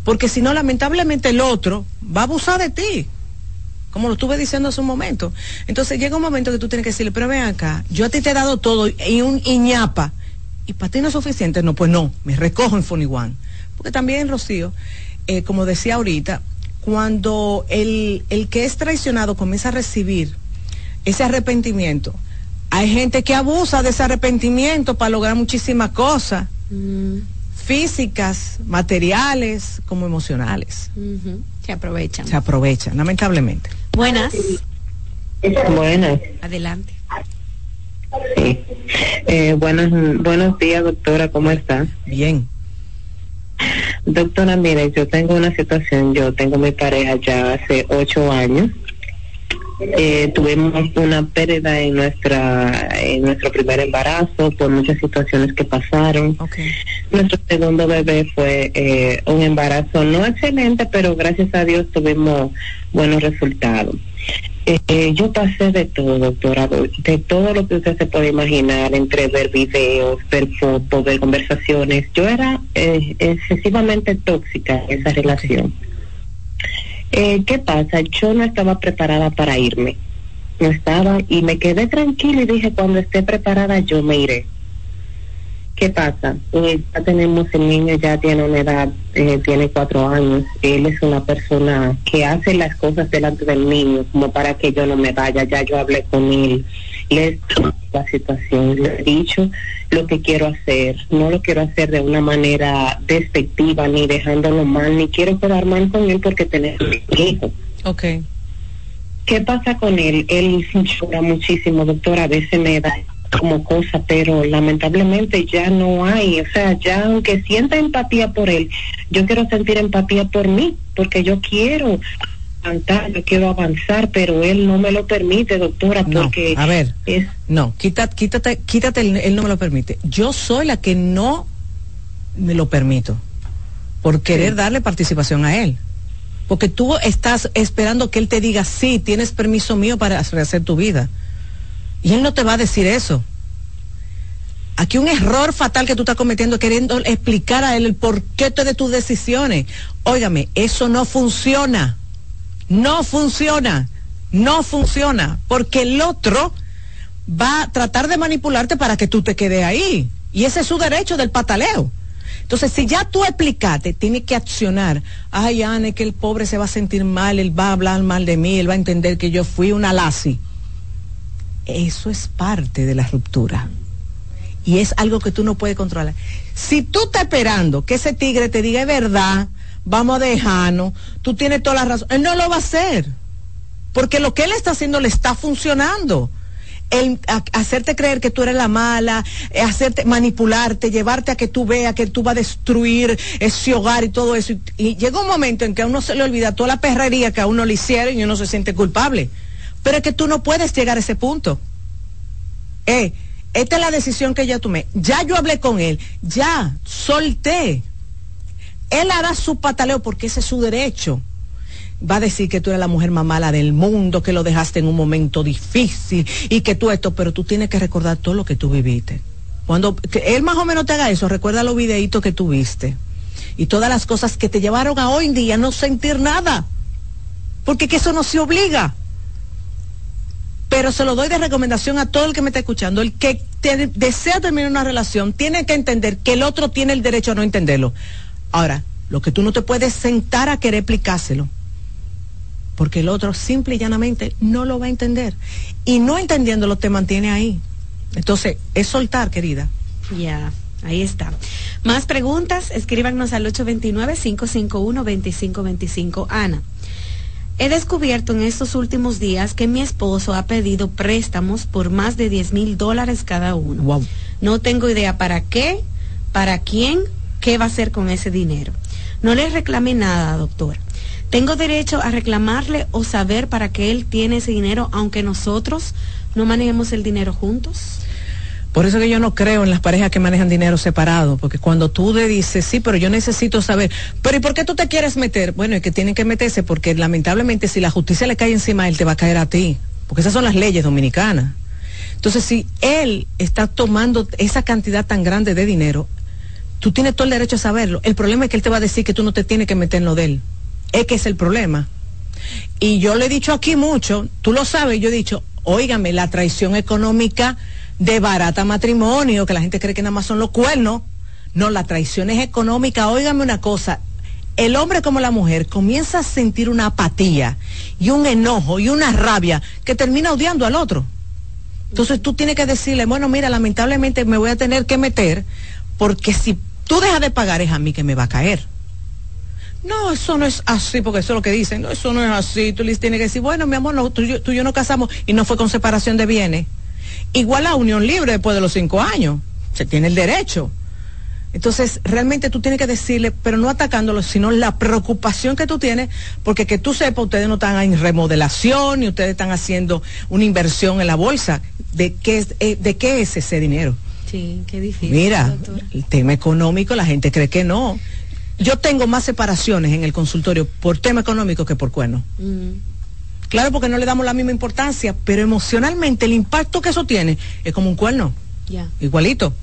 Speaker 7: Porque si no, lamentablemente el otro va a abusar de ti, como lo estuve diciendo hace un momento. Entonces llega un momento que tú tienes que decirle, pero ven acá, yo a ti te he dado todo y un iñapa, y para ti no es suficiente. No, pues no, me recojo en Funny. Porque también, Rocío, eh, como decía ahorita, cuando el, el que es traicionado comienza a recibir ese arrepentimiento. Hay gente que abusa de ese arrepentimiento para lograr muchísimas cosas, mm. físicas, materiales, como emocionales.
Speaker 9: Se aprovechan.
Speaker 7: Se aprovechan, lamentablemente.
Speaker 9: Buenas.
Speaker 19: Buenas.
Speaker 9: Adelante.
Speaker 19: Sí. Eh, buenos, buenos días, doctora, ¿cómo está?
Speaker 7: Bien.
Speaker 19: Doctora, mire, yo tengo una situación, yo tengo mi pareja ya hace ocho años Eh, tuvimos una pérdida en nuestra en nuestro primer embarazo por muchas situaciones que pasaron. Nuestro segundo bebé fue eh, un embarazo no excelente, pero gracias a Dios tuvimos buenos resultados. Eh, yo pasé de todo, doctora, de todo lo que usted se puede imaginar, entre ver videos, ver fotos, ver conversaciones. Yo era eh, excesivamente tóxica en esa relación. Eh, ¿Qué pasa? Yo no estaba preparada para irme. No estaba y me quedé tranquila y dije, cuando esté preparada yo me iré. ¿Qué pasa? Pues ya tenemos el niño, ya tiene una edad, eh, tiene cuatro años. Él es una persona que hace las cosas delante del niño, como para que yo no me vaya. Ya yo hablé con él, le he la situación, le he dicho lo que quiero hacer. No lo quiero hacer de una manera despectiva, ni dejándolo mal, ni quiero quedar mal con él porque tenemos hijo.
Speaker 7: Ok.
Speaker 19: ¿Qué pasa con él? Él llora muchísimo, doctora. A veces me da como cosa, pero lamentablemente ya no hay, o sea, ya aunque sienta empatía por él, yo quiero sentir empatía por mí, porque yo quiero yo quiero avanzar, pero él no me lo permite, doctora, porque
Speaker 7: a ver, no, quítate, quítate, quítate, él no me lo permite. Yo soy la que no me lo permito por querer darle participación a él. Porque tú estás esperando que él te diga, sí, tienes permiso mío para rehacer tu vida. Y él no te va a decir eso. Aquí un error fatal que tú estás cometiendo queriendo explicar a él el porqué de tus decisiones. Óigame, eso no funciona. No funciona. No funciona. Porque el otro va a tratar de manipularte para que tú te quedes ahí. Y ese es su derecho del pataleo. Entonces, si ya tú explicaste, tiene que accionar. Ay, Anne, que el pobre se va a sentir mal, él va a hablar mal de mí, él va a entender que yo fui una lazi eso es parte de la ruptura. Y es algo que tú no puedes controlar. Si tú estás esperando que ese tigre te diga es verdad, vamos a dejarnos, tú tienes toda la razón, él no lo va a hacer. Porque lo que él está haciendo le está funcionando. Hacerte creer que tú eres la mala, eh, hacerte manipularte, llevarte a que tú veas que tú vas a destruir ese hogar y todo eso. Y, y, llega un momento en que a uno se le olvida toda la perrería que a uno le hicieron y uno se siente culpable. Pero es que tú no puedes llegar a ese punto. Eh, esta es la decisión que ya tomé. Ya yo hablé con él, ya solté. Él hará su pataleo porque ese es su derecho. Va a decir que tú eres la mujer más mala del mundo, que lo dejaste en un momento difícil y que tú esto, pero tú tienes que recordar todo lo que tú viviste. Cuando él más o menos te haga eso, recuerda los videitos que tuviste y todas las cosas que te llevaron a hoy en día no sentir nada. Porque que eso no se obliga pero se lo doy de recomendación a todo el que me está escuchando. El que desea terminar una relación tiene que entender que el otro tiene el derecho a no entenderlo. Ahora, lo que tú no te puedes sentar a querer explicárselo, porque el otro simple y llanamente no lo va a entender. Y no entendiéndolo te mantiene ahí. Entonces, es soltar, querida.
Speaker 9: Ya. Ahí está. Más preguntas, escríbanos al 829-551-2525. Ana. He descubierto en estos últimos días que mi esposo ha pedido préstamos por más de 10 mil dólares cada uno. No tengo idea para qué, para quién, qué va a hacer con ese dinero. No le reclame nada, doctor. ¿Tengo derecho a reclamarle o saber para qué él tiene ese dinero aunque nosotros no manejemos el dinero juntos?
Speaker 7: Por eso que yo no creo en las parejas que manejan dinero separado, porque cuando tú le dices, sí, pero yo necesito saber, pero ¿y por qué tú te quieres meter? Bueno, es que tienen que meterse porque lamentablemente si la justicia le cae encima, él te va a caer a ti, porque esas son las leyes dominicanas. Entonces, si él está tomando esa cantidad tan grande de dinero, tú tienes todo el derecho a saberlo. El problema es que él te va a decir que tú no te tienes que meter en lo de él. Es que es el problema. Y yo le he dicho aquí mucho, tú lo sabes, yo he dicho, óigame, la traición económica de barata matrimonio, que la gente cree que nada más son los cuernos. No, la traición es económica. Óigame una cosa, el hombre como la mujer comienza a sentir una apatía y un enojo y una rabia que termina odiando al otro. Entonces tú tienes que decirle, bueno, mira, lamentablemente me voy a tener que meter porque si tú dejas de pagar es a mí que me va a caer. No, eso no es así, porque eso es lo que dicen. No, eso no es así. Tú les tienes que decir, bueno, mi amor, tú, tú y yo no casamos y no fue con separación de bienes. Igual a unión libre después de los cinco años. Se tiene el derecho. Entonces, realmente tú tienes que decirle, pero no atacándolo, sino la preocupación que tú tienes, porque que tú sepas, ustedes no están en remodelación, ni ustedes están haciendo una inversión en la bolsa. ¿De qué eh, de qué es ese dinero?
Speaker 9: Sí, qué difícil.
Speaker 7: Mira, el tema económico, la gente cree que no. Yo tengo más separaciones en el consultorio por tema económico que por cuerno. Mm. Claro, porque no le damos la misma importancia, pero emocionalmente el impacto que eso tiene es como un cuerno. Igualito.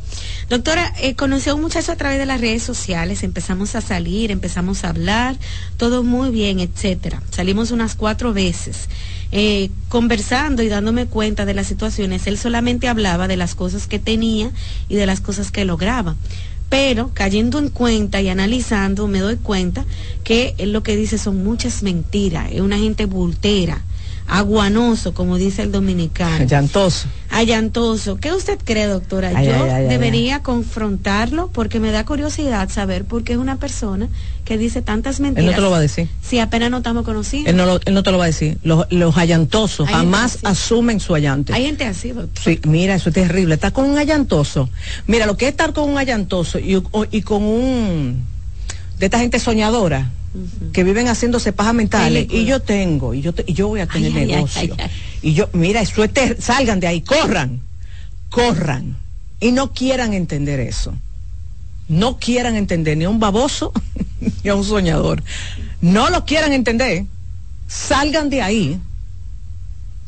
Speaker 9: Doctora, eh, conoció a un muchacho a través de las redes sociales, empezamos a salir, empezamos a hablar, todo muy bien, etcétera. Salimos unas cuatro veces. Eh, conversando y dándome cuenta de las situaciones, él solamente hablaba de las cosas que tenía y de las cosas que lograba. Pero cayendo en cuenta y analizando, me doy cuenta que él lo que dice son muchas mentiras, es una gente bultera aguanoso, como dice el dominicano.
Speaker 7: Allantoso.
Speaker 9: Allantoso. ¿Qué usted cree, doctora? Yo debería confrontarlo porque me da curiosidad saber por qué es una persona que dice tantas mentiras.
Speaker 7: Él no te lo va a decir.
Speaker 9: Si apenas no estamos conocidos.
Speaker 7: Él no, él no te lo va a decir. Los, los allantosos jamás asumen su allante.
Speaker 9: Hay gente así, doctor.
Speaker 7: Sí, mira, eso es terrible. Está con un allantoso. Mira, lo que es estar con un allantoso y, y con un... de esta gente soñadora que viven haciéndose pajas mentales. Y yo tengo y yo y yo voy a tener negocio. y yo mira eso salgan de ahí corran corran. Y no quieran entender eso. No quieran entender ni a un baboso ni a un soñador. No lo quieran entender. Salgan de ahí.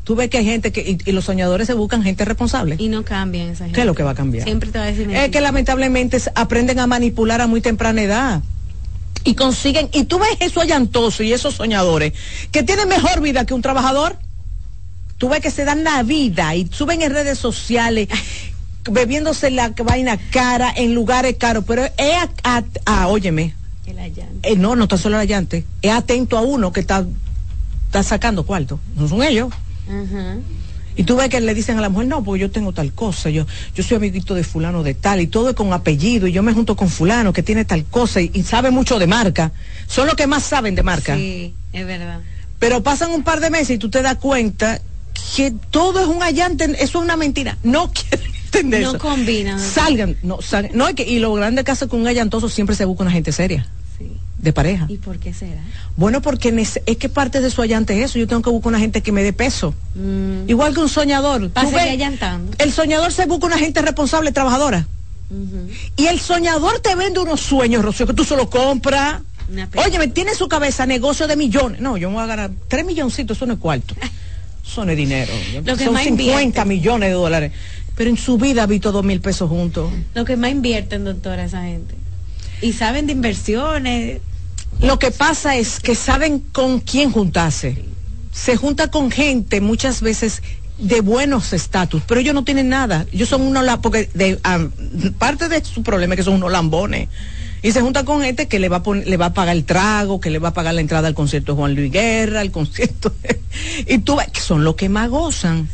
Speaker 7: Tú ves que hay gente que y, los soñadores se buscan gente responsable.
Speaker 9: Y no cambian esa gente
Speaker 7: qué es lo que va a cambiar
Speaker 9: siempre te va a decir
Speaker 7: es que lamentablemente aprenden a manipular a muy temprana edad y consiguen, y tú ves eso allantoso y esos soñadores que tienen mejor vida que un trabajador, tú ves que se dan la vida y suben en redes sociales bebiéndose la vaina cara en lugares caros, pero es a, a, óyeme, el eh, no, no está solo el allante, es atento a uno que está, está sacando cuarto, no son ellos. Y tú ves que le dicen a la mujer, no, pues yo tengo tal cosa, yo, yo soy amiguito de fulano de tal, y todo es con apellido, y yo me junto con fulano que tiene tal cosa, y, sabe mucho de marca. Son los que más saben de marca.
Speaker 9: Sí, es verdad.
Speaker 7: Pero pasan un par de meses y tú te das cuenta que todo es un allante, eso es una mentira. No quieren entender
Speaker 9: no
Speaker 7: eso.
Speaker 9: combinan.
Speaker 7: Salgan, no, salgan. No, que, y lo grande que hace con un allantoso siempre se busca una gente seria de pareja.
Speaker 9: ¿Y por qué será?
Speaker 7: Bueno, porque es que parte de su allante es eso. Yo tengo que buscar una gente que me dé peso. Mm. Igual que un soñador. El soñador se busca una gente responsable, trabajadora. Y el soñador te vende unos sueños, Rocío, que tú solo compras. Oye, me tiene en su cabeza negocio de millones. No, yo me voy a ganar tres milloncitos, eso no es cuarto. Eso no es dinero. Lo que Son 50 millones de dólares. Pero en su vida ha visto dos mil pesos juntos.
Speaker 9: Lo que más invierten, doctora, esa gente. Y saben de inversiones,
Speaker 7: lo que pasa es que saben con quién juntarse. Se junta con gente muchas veces de buenos estatus, pero ellos no tienen nada. Ellos son unos porque de, ah, parte de su problema es que son unos lambones. Y se junta con gente que le va a le va a pagar el trago, que le va a pagar la entrada al concierto de Juan Luis Guerra, al concierto y tú ves que son los que más gozan.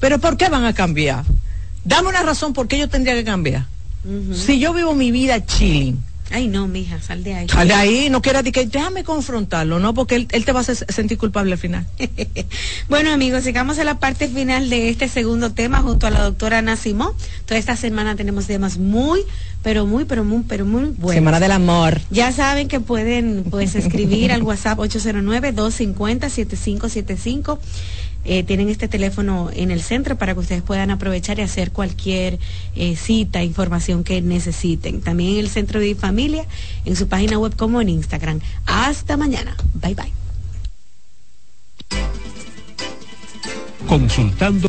Speaker 7: Pero ¿por qué van a cambiar? Dame una razón por qué yo tendría que cambiar. Si yo vivo mi vida chilling,
Speaker 9: Ay, no, mija, sal de ahí.
Speaker 7: Sal de ahí, no quiera que déjame confrontarlo, ¿no? Porque él, te va a sentir culpable al final.
Speaker 9: bueno, amigos, llegamos a la parte final de este segundo tema junto a la doctora Ana Simón. Toda esta semana tenemos temas muy, pero muy, pero muy, pero muy buenos.
Speaker 7: Semana del amor.
Speaker 9: Ya saben que pueden, pues, escribir al WhatsApp 809-250-7575 eh, tienen este teléfono en el centro para que ustedes puedan aprovechar y hacer cualquier eh, cita, información que necesiten. También en el centro de familia, en su página web como en Instagram. Hasta mañana. Bye bye.
Speaker 2: Consultando.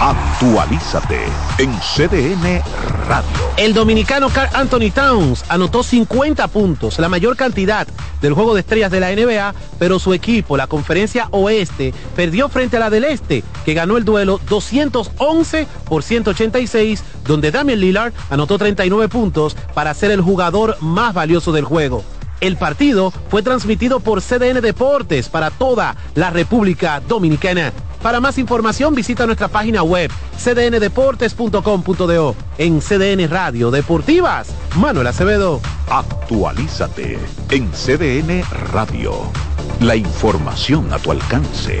Speaker 2: Actualízate en CDN Radio.
Speaker 29: El dominicano Carl Anthony Towns anotó 50 puntos, la mayor cantidad del juego de estrellas de la NBA, pero su equipo, la Conferencia Oeste, perdió frente a la del Este, que ganó el duelo 211 por 186, donde Damian Lillard anotó 39 puntos para ser el jugador más valioso del juego. El partido fue transmitido por CDN Deportes para toda la República Dominicana.
Speaker 30: Para más información visita nuestra página web cdndeportes.com.do. En CDN Radio Deportivas, Manuel Acevedo.
Speaker 2: Actualízate en CDN Radio. La información a tu alcance.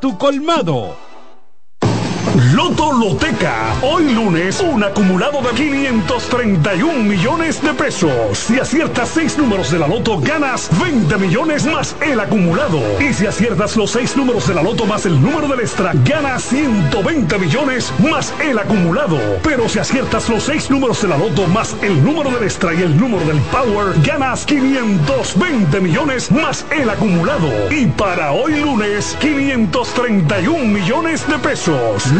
Speaker 29: tu colmado.
Speaker 31: Loto Loteca. Hoy lunes, un acumulado de 531 millones de pesos. Si aciertas seis números de la Loto, ganas 20 millones más el acumulado. Y si aciertas los seis números de la Loto más el número del extra, ganas 120 millones más el acumulado. Pero si aciertas los seis números de la Loto más el número del extra y el número del Power, ganas 520 millones más el acumulado. Y para hoy lunes, 531 millones de pesos.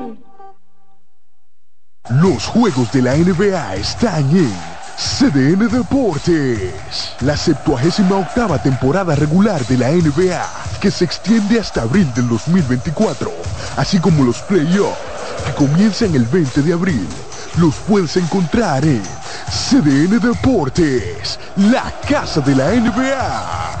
Speaker 26: Los juegos de la NBA están en CDN Deportes. La 78 octava temporada regular de la NBA, que se extiende hasta abril del 2024, así como los playoffs, que comienzan el 20 de abril. Los puedes encontrar en CDN Deportes, la casa de la NBA.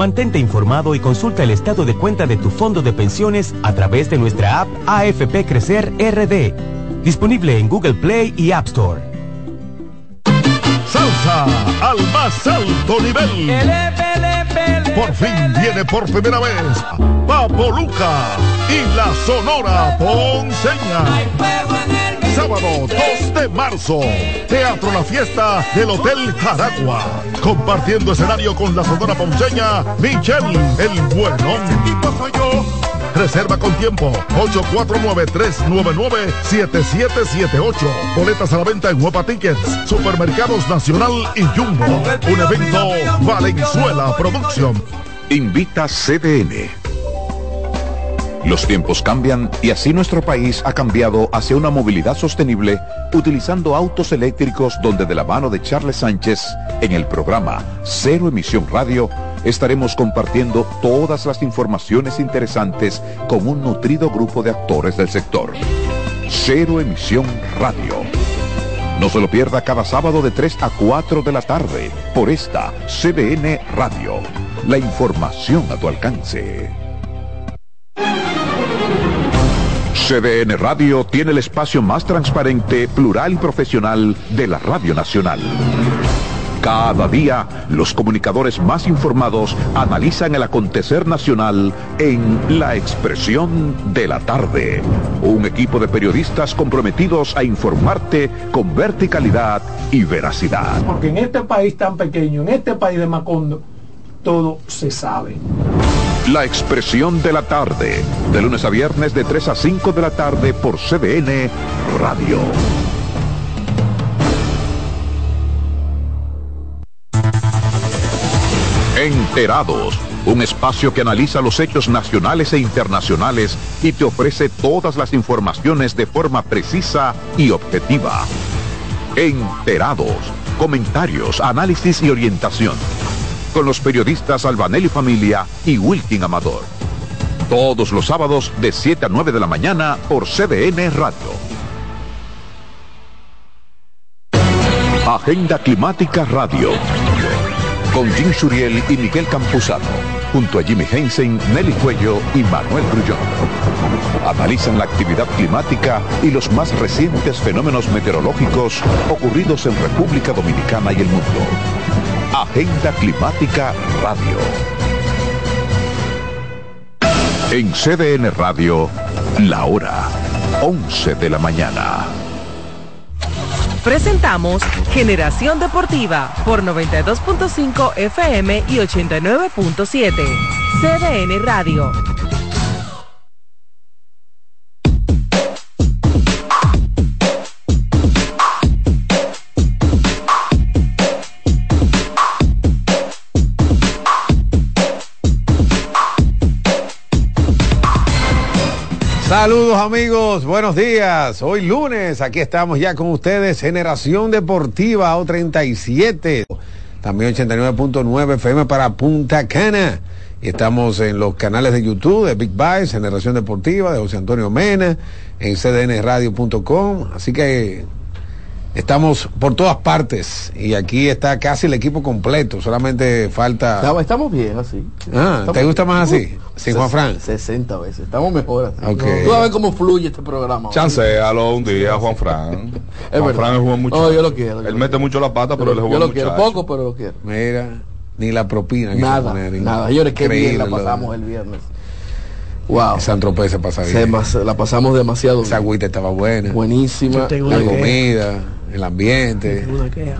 Speaker 32: Mantente informado y consulta el estado de cuenta de tu fondo de pensiones a través de nuestra app AFP Crecer RD, disponible en Google Play y App Store.
Speaker 33: Salsa al más alto nivel. Por fin viene por primera vez Papo Luca y la Sonora Ponceña Sábado 2 de marzo, Teatro La Fiesta del Hotel Jaragua. Compartiendo escenario con la sonora ponceña Michelle El Bueno. Reserva con tiempo 849-399-7778. Boletas a la venta en Huepa Tickets, Supermercados Nacional y Jumbo. Un evento Valenzuela Producción.
Speaker 2: Invita CDN. Los tiempos cambian y así nuestro país ha cambiado hacia una movilidad sostenible utilizando autos eléctricos donde de la mano de Charles Sánchez en el programa Cero Emisión Radio estaremos compartiendo todas las informaciones interesantes con un nutrido grupo de actores del sector. Cero Emisión Radio. No se lo pierda cada sábado de 3 a 4 de la tarde por esta CBN Radio. La información a tu alcance. CDN Radio tiene el espacio más transparente, plural y profesional de la Radio Nacional. Cada día, los comunicadores más informados analizan el acontecer nacional en La Expresión de la Tarde. Un equipo de periodistas comprometidos a informarte con verticalidad y veracidad.
Speaker 34: Porque en este país tan pequeño, en este país de Macondo, todo se sabe.
Speaker 2: La Expresión de la Tarde, de lunes a viernes de 3 a 5 de la tarde por CDN Radio. Enterados, un espacio que analiza los hechos nacionales e internacionales y te ofrece todas las informaciones de forma precisa y objetiva. Enterados, comentarios, análisis y orientación. Con los periodistas Albanelli Familia y Wilkin Amador. Todos los sábados de 7 a 9 de la mañana por CDN Radio. Agenda Climática Radio con Jim Suriel y Miguel Campuzano, junto a Jimmy Hensen, Nelly Cuello y Manuel Grullón. Analizan la actividad climática y los más recientes fenómenos meteorológicos ocurridos en República Dominicana y el mundo. Agenda Climática Radio. En CDN Radio, la hora 11 de la mañana.
Speaker 35: Presentamos Generación Deportiva por 92.5 FM y 89.7. CDN Radio.
Speaker 36: Saludos amigos, buenos días. Hoy lunes, aquí estamos ya con ustedes, Generación Deportiva O37, también 89.9 FM para Punta Cana. Y estamos en los canales de YouTube de Big Bites, Generación Deportiva, de José Antonio Mena, en cdnradio.com. Así que Estamos por todas partes y aquí está casi el equipo completo, solamente falta...
Speaker 37: estamos bien así.
Speaker 36: Ah, ¿te gusta más así? Sin Juan Fran.
Speaker 37: 60 veces, estamos mejor así.
Speaker 36: Okay.
Speaker 37: Tú a ver cómo fluye este programa.
Speaker 38: Chancealo un día, Juan Fran. Juan Fran es un mucho.
Speaker 37: No, yo lo quiero.
Speaker 38: él mete mucho la pata, pero, él es
Speaker 37: Yo lo quiero poco, pero lo quiero.
Speaker 36: Mira, ni la propina.
Speaker 37: Nada, nada. Yo que bien la pasamos el viernes.
Speaker 36: Wow. San Tropez se pasa bien.
Speaker 37: la pasamos demasiado
Speaker 36: Esa agüita estaba buena.
Speaker 37: Buenísima.
Speaker 36: La comida el ambiente.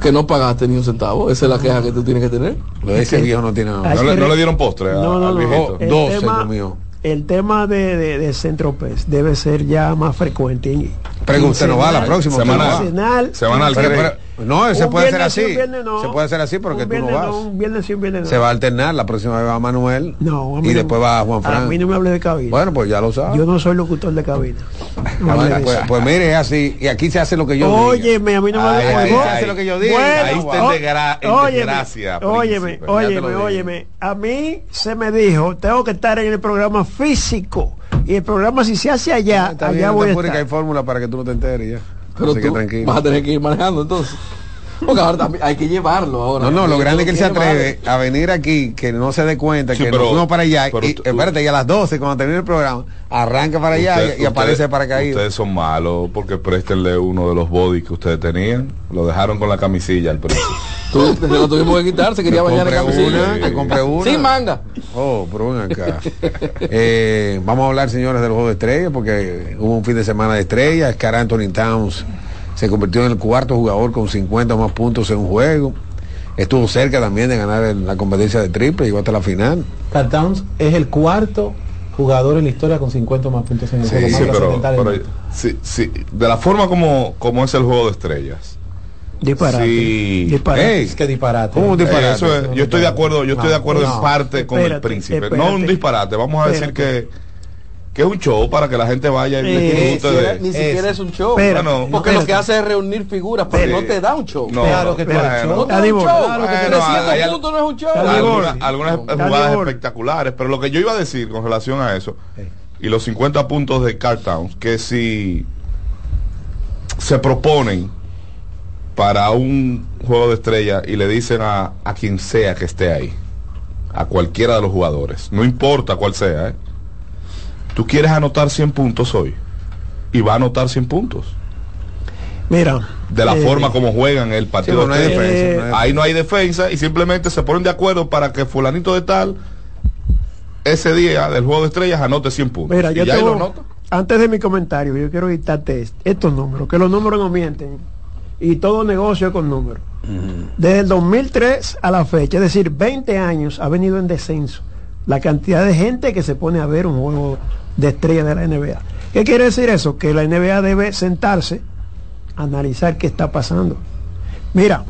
Speaker 37: Que no pagaste ni un centavo. Esa es la queja que tú tienes que tener.
Speaker 36: Lo de ese viejo no tiene nada.
Speaker 38: No, le, dieron postre
Speaker 34: no, no, no.
Speaker 36: Dos se comió
Speaker 34: el tema de, de, de Centropes debe ser ya más frecuente.
Speaker 36: Pregunta, no va la próxima
Speaker 38: semana.
Speaker 34: Semanal.
Speaker 36: no, se puede hacer así. Se puede hacer así porque tú no vas.
Speaker 34: un viernes sí, un viernes no.
Speaker 36: Se va a alternar. La próxima vez va Manuel.
Speaker 34: No,
Speaker 36: y después va Juan Fran.
Speaker 34: A mí no me hable de cabina.
Speaker 36: Bueno, pues ya lo sabes.
Speaker 34: Yo no soy locutor de cabina.
Speaker 36: Ah, pues, pues, mire, es así. Y aquí se hace lo que yo digo.
Speaker 34: Óyeme, a mí no me hable
Speaker 36: de Se hace lo que yo digo.
Speaker 38: Ahí está en desgracia.
Speaker 34: Óyeme, óyeme, óyeme. A mí se me dijo, tengo que estar en el programa físico y el programa si se hace allá, allá voy a estar.
Speaker 36: que hay fórmula para que tú no te enteres ya.
Speaker 37: Pero tú tranquilo. vas a tener que ir manejando entonces. Porque ahora también hay que llevarlo ahora.
Speaker 36: No, no, lo grande es que él se atreve a venir aquí, que no se dé cuenta, que pero, no para allá. y, espérate, y a las 12, cuando termine el programa, arranca para allá y, aparece para caer.
Speaker 38: Ustedes son malos porque préstenle uno de los bodies que ustedes tenían. Lo dejaron con la camisilla al precio.
Speaker 37: Tú, lo tuvimos que quitar, se quería bañar en.
Speaker 36: Una, que compré una.
Speaker 37: Sin manga.
Speaker 36: Oh, pero ven acá. eh, vamos a hablar, señores, del juego de estrellas, porque hubo un fin de semana de estrellas. Car Anthony Towns se convirtió en el cuarto jugador con 50 más puntos en un juego. Estuvo cerca también de ganar la competencia de triple, llegó hasta la final.
Speaker 37: Car Towns es el cuarto jugador en la historia con 50 más puntos en el juego.
Speaker 38: Sí, sí, de la forma como, como es el juego de estrellas
Speaker 34: Disparate. Sí.
Speaker 38: Disparate.
Speaker 37: es que disparate.
Speaker 38: ¿Cómo un disparate? yo estoy de acuerdo, yo estoy de acuerdo en parte con el príncipe. no un disparate, vamos a decir que que es un show para que la gente vaya y
Speaker 37: eh, de... Ni siquiera es un show. Bueno, porque lo que hace es reunir figuras, pero no te da un show.
Speaker 38: No, claro que
Speaker 37: bueno, no te da un show. Claro que puntos no es un show.
Speaker 38: Algunas, algunas jugadas espectaculares, pero lo que yo iba a decir con relación a eso y los 50 puntos de Cartowns, que si se proponen para un juego de estrella y le dicen a, a quien sea que esté ahí, a cualquiera de los jugadores, no importa cuál sea, ¿eh? tú quieres anotar 100 puntos hoy y va a anotar 100 puntos.
Speaker 34: Mira,
Speaker 39: de la forma como juegan el partido.
Speaker 36: no hay defensa,
Speaker 39: Ahí no hay defensa y simplemente se ponen de acuerdo para que fulanito de tal ese día del juego de estrellas anote 100 puntos.
Speaker 34: Mira, yo tengo, antes de mi comentario, yo quiero quitarte estos números, que los números no mienten y todo negocio con números. Desde el 2003 a la fecha, es decir, 20 años, ha venido en descenso la cantidad de gente que se pone a ver un juego de estrella de la NBA. ¿Qué quiere decir eso? Que la NBA debe sentarse, analizar qué está pasando. Mira,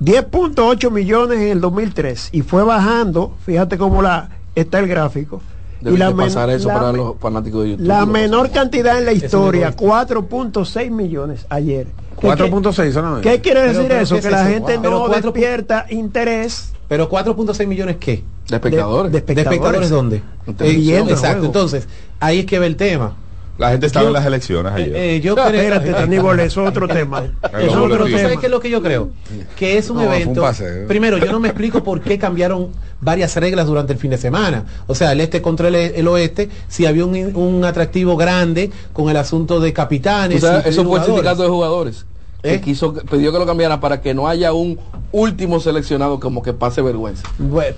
Speaker 34: 10.8 millones en el 2003 y fue bajando, fíjate cómo la, está el gráfico.
Speaker 37: y la pasar eso para los fanáticos de YouTube.
Speaker 34: La menor cantidad en la historia, 4.6 millones ayer.
Speaker 36: 4.6 solamente.
Speaker 34: ¿Qué quiere decir eso? Que la gente no despierta interés.
Speaker 29: Pero 4.6 millones qué?
Speaker 37: De espectadores.
Speaker 29: ¿De espectadores, dónde? exacto. Entonces, ahí es que ve el tema.
Speaker 39: La gente estaba en las elecciones ayer.
Speaker 34: Eh, eh yo creo, espérate, Aníbal, es otro tema.
Speaker 29: Eso pero tú sabes qué es lo que yo creo? Que es un evento. primero, yo no me explico por qué cambiaron varias reglas durante el fin de semana. O sea, el este contra el, oeste, si había un, un, atractivo grande con el asunto de capitanes.
Speaker 37: O sea, eso fue el sindicato de jugadores. Que ¿Eh? quiso, pidió que lo cambiara para que no haya un último seleccionado como que pase vergüenza.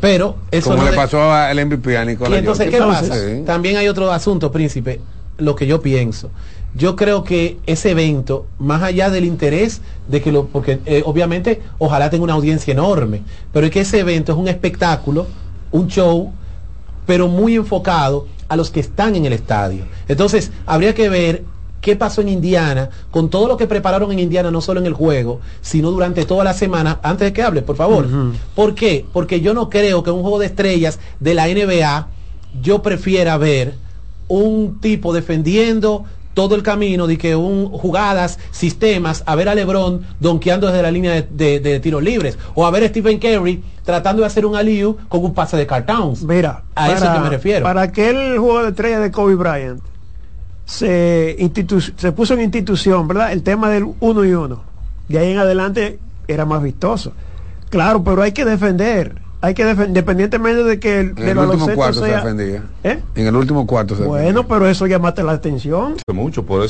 Speaker 29: pero eso
Speaker 36: como le pasó al MVP a Nicolás.
Speaker 29: Y entonces, ¿qué pasa? También hay otro asunto, príncipe lo que yo pienso. Yo creo que ese evento, más allá del interés de que lo, porque eh, obviamente ojalá tenga una audiencia enorme, pero es que ese evento es un espectáculo, un show, pero muy enfocado a los que están en el estadio. Entonces, habría que ver qué pasó en Indiana, con todo lo que prepararon en Indiana, no solo en el juego, sino durante toda la semana, antes de que hable, por favor. ¿Por qué? Porque yo no creo que un juego de estrellas de la NBA yo prefiera ver un tipo defendiendo todo el camino de que un jugadas, sistemas, a ver a Lebron donkeando desde la línea de, tiros libres, o a ver a Stephen Curry tratando de hacer un aliu con un pase de cartowns.
Speaker 34: Mira, a eso que me refiero. Para aquel juego de estrella de Kobe Bryant se, se puso en institución, ¿verdad? El tema del uno y uno. De ahí en adelante era más vistoso. Claro, pero hay que defender hay que defender, independientemente de que
Speaker 36: el, en el último cuarto se defendía. ¿Eh? En el último cuarto
Speaker 34: se Bueno, pero eso llamaste la atención.
Speaker 39: Mucho, por eso